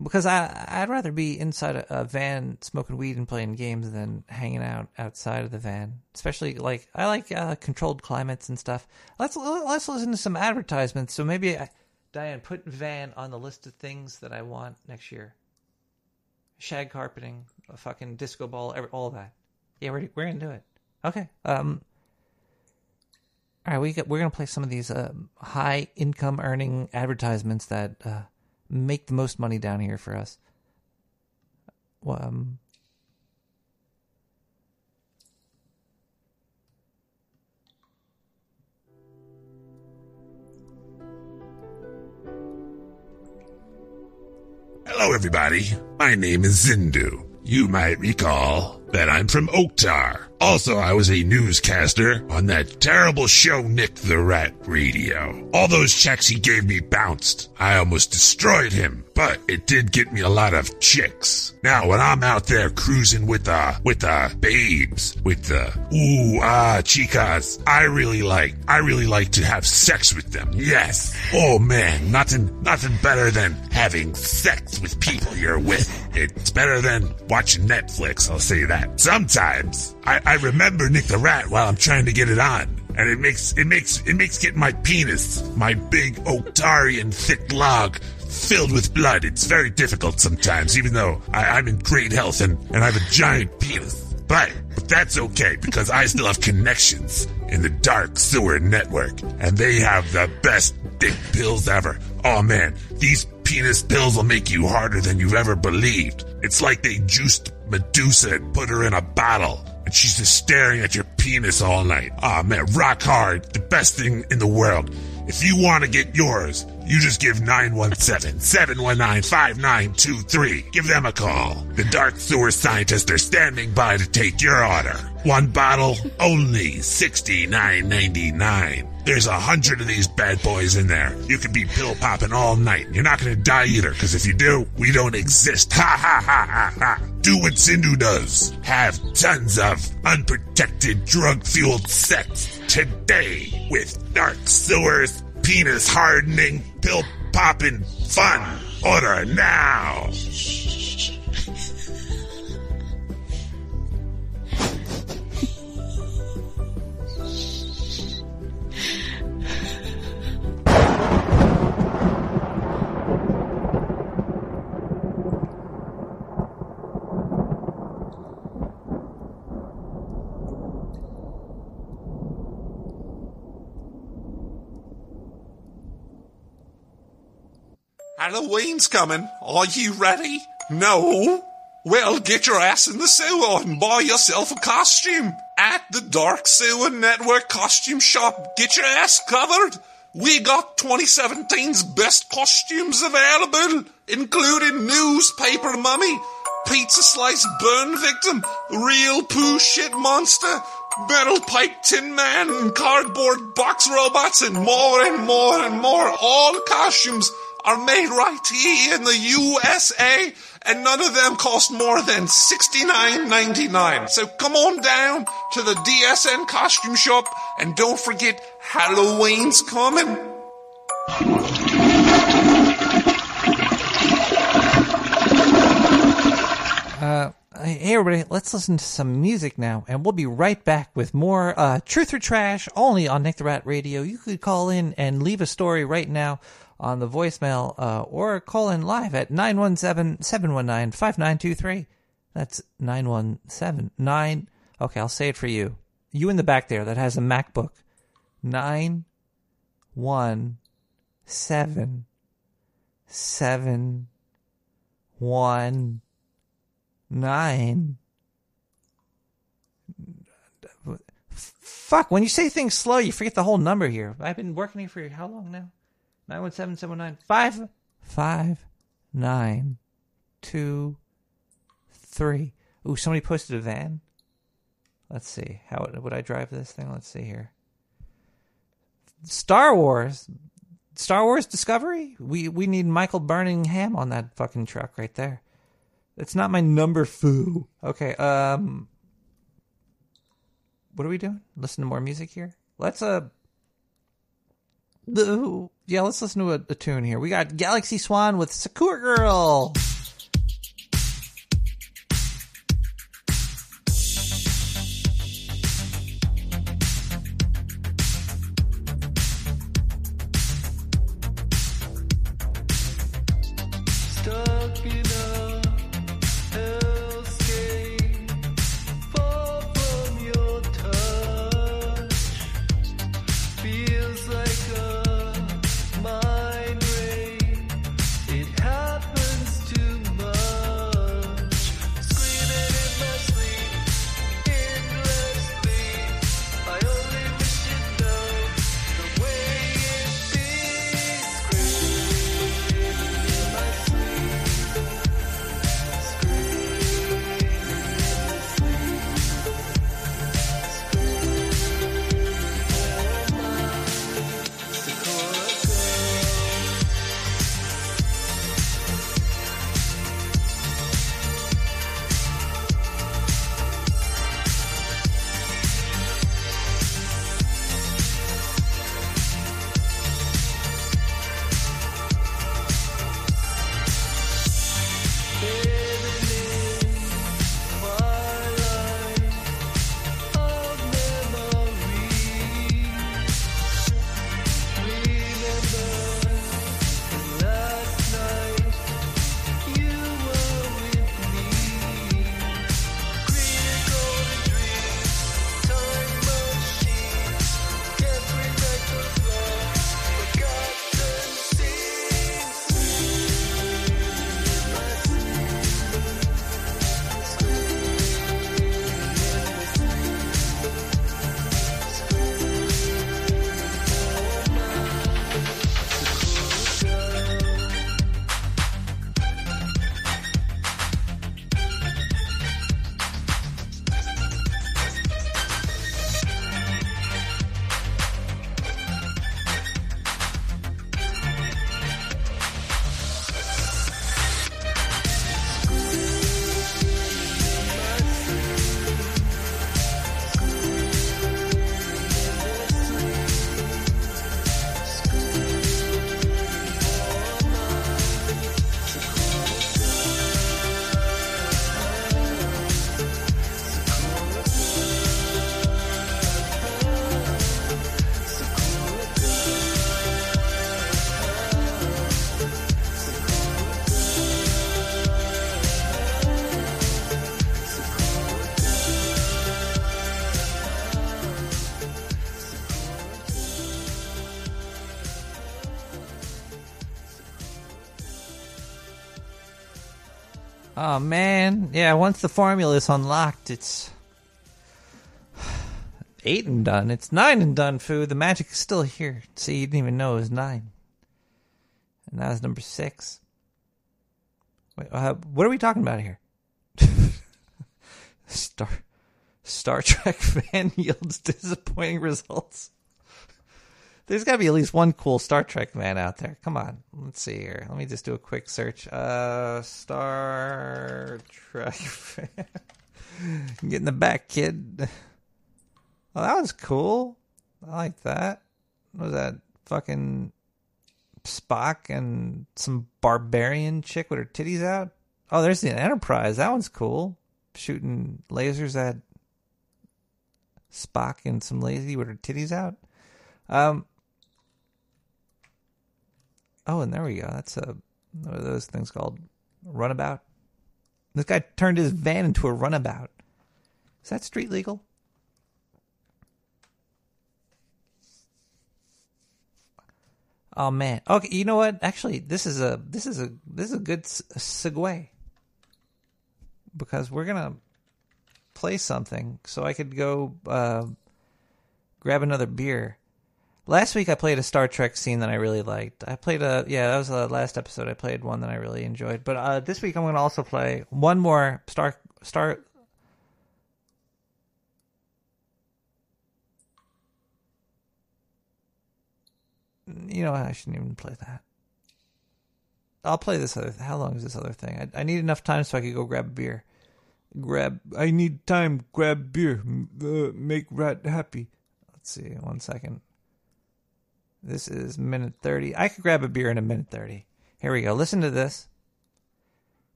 C: Because I I'd rather be inside a, a van smoking weed and playing games than hanging out outside of the van. Especially like I like uh, controlled climates and stuff. Let's let's listen to some advertisements. So maybe I, Diane put van on the list of things that I want next year shag carpeting, a fucking disco ball, every, all that. Yeah, we're we're gonna do it. Okay. Um. All right, we we're gonna play some of these uh, high income earning advertisements that uh, make the most money down here for us. Um,
O: Hello, everybody. My name is Zindu. You might recall that I'm from Oktar. Also, I was a newscaster on that terrible show Nick the Rat Radio. All those checks he gave me bounced. I almost destroyed him, but it did get me a lot of chicks. Now, when I'm out there cruising with the with the babes, with the ooh ah chicas, I really like I really like to have sex with them. Yes. Oh man, nothing nothing better than having sex with people you're with. It's better than watching Netflix, I'll say that. Sometimes I, I remember Nick the Rat while I'm trying to get it on. And it makes it makes it makes getting my penis, my big Octarian thick log filled with blood. It's very difficult sometimes, even though I, I'm in great health and, and I have a giant penis. But, but that's okay because I still have connections in the dark sewer network, and they have the best dick pills ever. Oh man, these penis pills will make you harder than you've ever believed. It's like they juiced Medusa and put her in a bottle, and she's just staring at your penis all night. Oh man, rock hard, the best thing in the world. If you want to get yours, you just give 917-719-5923. Give them a call. The dark sewer scientists are standing by to take your order. One bottle, only $69.99. There's a hundred of these bad boys in there. You can be pill popping all night. You're not gonna die either, because if you do, we don't exist. Ha ha ha ha ha. Do what Sindhu does. Have tons of unprotected drug fueled sex today with dark sewers, penis hardening, pill popping fun. Order now.
P: Halloween's coming. Are you ready? No? Well, get your ass in the sewer and buy yourself a costume. At the Dark Sewer Network costume shop, get your ass covered. We got 2017's best costumes available, including newspaper mummy, pizza slice burn victim, real poo shit monster, metal pipe tin man, cardboard box robots, and more and more and more. All costumes are made right here in the USA, and none of them cost more than $69.99. So come on down to the DSN costume shop, and don't forget Halloween's coming.
C: Uh, hey everybody, let's listen to some music now, and we'll be right back with more uh, Truth or Trash only on Nick the Rat Radio. You could call in and leave a story right now on the voicemail, uh, or call in live at 917-719-5923. That's 9179. Okay, I'll say it for you. You in the back there that has a MacBook. Nine one seven seven one nine. Fuck, when you say things slow, you forget the whole number here. I've been working here for how long now? Nine one seven seven nine five five nine two three. Ooh, somebody posted a van. Let's see. How would I drive this thing? Let's see here. Star Wars. Star Wars Discovery? We we need Michael Birmingham on that fucking truck right there. It's not my number foo. Okay, um What are we doing? Listen to more music here? Let's uh yeah, let's listen to a, a tune here. We got Galaxy Swan with Sakura Girl. Oh man, yeah. Once the formula is unlocked, it's eight and done. It's nine and done. Food. The magic is still here. See, you didn't even know it was nine, and that was number six. Wait, uh, what are we talking about here? Star Star Trek fan yields disappointing results. There's got to be at least one cool Star Trek man out there. Come on, let's see here. Let me just do a quick search. Uh, Star Trek fan. Get in the back, kid. Oh, that was cool. I like that. What was that fucking Spock and some barbarian chick with her titties out? Oh, there's the Enterprise. That one's cool. Shooting lasers at Spock and some lady with her titties out. Um. Oh, and there we go. That's a what are those things called? Runabout. This guy turned his van into a runabout. Is that street legal? Oh man. Okay, you know what? Actually, this is a this is a this is a good segue because we're gonna play something, so I could go uh, grab another beer. Last week I played a Star Trek scene that I really liked. I played a yeah, that was the last episode. I played one that I really enjoyed. But uh, this week I'm going to also play one more Star Star. You know. I shouldn't even play that. I'll play this other. How long is this other thing? I, I need enough time so I could go grab a beer. Grab. I need time. Grab beer. Uh, make rat happy. Let's see. One second. This is minute 30. I could grab a beer in a minute 30. Here we go. Listen to this.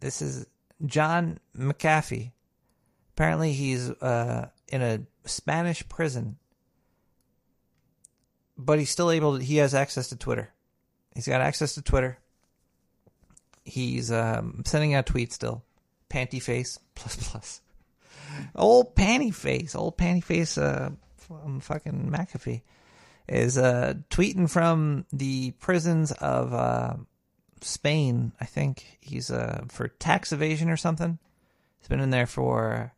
C: This is John McAfee. Apparently, he's uh, in a Spanish prison, but he's still able to, he has access to Twitter. He's got access to Twitter. He's um, sending out tweets still. Panty face, plus, plus. Old panty face, old panty face, uh, fucking McAfee is uh, tweeting from the prisons of uh, Spain. I think he's uh, for tax evasion or something. He's been in there for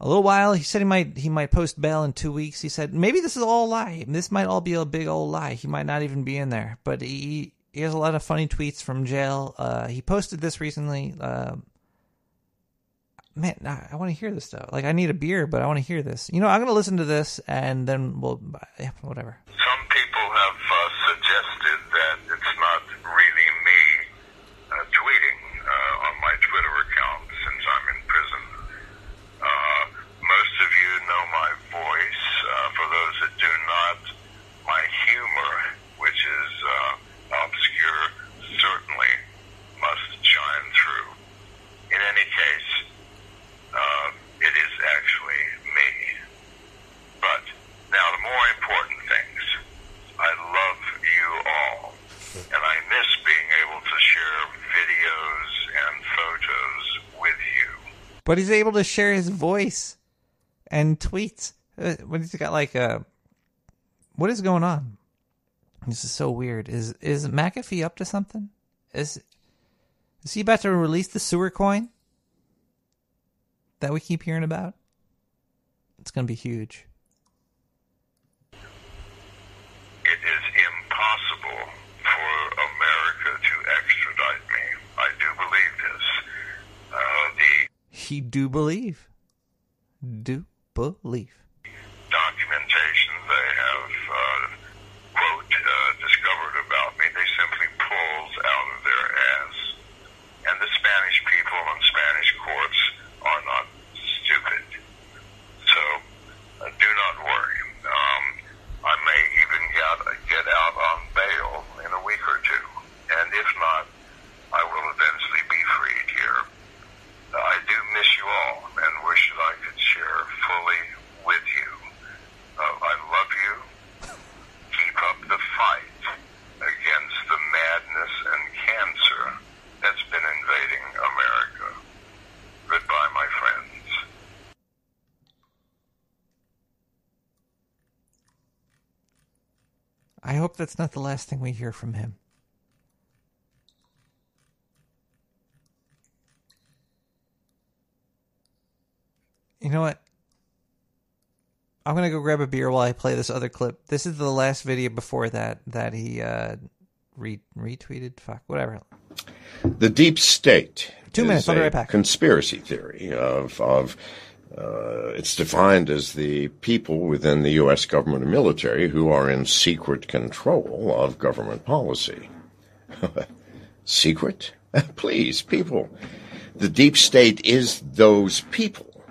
C: a little while. He said he might he might post bail in two weeks. He said maybe this is all a lie. This might all be a big old lie. He might not even be in there. But he he has a lot of funny tweets from jail. Uh, he posted this recently. Uh, man, I, want to hear this stuff. Like I need a beer, but I want to hear this. You know, I'm gonna listen to this and then we'll yeah, whatever.
Q: Some people have uh, suggested that it's not really me uh, tweeting uh, on my Twitter account since I'm in prison. Uh, most of you know my voice. Uh, for those that do not, my humor, which is uh, obscure, certainly must shine through. In any case, uh, it is actually me. But now, the more important things. I love you all, and I miss being able to share videos and photos with you.
C: But he's able to share his voice and tweets. Uh, when he's got like a what is going on? This is so weird. Is is McAfee up to something? Is is he about to release the sewer coin that we keep hearing about? It's gonna be huge.
Q: It is impossible for America to extradite me. I do believe this. Uh, the
C: He do believe. Do believe.
Q: that's
C: not the last thing we hear from him. You know what? I'm gonna go grab a beer while I play this other clip. This is the last video before that that he uh, re- retweeted. Fuck, whatever.
R: The deep state.
C: Two minutes. I'll be right back.
R: Conspiracy theory of of uh, it's defined as the people within the U.S. government and military who are in secret control of government policy. secret? Please, people. The deep state is those people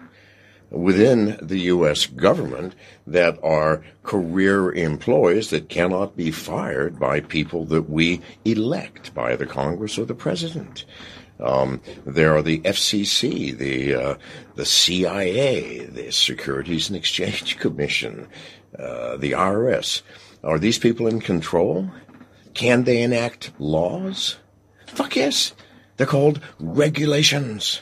R: within the U.S. government that are career employees that cannot be fired by people that we elect by the Congress or the President. Um, there are the FCC, the uh, the CIA, the Securities and Exchange Commission, uh, the IRS. Are these people in control? Can they enact laws? Fuck yes. They're called regulations.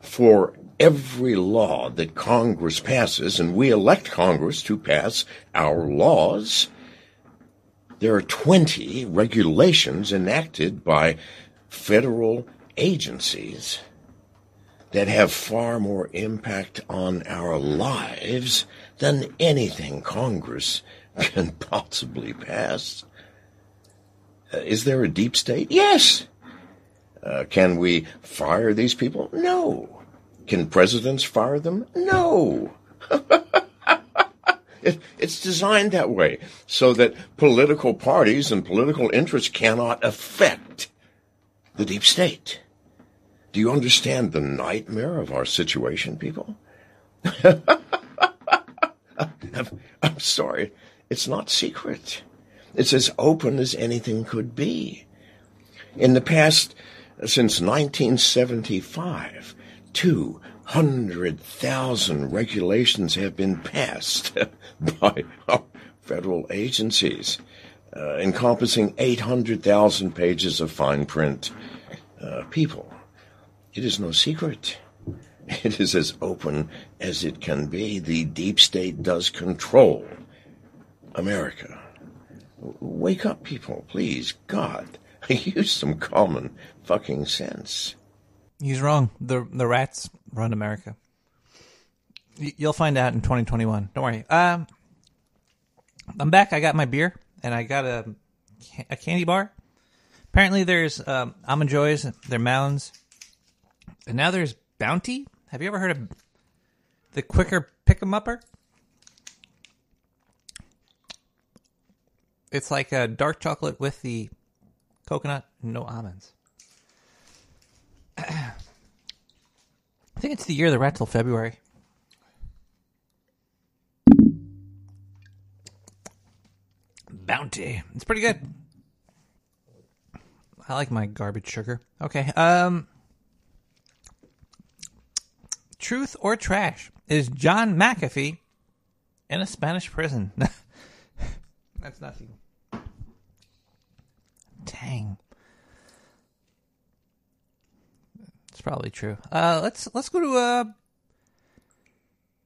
R: For every law that Congress passes, and we elect Congress to pass our laws, there are 20 regulations enacted by federal agencies that have far more impact on our lives than anything Congress can possibly pass. Uh, is there a deep state? Yes. Uh, can we fire these people? No. Can presidents fire them? No. it, it's designed that way so that political parties and political interests cannot affect the deep state. Do you understand the nightmare of our situation, people? I'm, sorry. It's not secret. It's as open as anything could be. In the past, since 1975, 200,000 regulations have been passed by our federal agencies, uh, encompassing 800,000 pages of fine print. Uh, people, it is no secret. It is as open as it can be. The deep state does control America. Wake up, people, please. God, use some common fucking sense.
C: He's wrong. The the rats run America. You'll find out in 2021. Don't worry. Um, I'm back. I got my beer and I got a a candy bar. Apparently, there's um, almond joys. They're mounds, and now there's Bounty. Have you ever heard of the quicker pick 'em upper? It's like a dark chocolate with the coconut, no almonds. I think it's the year of the rat till February. Bounty. It's pretty good. I like my garbage sugar. Okay. Um Truth or trash? Is John McAfee in a Spanish prison? That's nothing. Dang. It's probably true. Uh, let's let's go to uh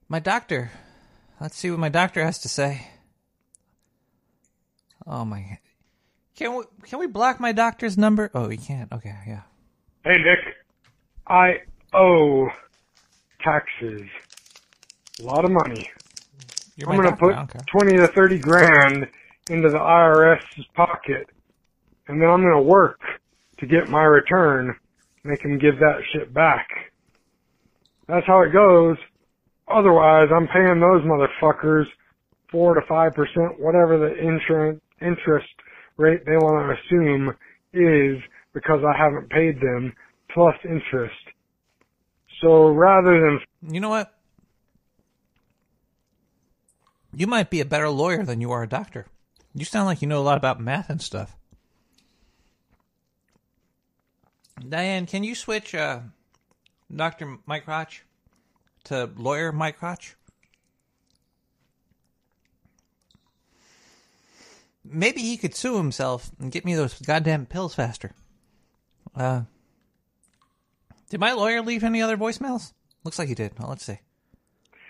C: my doctor. Let's see what my doctor has to say. Oh my! Can we can we block my doctor's number? Oh, we can't. Okay, yeah.
D: Hey, Nick. I owe taxes. A lot of money.
C: You're
D: I'm going to put
C: I don't
D: 20 to 30 grand into the IRS's pocket. And then I'm going to work to get my return. Make them give that shit back. That's how it goes. Otherwise, I'm paying those motherfuckers four to five percent, whatever the insurance interest rate they want to assume is, because I haven't paid them plus interest. So rather than
C: You know what? You might be a better lawyer than you are a doctor. You sound like you know a lot about math and stuff. Diane, can you switch uh, Dr. Mike Roch to lawyer Mike Roch? Maybe he could sue himself and get me those goddamn pills faster. Uh, did my lawyer leave any other voicemails? Looks like he did. Well, let's see.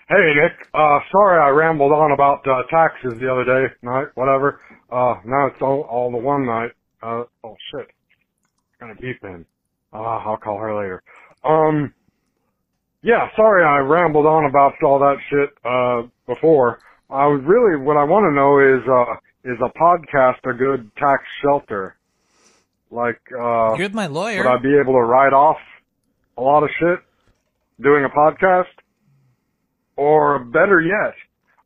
D: Hey Nick, uh, sorry I rambled on about uh, taxes the other day, night, whatever. Uh, now it's all, all the one night. Uh, oh shit, it's gonna beep in. Uh, I'll call her later. Um, yeah, sorry I rambled on about all that shit uh before. I was really what I want to know is uh is a podcast a good tax shelter? Like uh
C: You're my lawyer.
D: would I be able to write off a lot of shit doing a podcast? Or better yet,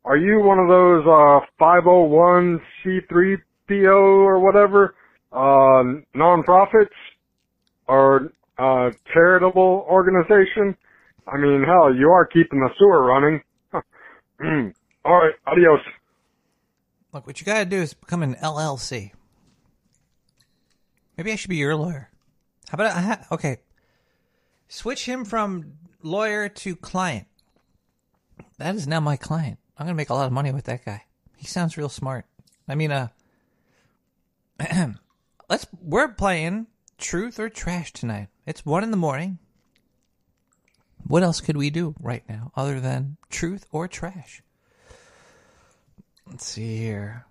D: are you one of those uh 501c3 PO or whatever uh nonprofits or uh charitable organization? I mean, hell, you are keeping the sewer running. All right, adios.
C: Look, what you gotta do is become an LLC. Maybe I should be your lawyer. How about I ha- okay? Switch him from lawyer to client. That is now my client. I'm gonna make a lot of money with that guy. He sounds real smart. I mean, uh, let's. We're playing truth or trash tonight. It's one in the morning. What else could we do right now other than truth or trash? Let's see here.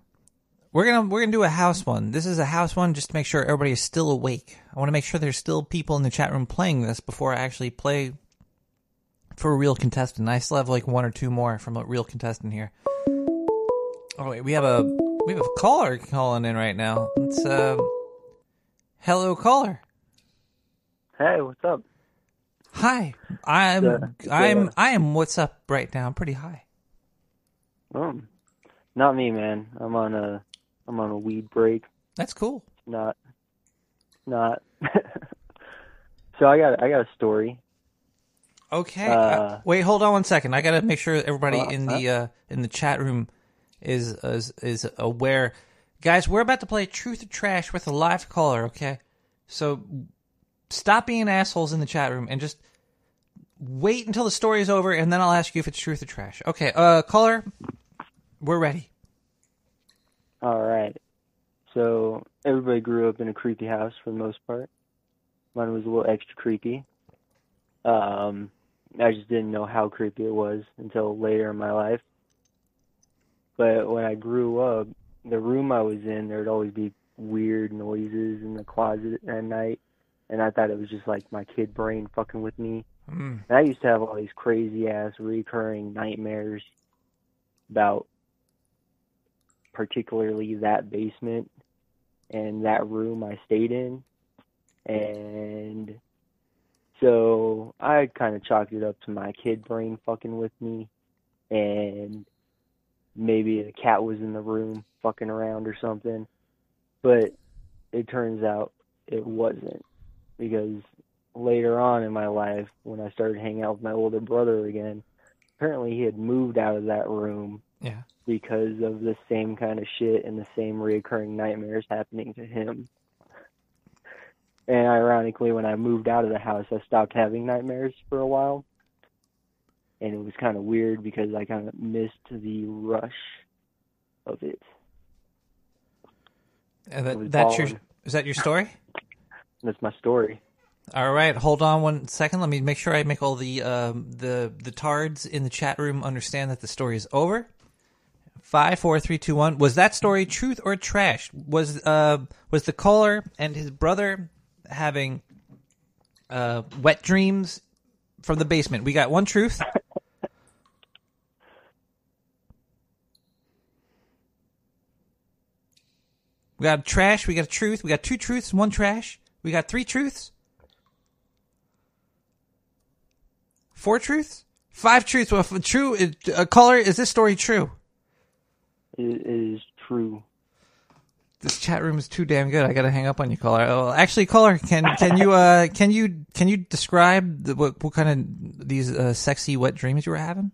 C: We're gonna we're gonna do a house one. This is a house one just to make sure everybody is still awake. I want to make sure there's still people in the chat room playing this before I actually play for a real contestant. I still have like one or two more from a real contestant here. Oh wait, we have a we have a caller calling in right now. It's uh, hello caller.
S: Hey, what's up?
C: Hi, I'm
S: Yeah,
C: I'm
S: yeah.
C: I am. What's up right now? I'm pretty high.
S: Um, not me, man. I'm on a I'm on a weed break.
C: That's cool.
S: Not not. so I got I got a story.
C: Okay.
S: Uh,
C: uh, wait, hold on one second. I gotta make sure everybody
S: Uh,
C: in the uh, in the chat room is is is aware. Guys, we're about to play Truth or Trash with a live caller. Okay, so stop being assholes in the chat room and just wait until the story is over, and then I'll ask you if it's truth or trash. Okay, uh, caller, we're ready.
S: All right. So everybody grew up in a creepy house for the most part. Mine was a little extra creepy. Um, I just didn't know how creepy it was until later in my life. But when I grew up, the room I was in, there'd always be weird noises in the closet at night, and I thought it was just like my kid brain fucking with me.
C: Mm.
S: And I used to have all these crazy ass recurring nightmares about particularly that basement and that room I stayed in. And so I kind of chalked it up to my kid brain fucking with me. And maybe the cat was in the room fucking around or something. But it turns out it wasn't. Because later on in my life, when I started hanging out with my older brother again, apparently he had moved out of that room
C: Yeah.
S: because of the same kind of shit and the same reoccurring nightmares happening to him. And ironically, when I moved out of the house, I stopped having nightmares for a while. And it was kind of weird because I kind of missed the rush of it.
C: Uh,
S: It was
C: that, that's your is that your story?
S: That's my story.
C: All right, hold on one second. Let me make sure I make all the um, the the tards in the chat room understand that the story is over. Five, four, three, two, one. Was that story truth or trash? Was uh was the caller and his brother having uh wet dreams from the basement? We got one truth. We got trash. We got a truth. We got two truths, one trash. We got three truths. Four truths? Five truths. Well, true, uh, caller, is this story true?
S: It is true.
C: This chat room is too damn good. I gotta hang up on you, caller. Oh, actually, caller, can can you uh can you can you describe the, what what kind of these uh, sexy wet dreams you were having?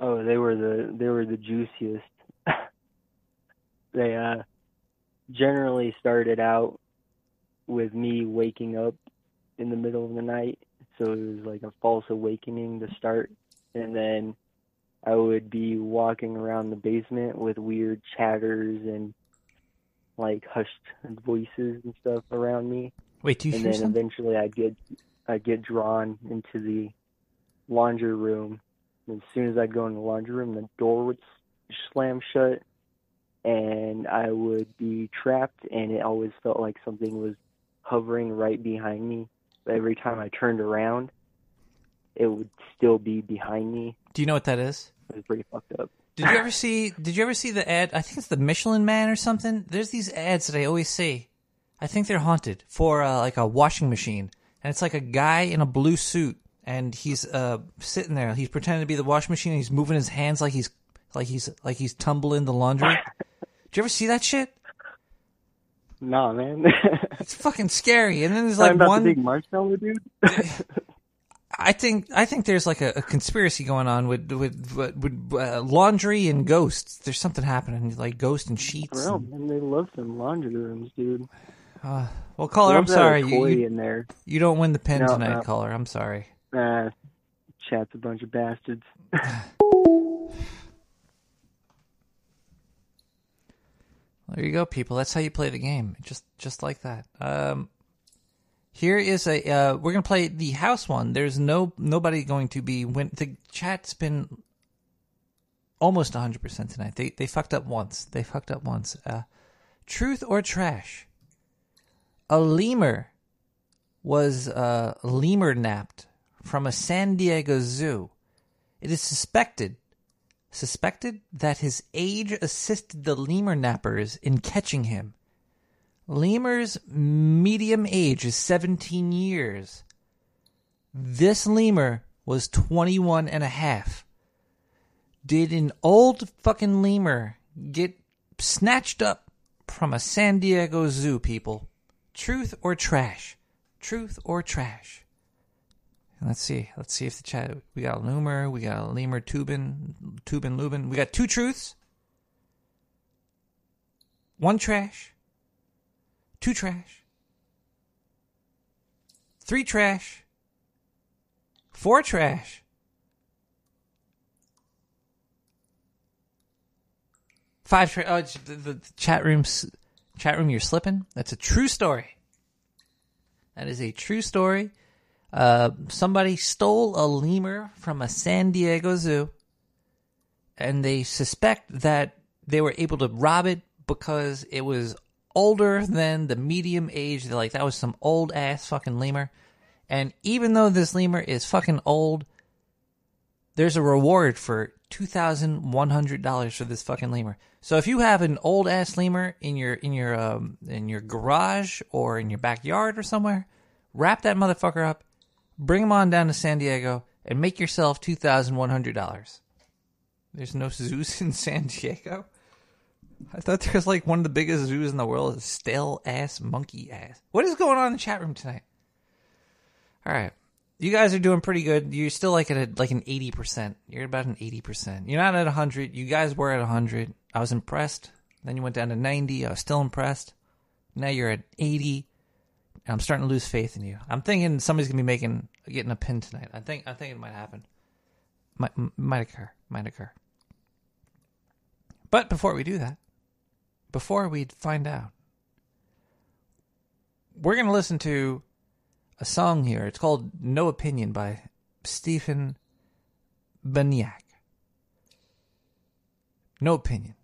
S: Oh, they were the they were the juiciest. they uh generally started out with me waking up in the middle of the night, so it was like a false awakening to start, and then I would be walking around the basement with weird chatters and like hushed voices and stuff around me.
C: Wait, do you
S: and
C: hear
S: then
C: something?
S: eventually I'd get I'd get drawn into the laundry room. And as soon as I'd go in the laundry room, the door would slam shut, and I would be trapped. And it always felt like something was hovering right behind me. But every time I turned around, it would still be behind me.
C: Do you know what that is?
S: Was pretty fucked up.
C: Did you ever see? Did you ever see the ad? I think it's the Michelin Man or something. There's these ads that I always see. I think they're haunted for uh, like a washing machine, and it's like a guy in a blue suit, and he's uh, sitting there. He's pretending to be the washing machine. And he's moving his hands like he's like he's like he's tumbling the laundry. Did you ever see that shit?
S: Nah, man.
C: It's fucking scary. And then there's like one.
S: big marshmallow dude.
C: I think I think there's like a, a conspiracy going on with with, with, with uh, laundry and ghosts. There's something happening, like ghosts and sheets.
S: Bro,
C: and-
S: they love some laundry rooms, dude.
C: Uh, well, caller, I'm sorry. You, you,
S: in there.
C: you don't win the pin
S: No,
C: tonight,
S: no.
C: caller. I'm sorry.
S: Nah, chat's a bunch of bastards.
C: There you go, people. That's how you play the game, just just like that. Um, here is a uh, we're gonna play the house one. There's no nobody going to be when the chat's been almost 100 percent tonight. They they fucked up once. They fucked up once. Uh, truth or trash? A lemur was uh, lemur napped from a San Diego zoo. It is suspected suspected that his age assisted the lemur nappers in catching him. Lemur's medium age is 17 years. This lemur was 21 and a half. Did an old fucking lemur get snatched up from a San Diego zoo, people? Truth or trash? Truth or trash? Let's see. Let's see if the chat. We got a lemur. We got a lemur Toobin. Toobin Lubin. We got two truths. One trash. Two trash. Three trash. Four trash. Five trash. Oh, it's the, the chat room's chat room. You're slipping. That's a true story. That is a true story. Uh, somebody stole a lemur from a San Diego zoo, and they suspect that they were able to rob it because it was older than the medium age. They're like, that was some old ass fucking lemur. And even though this lemur is fucking old, there's a reward for two thousand one hundred dollars for this fucking lemur. So if you have an old ass lemur in your in your um, in your garage or in your backyard or somewhere, wrap that motherfucker up, bring him on down to San Diego, and make yourself two thousand one hundred dollars. There's no zoos in San Diego. I thought there was like one of the biggest zoos in the world. is Stale ass monkey ass. What is going on in the chat room tonight? All right. You guys are doing pretty good. You're still like at a, like an 80%. You're about an 80%. You're not at 100. You guys were at 100. I was impressed. Then you went down to 90. I was still impressed. Now you're at 80. And I'm starting to lose faith in you. I'm thinking somebody's going to be making getting a pin tonight. I think I think it might happen. Might might occur. Might occur. But before we do that, before we find out, we're going to listen to a song here. It's called No Opinion by Stephen Baniak. No Opinion.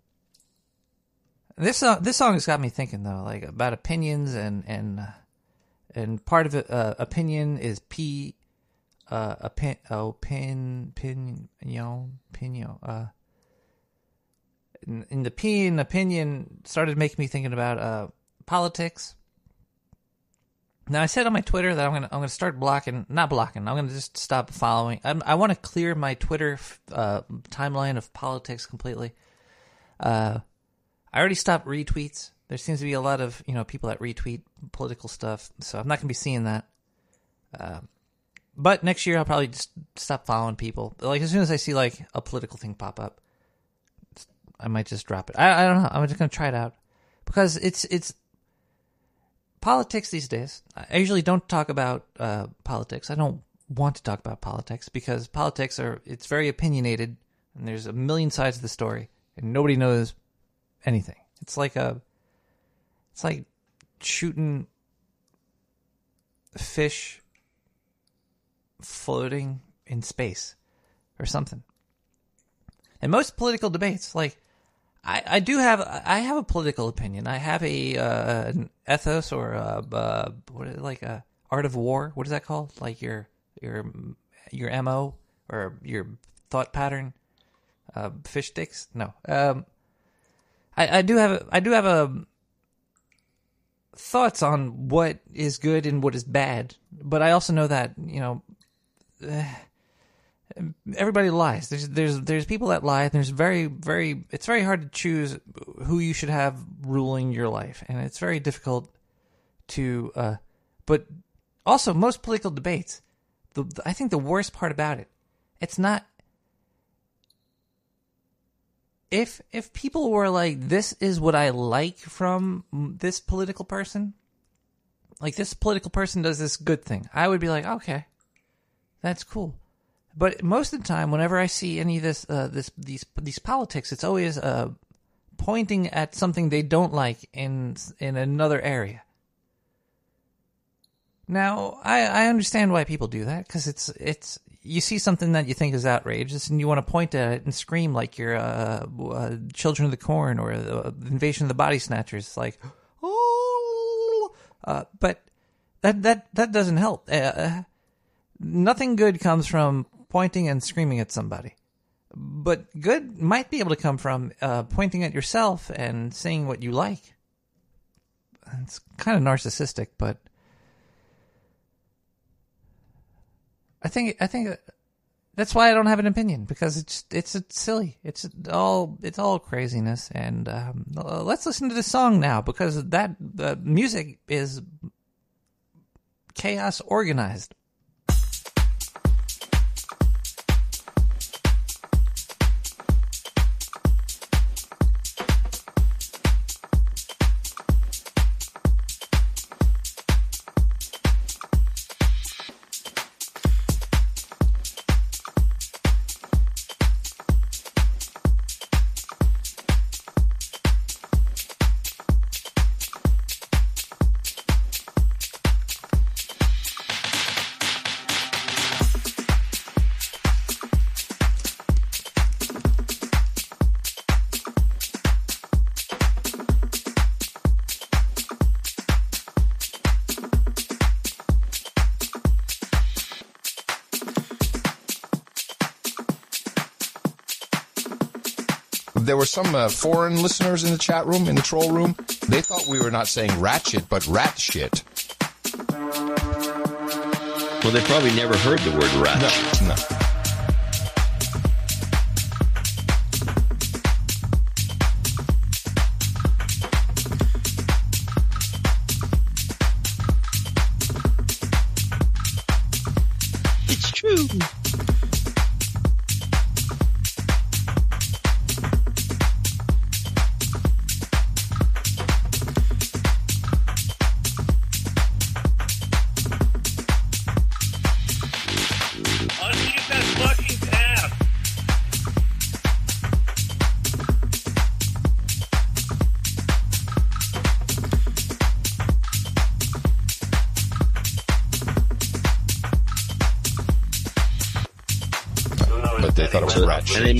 C: This song, this song has got me thinking though, like about opinions and and uh, and part of it, uh, opinion is p, uh, opin, opin, pin, pinion, pinion. Uh, in, the P in opinion started making me thinking about uh politics. Now I said on my Twitter that I'm gonna I'm gonna start blocking, not blocking. I'm gonna just stop following. I'm, I want to clear my Twitter uh, timeline of politics completely. Uh, I already stopped retweets. There seems to be a lot of you know people that retweet political stuff, so I'm not gonna be seeing that. Uh, but next year I'll probably just stop following people. Like as soon as I see like a political thing pop up, I might just drop it. I, I don't know. I'm just gonna try it out because it's it's politics these days. I usually don't talk about uh, politics. I don't want to talk about politics because politics are it's very opinionated and there's a million sides to the story and nobody knows anything. It's like a it's like shooting fish floating in space or something. And most political debates, like I, I do have I have a political opinion. I have a uh, an ethos or a, uh, what is it, like a art of war. What is that called? Like your your your mo or your thought pattern. Uh, fish sticks? No. Um, I, I do have a, I do have a thoughts on what is good and what is bad, but I also know that you know. Everybody lies. There's there's there's people that lie. There's very very it's very hard to choose who you should have ruling your life, and it's very difficult to. Uh, but also, most political debates, the, the I think the worst part about it, it's not. If if people were like, this is what I like from this political person, like this political person does this good thing, I would be like, okay, that's cool. But most of the time, whenever I see any of this, uh, this these these politics, it's always uh, pointing at something they don't like in in another area. Now, I, I understand why people do that because it's it's you see something that you think is outrageous and you want to point at it and scream like you're uh, uh, Children of the Corn or the Invasion of the Body Snatchers. Like, oh, uh, but that that that doesn't help. Uh, nothing good comes from pointing and screaming at somebody. But good might be able to come from uh, pointing at yourself and saying what you like. It's kind of narcissistic, but I think I think that's why I don't have an opinion because it's it's, silly. It's all it's all craziness. And um, uh, let's listen to this song now because that the music is chaos organized.
F: There were some uh, foreign listeners in the chat room, in the troll room. They thought we were not saying ratchet, but rat shit.
E: Well, they probably never heard the word rat.
F: No, no.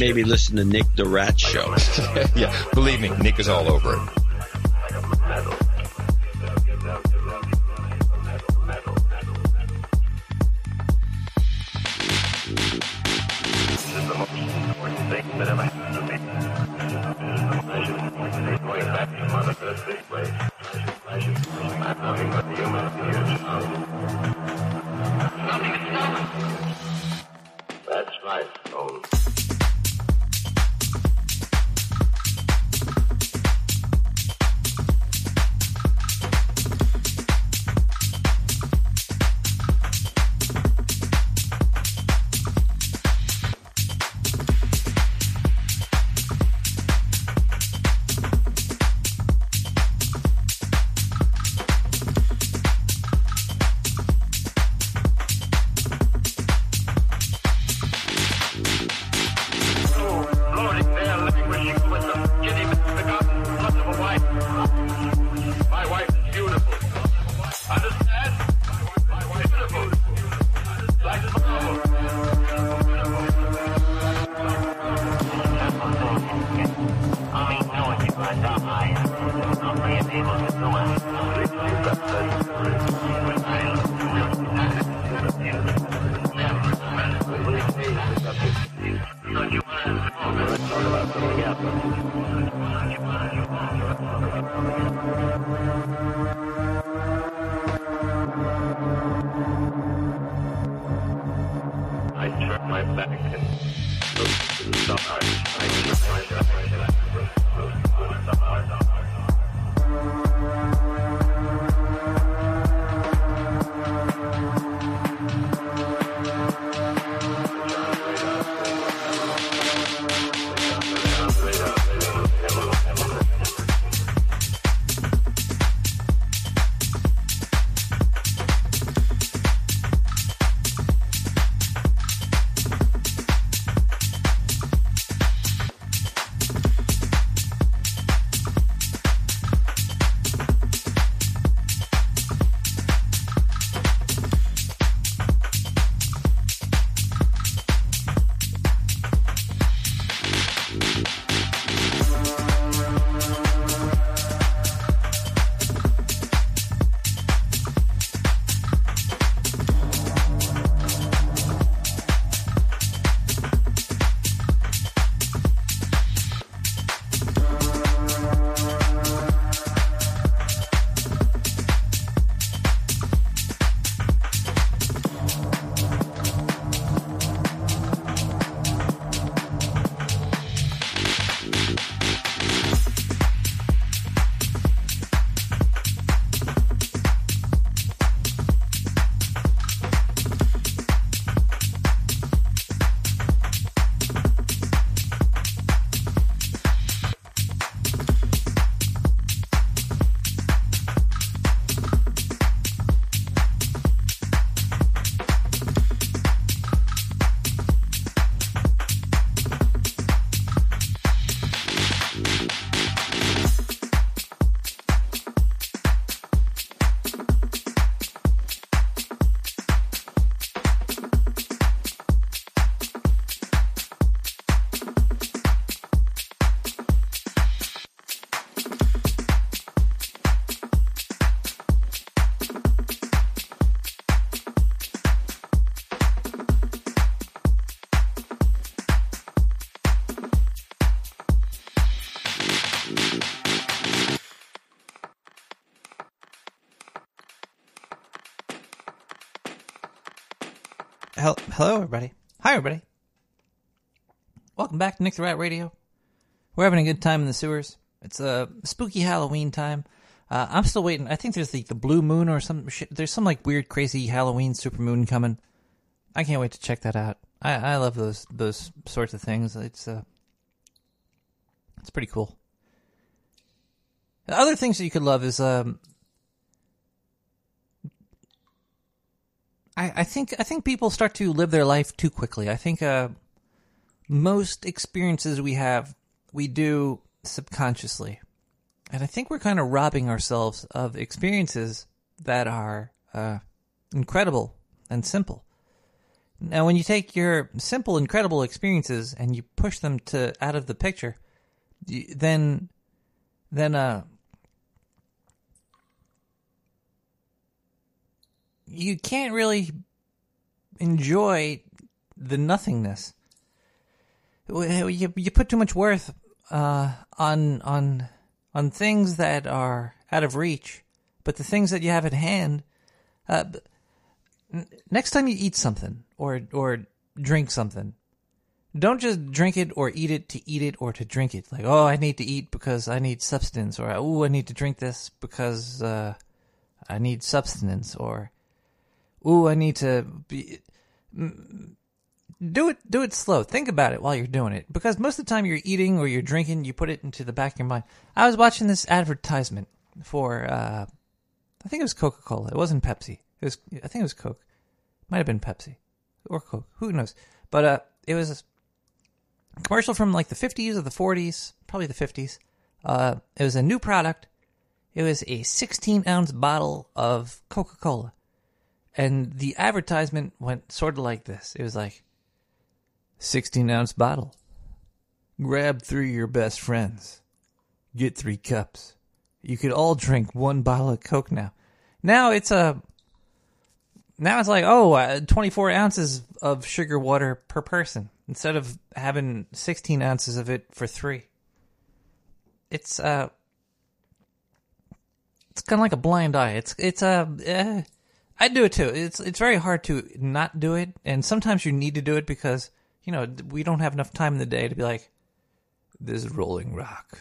E: Maybe listen to Nick the Rat Show.
F: yeah, believe me, Nick is all over it.
C: Hello, everybody. Hi, everybody. Welcome back to Nick the Rat Radio. We're having a good time in the sewers. It's a spooky Halloween time. Uh, I'm still waiting. I think there's the, the blue moon or some shit. There's some like weird, crazy Halloween super moon coming. I can't wait to check that out. I, I love those those sorts of things. It's uh, it's pretty cool. The other things that you could love is um, I, I think I think people start to live their life too quickly. I think uh, most experiences we have we do subconsciously, and I think we're kind of robbing ourselves of experiences that are uh, incredible and simple. Now, when you take your simple, incredible experiences and you push them to out of the picture, then then uh you can't really enjoy the nothingness. You you put too much worth uh, on on on things that are out of reach, but the things that you have at hand. Uh, next time you eat something or or drink something, don't just drink it or eat it to eat it or to drink it. Like, oh, I need to eat because I need substance, or oh, I need to drink this because uh, I need substance, or ooh, I need to be. Do it, do it slow. Think about it while you're doing it, because most of the time you're eating or you're drinking, you put it into the back of your mind. I was watching this advertisement for, uh, I think it was Coca Cola. It wasn't Pepsi. It was, I think it was Coke. Might have been Pepsi or Coke. Who knows? But uh, it was a commercial from like the 50s or the 40s, probably the 50s. Uh, it was a new product. It was a 16 ounce bottle of Coca Cola. And the advertisement went sort of like this it was like, 16 ounce bottle. Grab three of your best friends. Get three cups. You could all drink one bottle of Coke now. Now it's a Now it's like, oh, uh, 24 ounces of sugar water per person instead of having 16 ounces of it for three. It's uh, it's kind of like a blind eye. It's it's uh, eh, I do it too. It's it's very hard to not do it, and sometimes you need to do it because you know we don't have enough time in the day to be like, this is Rolling Rock.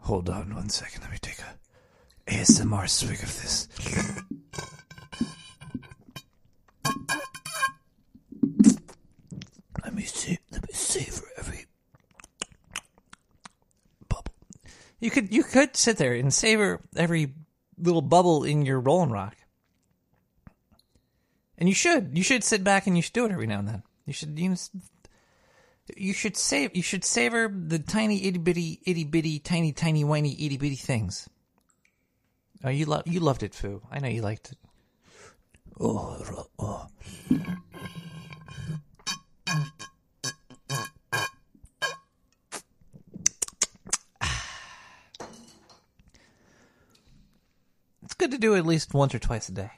C: Hold on one second. Let me take a ASMR swig of this. Let me see. Let me savor every bubble. You could you could sit there and savor every little bubble in your Rolling Rock, and you should. You should sit back and you should do it every now and then. You should you, know, you should save you should savor the tiny itty bitty itty bitty tiny tiny whiny itty bitty things. Oh, you love you loved it, Foo. I know you liked it. Oh, oh. Good to do at least once or twice a day,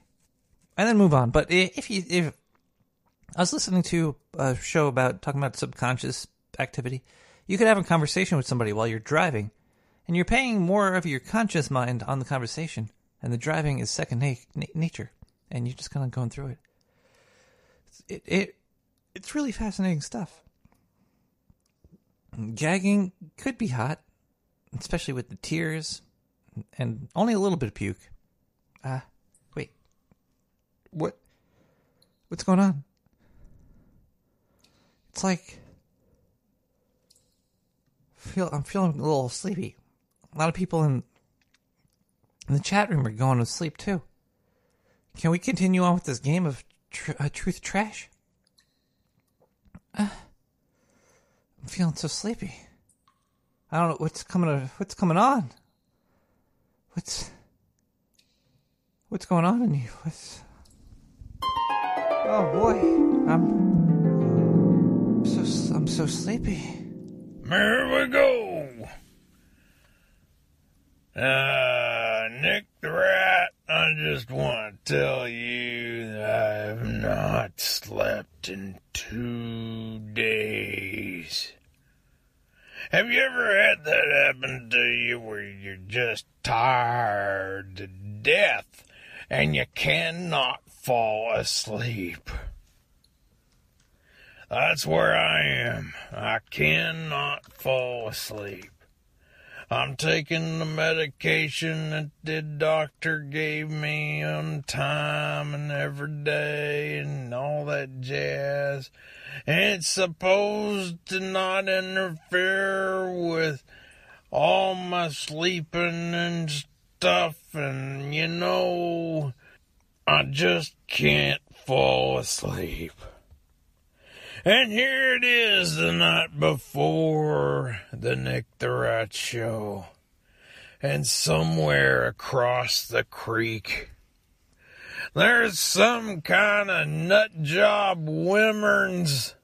C: and then move on. But if you if I was listening to a show about talking about subconscious activity, you could have a conversation with somebody while you're driving, and you're paying more of your conscious mind on the conversation, and the driving is second na- na- nature, and you're just kind of going through it. It it it's really fascinating stuff. Gagging could be hot, especially with the tears, and only a little bit of puke. Uh, wait, what? What's going on? It's like feel I'm feeling a little sleepy. A lot of people in in the chat room are going to sleep too. Can we continue on with this game of tr- uh, truth trash? Uh, I'm feeling so sleepy. I don't know what's coming. What's coming on? What's what's going on in you? What's oh boy, I'm so I'm so sleepy.
T: Here we go. Uh, Nick the Rat, I just want to tell you that I've not slept in two days. Have you ever had that happen to you where you're just tired to death and you cannot fall asleep? That's where I am. I cannot fall asleep. I'm taking the medication that the doctor gave me on time and every day and all that jazz. And it's supposed to not interfere with all my sleeping and stuff. And you know, I just can't fall asleep. And here it is the night before the Nick the Rat show. And somewhere across the creek, there's some kind of nut job wimmerns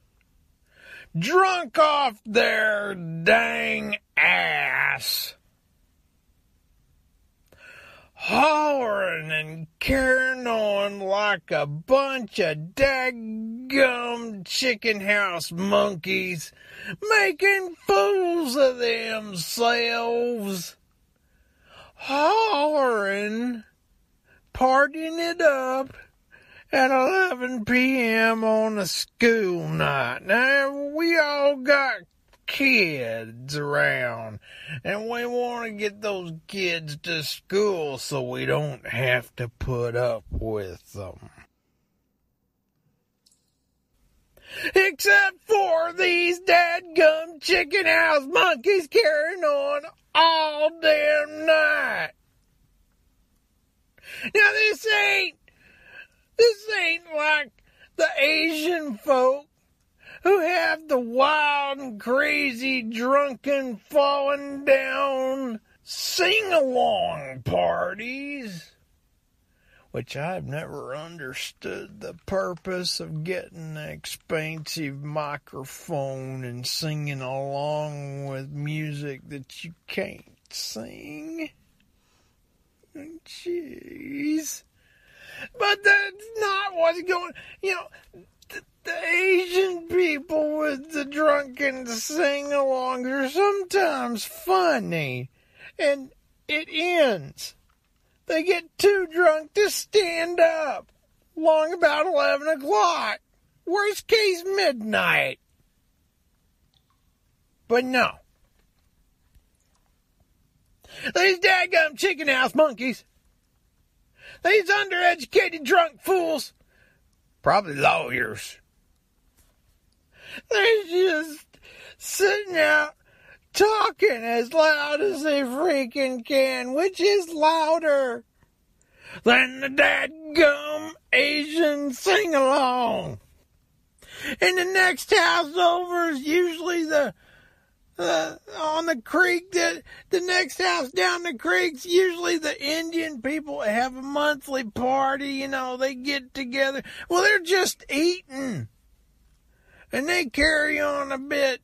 T: drunk off their dang ass. Hollering and carrying on like a bunch of daggum chicken house monkeys, making fools of themselves. Hollering, partying it up at 11 p.m. on a school night. Now, we all got kids around, and we want to get those kids to school so we don't have to put up with them. Except for these dadgum chicken house monkeys carrying on all damn night. Now this ain't, this ain't like the Asian folk who have the wild and crazy drunken falling down sing along parties. Which I've never understood the purpose of getting an expensive microphone and singing along with music that you can't sing. Jeez. is going, you know, the, the Asian people with the drunken sing-alongs are sometimes funny, and it ends. They get too drunk to stand up, long about 11 o'clock. Worst case, midnight. But no. These dadgum chicken house monkeys. These undereducated drunk fools. Probably lawyers. They're just sitting out talking as loud as they freaking can, which is louder than the dadgum Asian sing along. And the next house over is usually the uh, on the creek. The the next house down the creek's usually the Indian people have a monthly party. You know, they get together. Well, they're just eating, and they carry on a bit,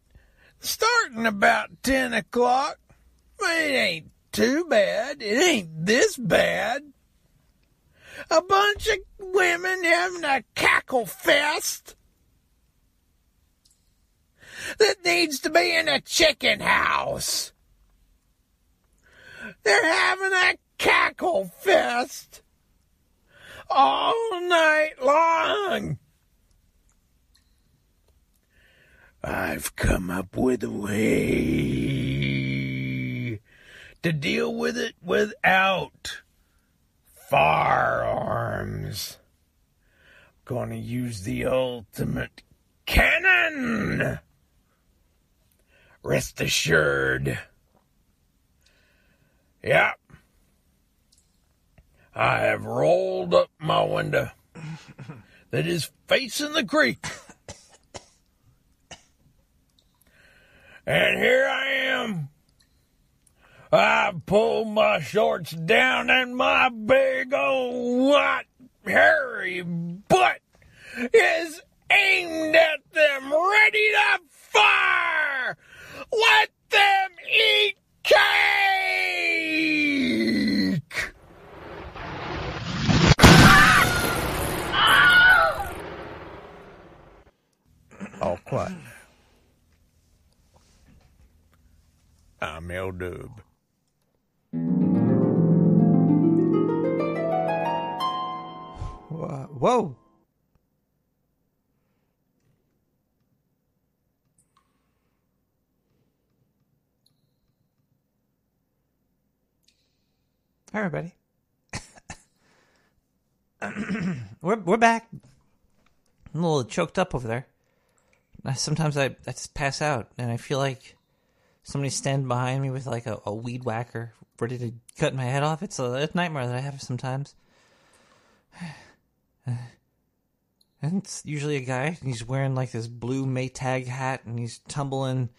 T: starting about ten o'clock. But it ain't too bad. It ain't this bad. A bunch of women having a cackle fest that needs to be in a chicken house. They're having a cackle fest all night long. I've come up with a way to deal with it without firearms. Gonna use the ultimate cannon. Rest assured. Yep. I have rolled up my window that is facing the creek. And here I am. I pulled my shorts down and my big old white hairy butt is aimed at them, ready to fire! Let them eat cake! Oh, All quiet. I'm L Dub.
C: Whoa. Hi, everybody. we're we're back. I'm a little choked up over there. Sometimes I, I just pass out, and I feel like somebody's standing behind me with like a, a weed whacker, ready to cut my head off. It's a, a nightmare that I have sometimes. And it's usually a guy, and he's wearing like this blue Maytag hat, and he's tumbling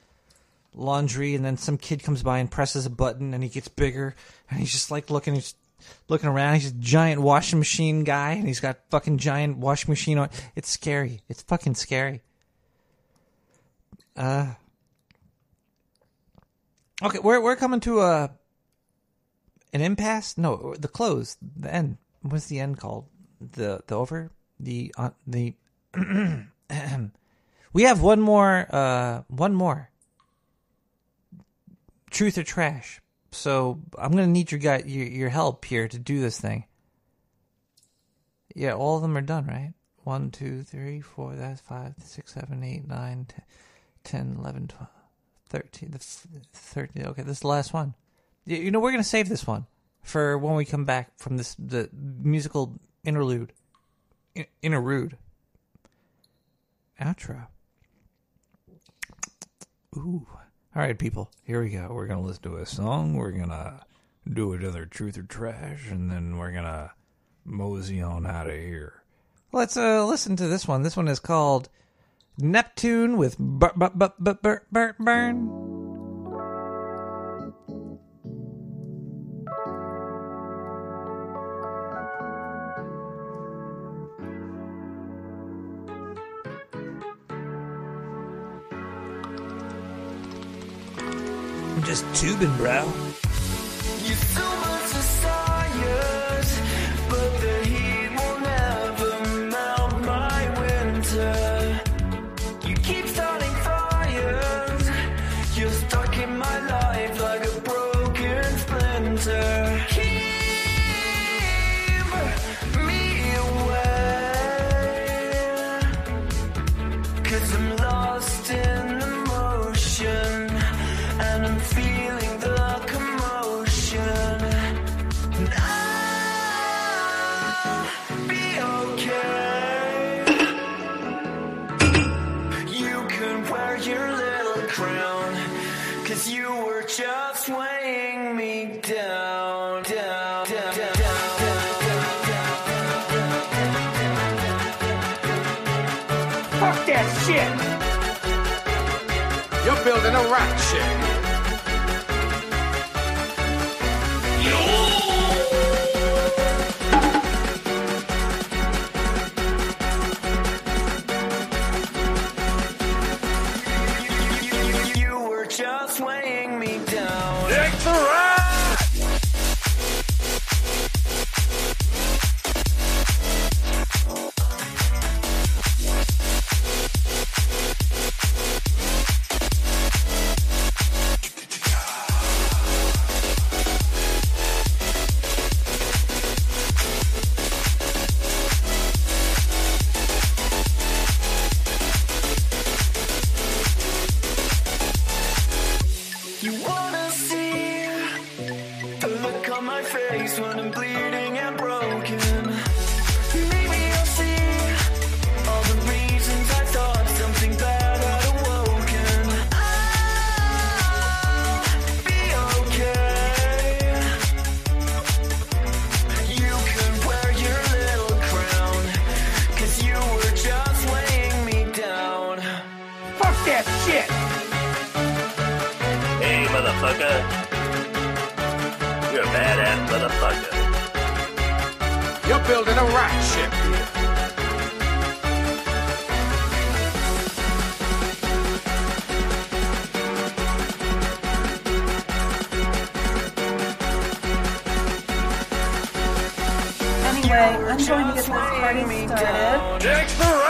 C: laundry, and then some kid comes by and presses a button, and he gets bigger, and he's just like looking, he's looking around. He's a giant washing machine guy, and he's got fucking giant washing machine on. It's scary. It's fucking scary. Uh. Okay, we're we're coming to a an impasse. No, the close, the end. What's the end called? The the over the uh, the. we have one more. Uh, one more. Truth or trash. So I'm gonna need your guy your, your help here to do this thing. Yeah, all of them are done, right? One, two, three, four. That's five, six, seven, eight, nine, ten, eleven, twelve, thirteen. The f- thirteen. Okay, this is the last one. You, you know, we're gonna save this one for when we come back from this the musical interlude, in, interlude, outro. Ooh. All right, people. Here we go. We're gonna listen to a song. We're gonna do another truth or trash, and then we're gonna mosey on out of here. Let's uh listen to this one. This one is called Neptune with Burt Burt Burt Burn. Tubing, bro.
U: That shit!
V: Hey, motherfucker. You're a badass motherfucker.
F: You're building a rat ship.
W: Anyway, I'm going to get this party started.
A: It's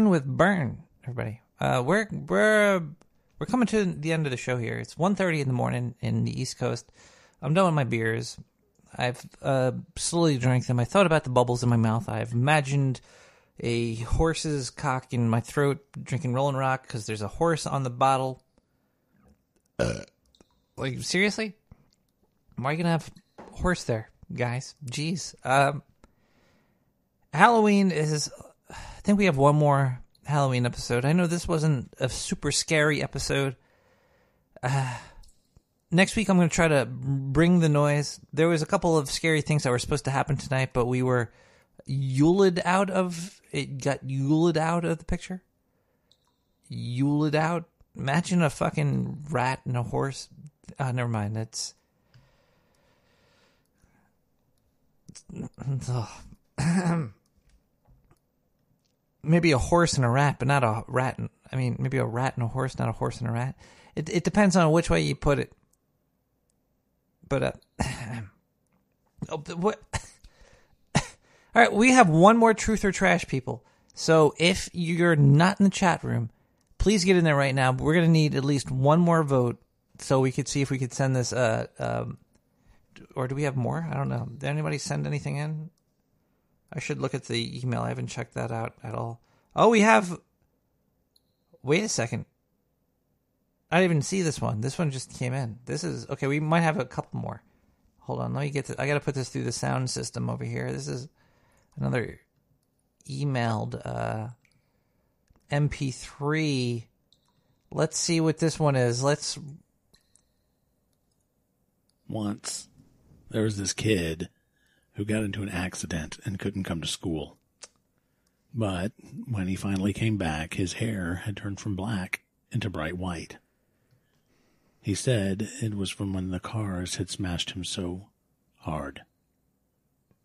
C: Neptune with Burn. Everybody, uh, we're we're we're coming to the end of the show here. It's 1.30 in the morning in the East Coast. I'm done with my beers. I've uh, slowly drank them. I thought about the bubbles in my mouth. I've imagined a horse's cock in my throat, drinking Rolling Rock because there's a horse on the bottle. Like seriously, why are you gonna have horse there, guys? Jeez. Um, Halloween is. I think we have one more Halloween episode. I know this wasn't a super scary episode. Uh, next week, I'm going to try to bring the noise. There was a couple of scary things that were supposed to happen tonight, but we were yuled out of it. Got yuled out of the picture. Yuled out. Imagine a fucking rat and a horse. Uh, never mind. That's. Ugh. maybe a horse and a rat, but not a rat. And, I mean, maybe a rat and a horse, not a horse and a rat. It it depends on which way you put it. But uh, oh, but what? All right, we have one more truth or trash, people. So if you're not in the chat room, please get in there right now. We're gonna need at least one more vote so we could see if we could send this. Uh, um, or do we have more? I don't know. Did anybody send anything in? I should look at the email. I haven't checked that out at all. Oh, we have. Wait a second. I didn't even see this one. This one just came in. This is okay. We might have a couple more. Hold on. Let me get to. I got to put this through the sound system over here. This is another emailed uh, MP3. Let's see what this one is. Let's.
N: Once there was this kid who got into an accident and couldn't come to school. But when he finally came back, his hair had turned from black into bright white. He said it was from when the cars had smashed him so hard.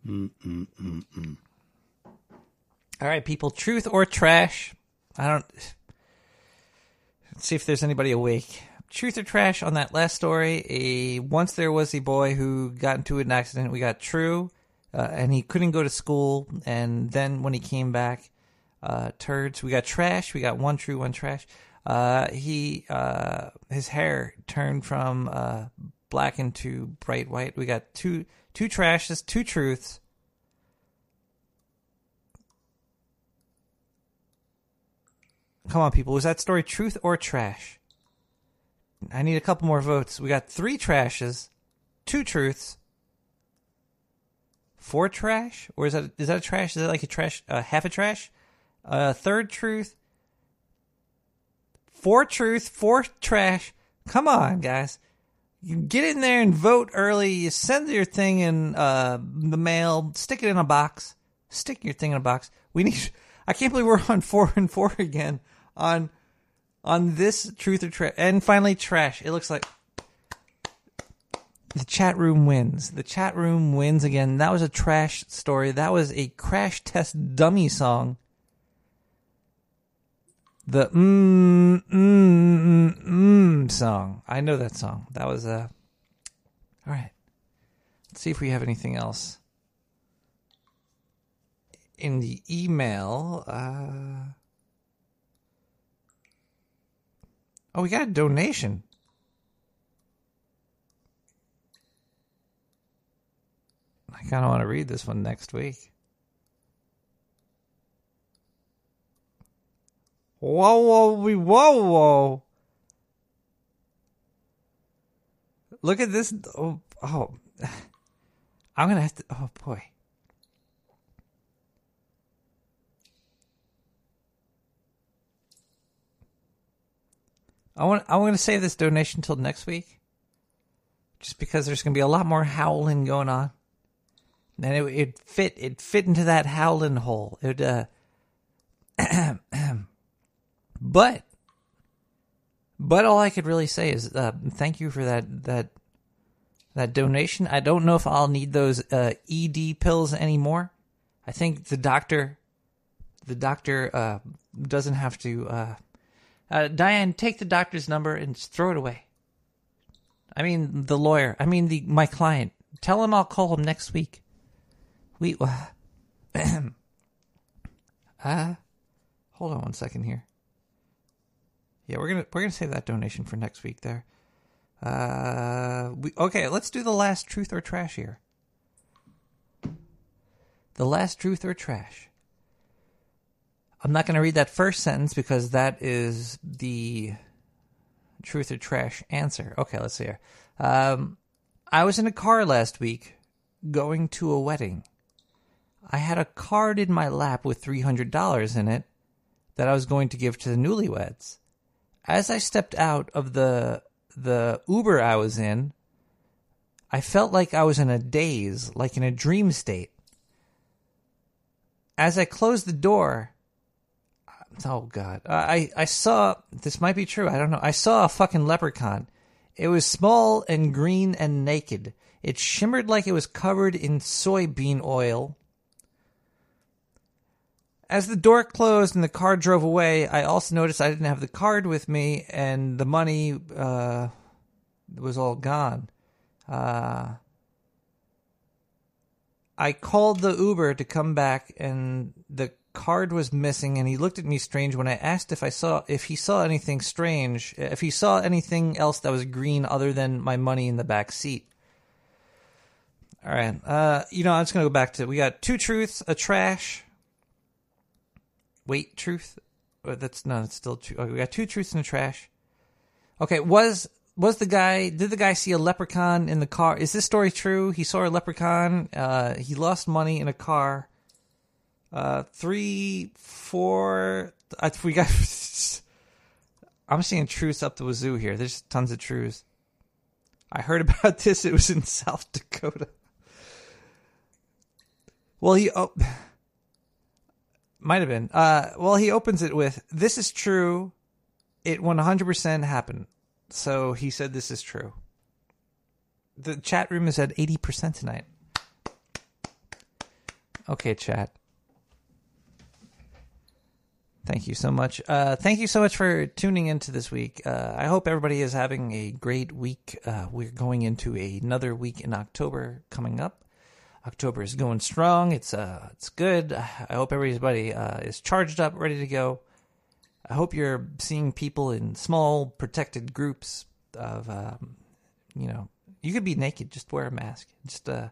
N: Mm-mm-mm-mm.
C: All right, people. Truth or trash? I don't. Let's see if there's anybody awake. Truth or trash on that last story? A once there was a boy who got into an accident. We got true, uh, and he couldn't go to school. And then when he came back, uh, turds. We got trash. We got one true, one trash. Uh, he uh, his hair turned from uh, black into bright white. We got two two trashes, two truths. Come on, people. Was that story truth or trash? I need a couple more votes. We got three trashes, two truths, four trash, or is that is that a trash? Is that like a trash? Uh, half a trash? Uh, third truth, four truth, four trash. Come on, guys. You get in there and vote early. You send your thing in uh, the mail. Stick it in a box. Stick your thing in a box. We need. I can't believe we're on four and four again on on this truth or trash. And finally, trash. It looks like the chat room wins. The chat room wins again. That was a trash story. That was a crash test dummy song. The mm mm mm mm song. I know that song. That was a. All right. Let's see if we have anything else in the email. Uh, oh, we got a donation. I kind of want to read this one next week. Whoa, whoa, we, whoa, whoa. Look at this. Oh, oh. I'm going to have to. Oh, boy. I want I want to save this donation until next week, just because there's going to be a lot more howling going on, and it it fit it fit into that howling hole. It uh, but but all I could really say is uh, thank you for that that that donation. I don't know if I'll need those uh, ED pills anymore. I think the doctor the doctor uh, doesn't have to. Uh, uh, Diane, take the doctor's number and throw it away. I mean, the lawyer. I mean, the my client. Tell him I'll call him next week. We. Uh, uh, hold on one second here. Yeah, we're gonna we're gonna save that donation for next week. There. Uh, we okay. Let's do the last truth or trash here. The last truth or trash. I'm not going to read that first sentence because that is the truth or trash answer. Okay, let's see here. Um, I was in a car last week going to a wedding. I had a card in my lap with $300 in it that I was going to give to the newlyweds. As I stepped out of the the Uber I was in, I felt like I was in a daze, like in a dream state. As I closed the door, oh god, I I saw this might be true. I don't know. I saw a fucking leprechaun. It was small and green and naked. It shimmered like it was covered in soybean oil. As the door closed and the car drove away, I also noticed I didn't have the card with me and the money uh, was all gone. Uh, I called the Uber to come back and the card was missing, and he looked at me strange when I asked if I saw if he saw anything strange, if he saw anything else that was green other than my money in the back seat. All right, uh, you know, I'm just gonna go back to we got two truths, a trash. Wait, truth? Oh, that's no, that's still true. We got two truths in the trash. Okay, was was the guy? Did the guy see a leprechaun in the car? Is this story true? He saw a leprechaun. Uh, he lost money in a car. Uh, three, four. I, we got. I'm seeing truths up the wazoo here. There's tons of truths. I heard about this. It was in South Dakota. Well, he oh, might have been. Uh, well, he opens it with, "This is true. It 100% happened." So he said, "This is true." The chat room is at 80% tonight. Okay, chat. Thank you so much. Uh, thank you so much for tuning into this week. Uh, I hope everybody is having a great week. Uh, we're going into another week in October coming up. October is going strong. It's uh, it's good. I hope everybody uh, is charged up, ready to go. I hope you're seeing people in small, protected groups of, um, you know, you could be naked, just wear a mask. Just uh,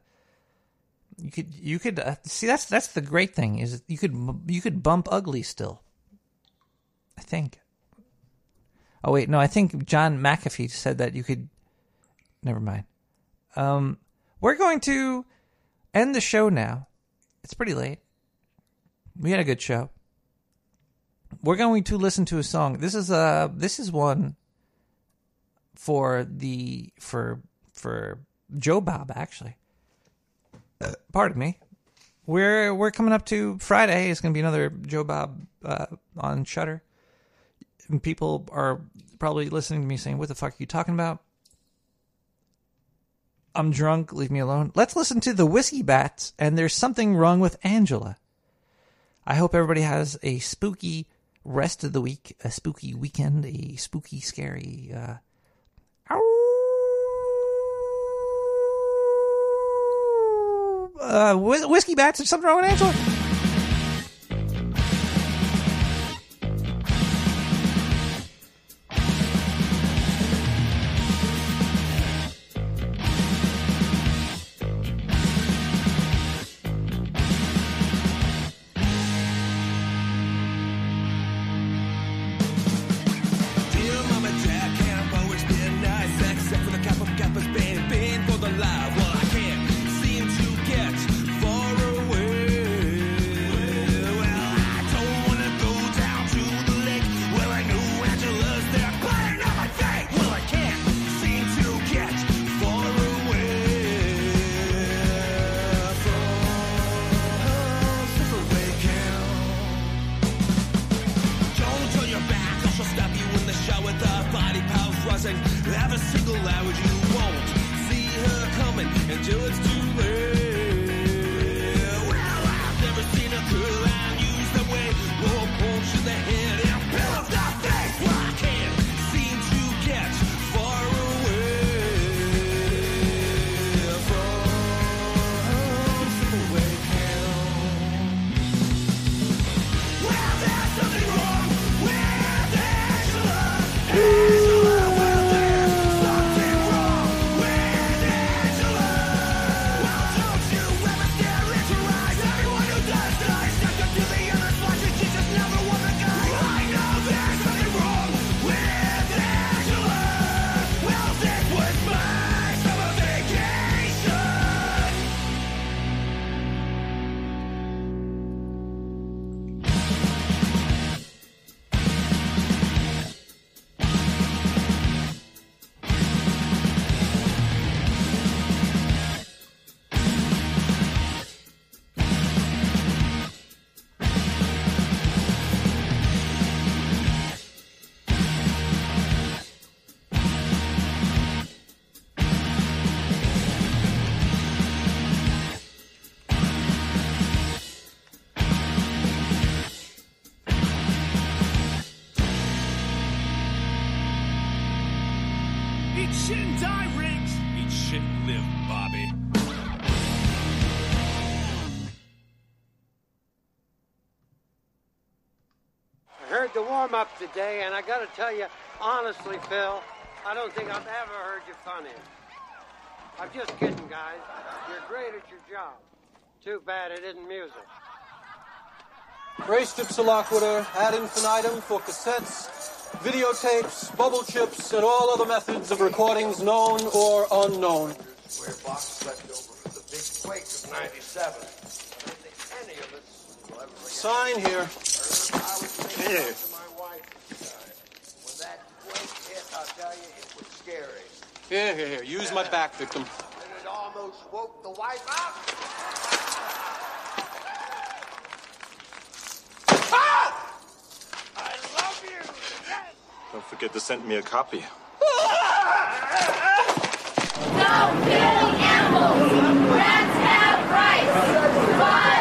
C: you could you could uh, see that's that's the great thing is you could you could bump ugly still. I think. Oh wait, no, I think John McAfee said that you could. Never mind. Um, we're going to end the show now. It's pretty late. We had a good show. We're going to listen to a song. This is uh this is one for the for for Joe Bob actually. Pardon me. We're we're coming up to Friday. It's going to be another Joe Bob uh, on Shudder. And people are probably listening to me saying, "What the fuck are you talking about?" I'm drunk. Leave me alone. Let's listen to the Whiskey Bats. And there's something wrong with Angela. I hope everybody has a spooky rest of the week, a spooky weekend, a spooky, scary. Uh, uh, whiskey bats. Something wrong with Angela.
X: Today, and I gotta tell you, honestly, Phil, I don't think I've ever heard you funny. I'm just kidding, guys. You're great at your job. Too bad it isn't music.
P: Ray Stipsalaquita ad infinitum for cassettes, videotapes, bubble chips, and all other methods of recordings known or unknown.
X: Square box left over from the big quake of 97. I don't think any of us will ever.
P: Sign here.
X: I I'll tell you, it was scary.
P: Here, here, here. Use my back, victim.
X: And it almost woke the wife up. Ah! I love you. Yes.
Y: Don't forget to send me a copy.
Z: Stop killing animals! Rats have rights!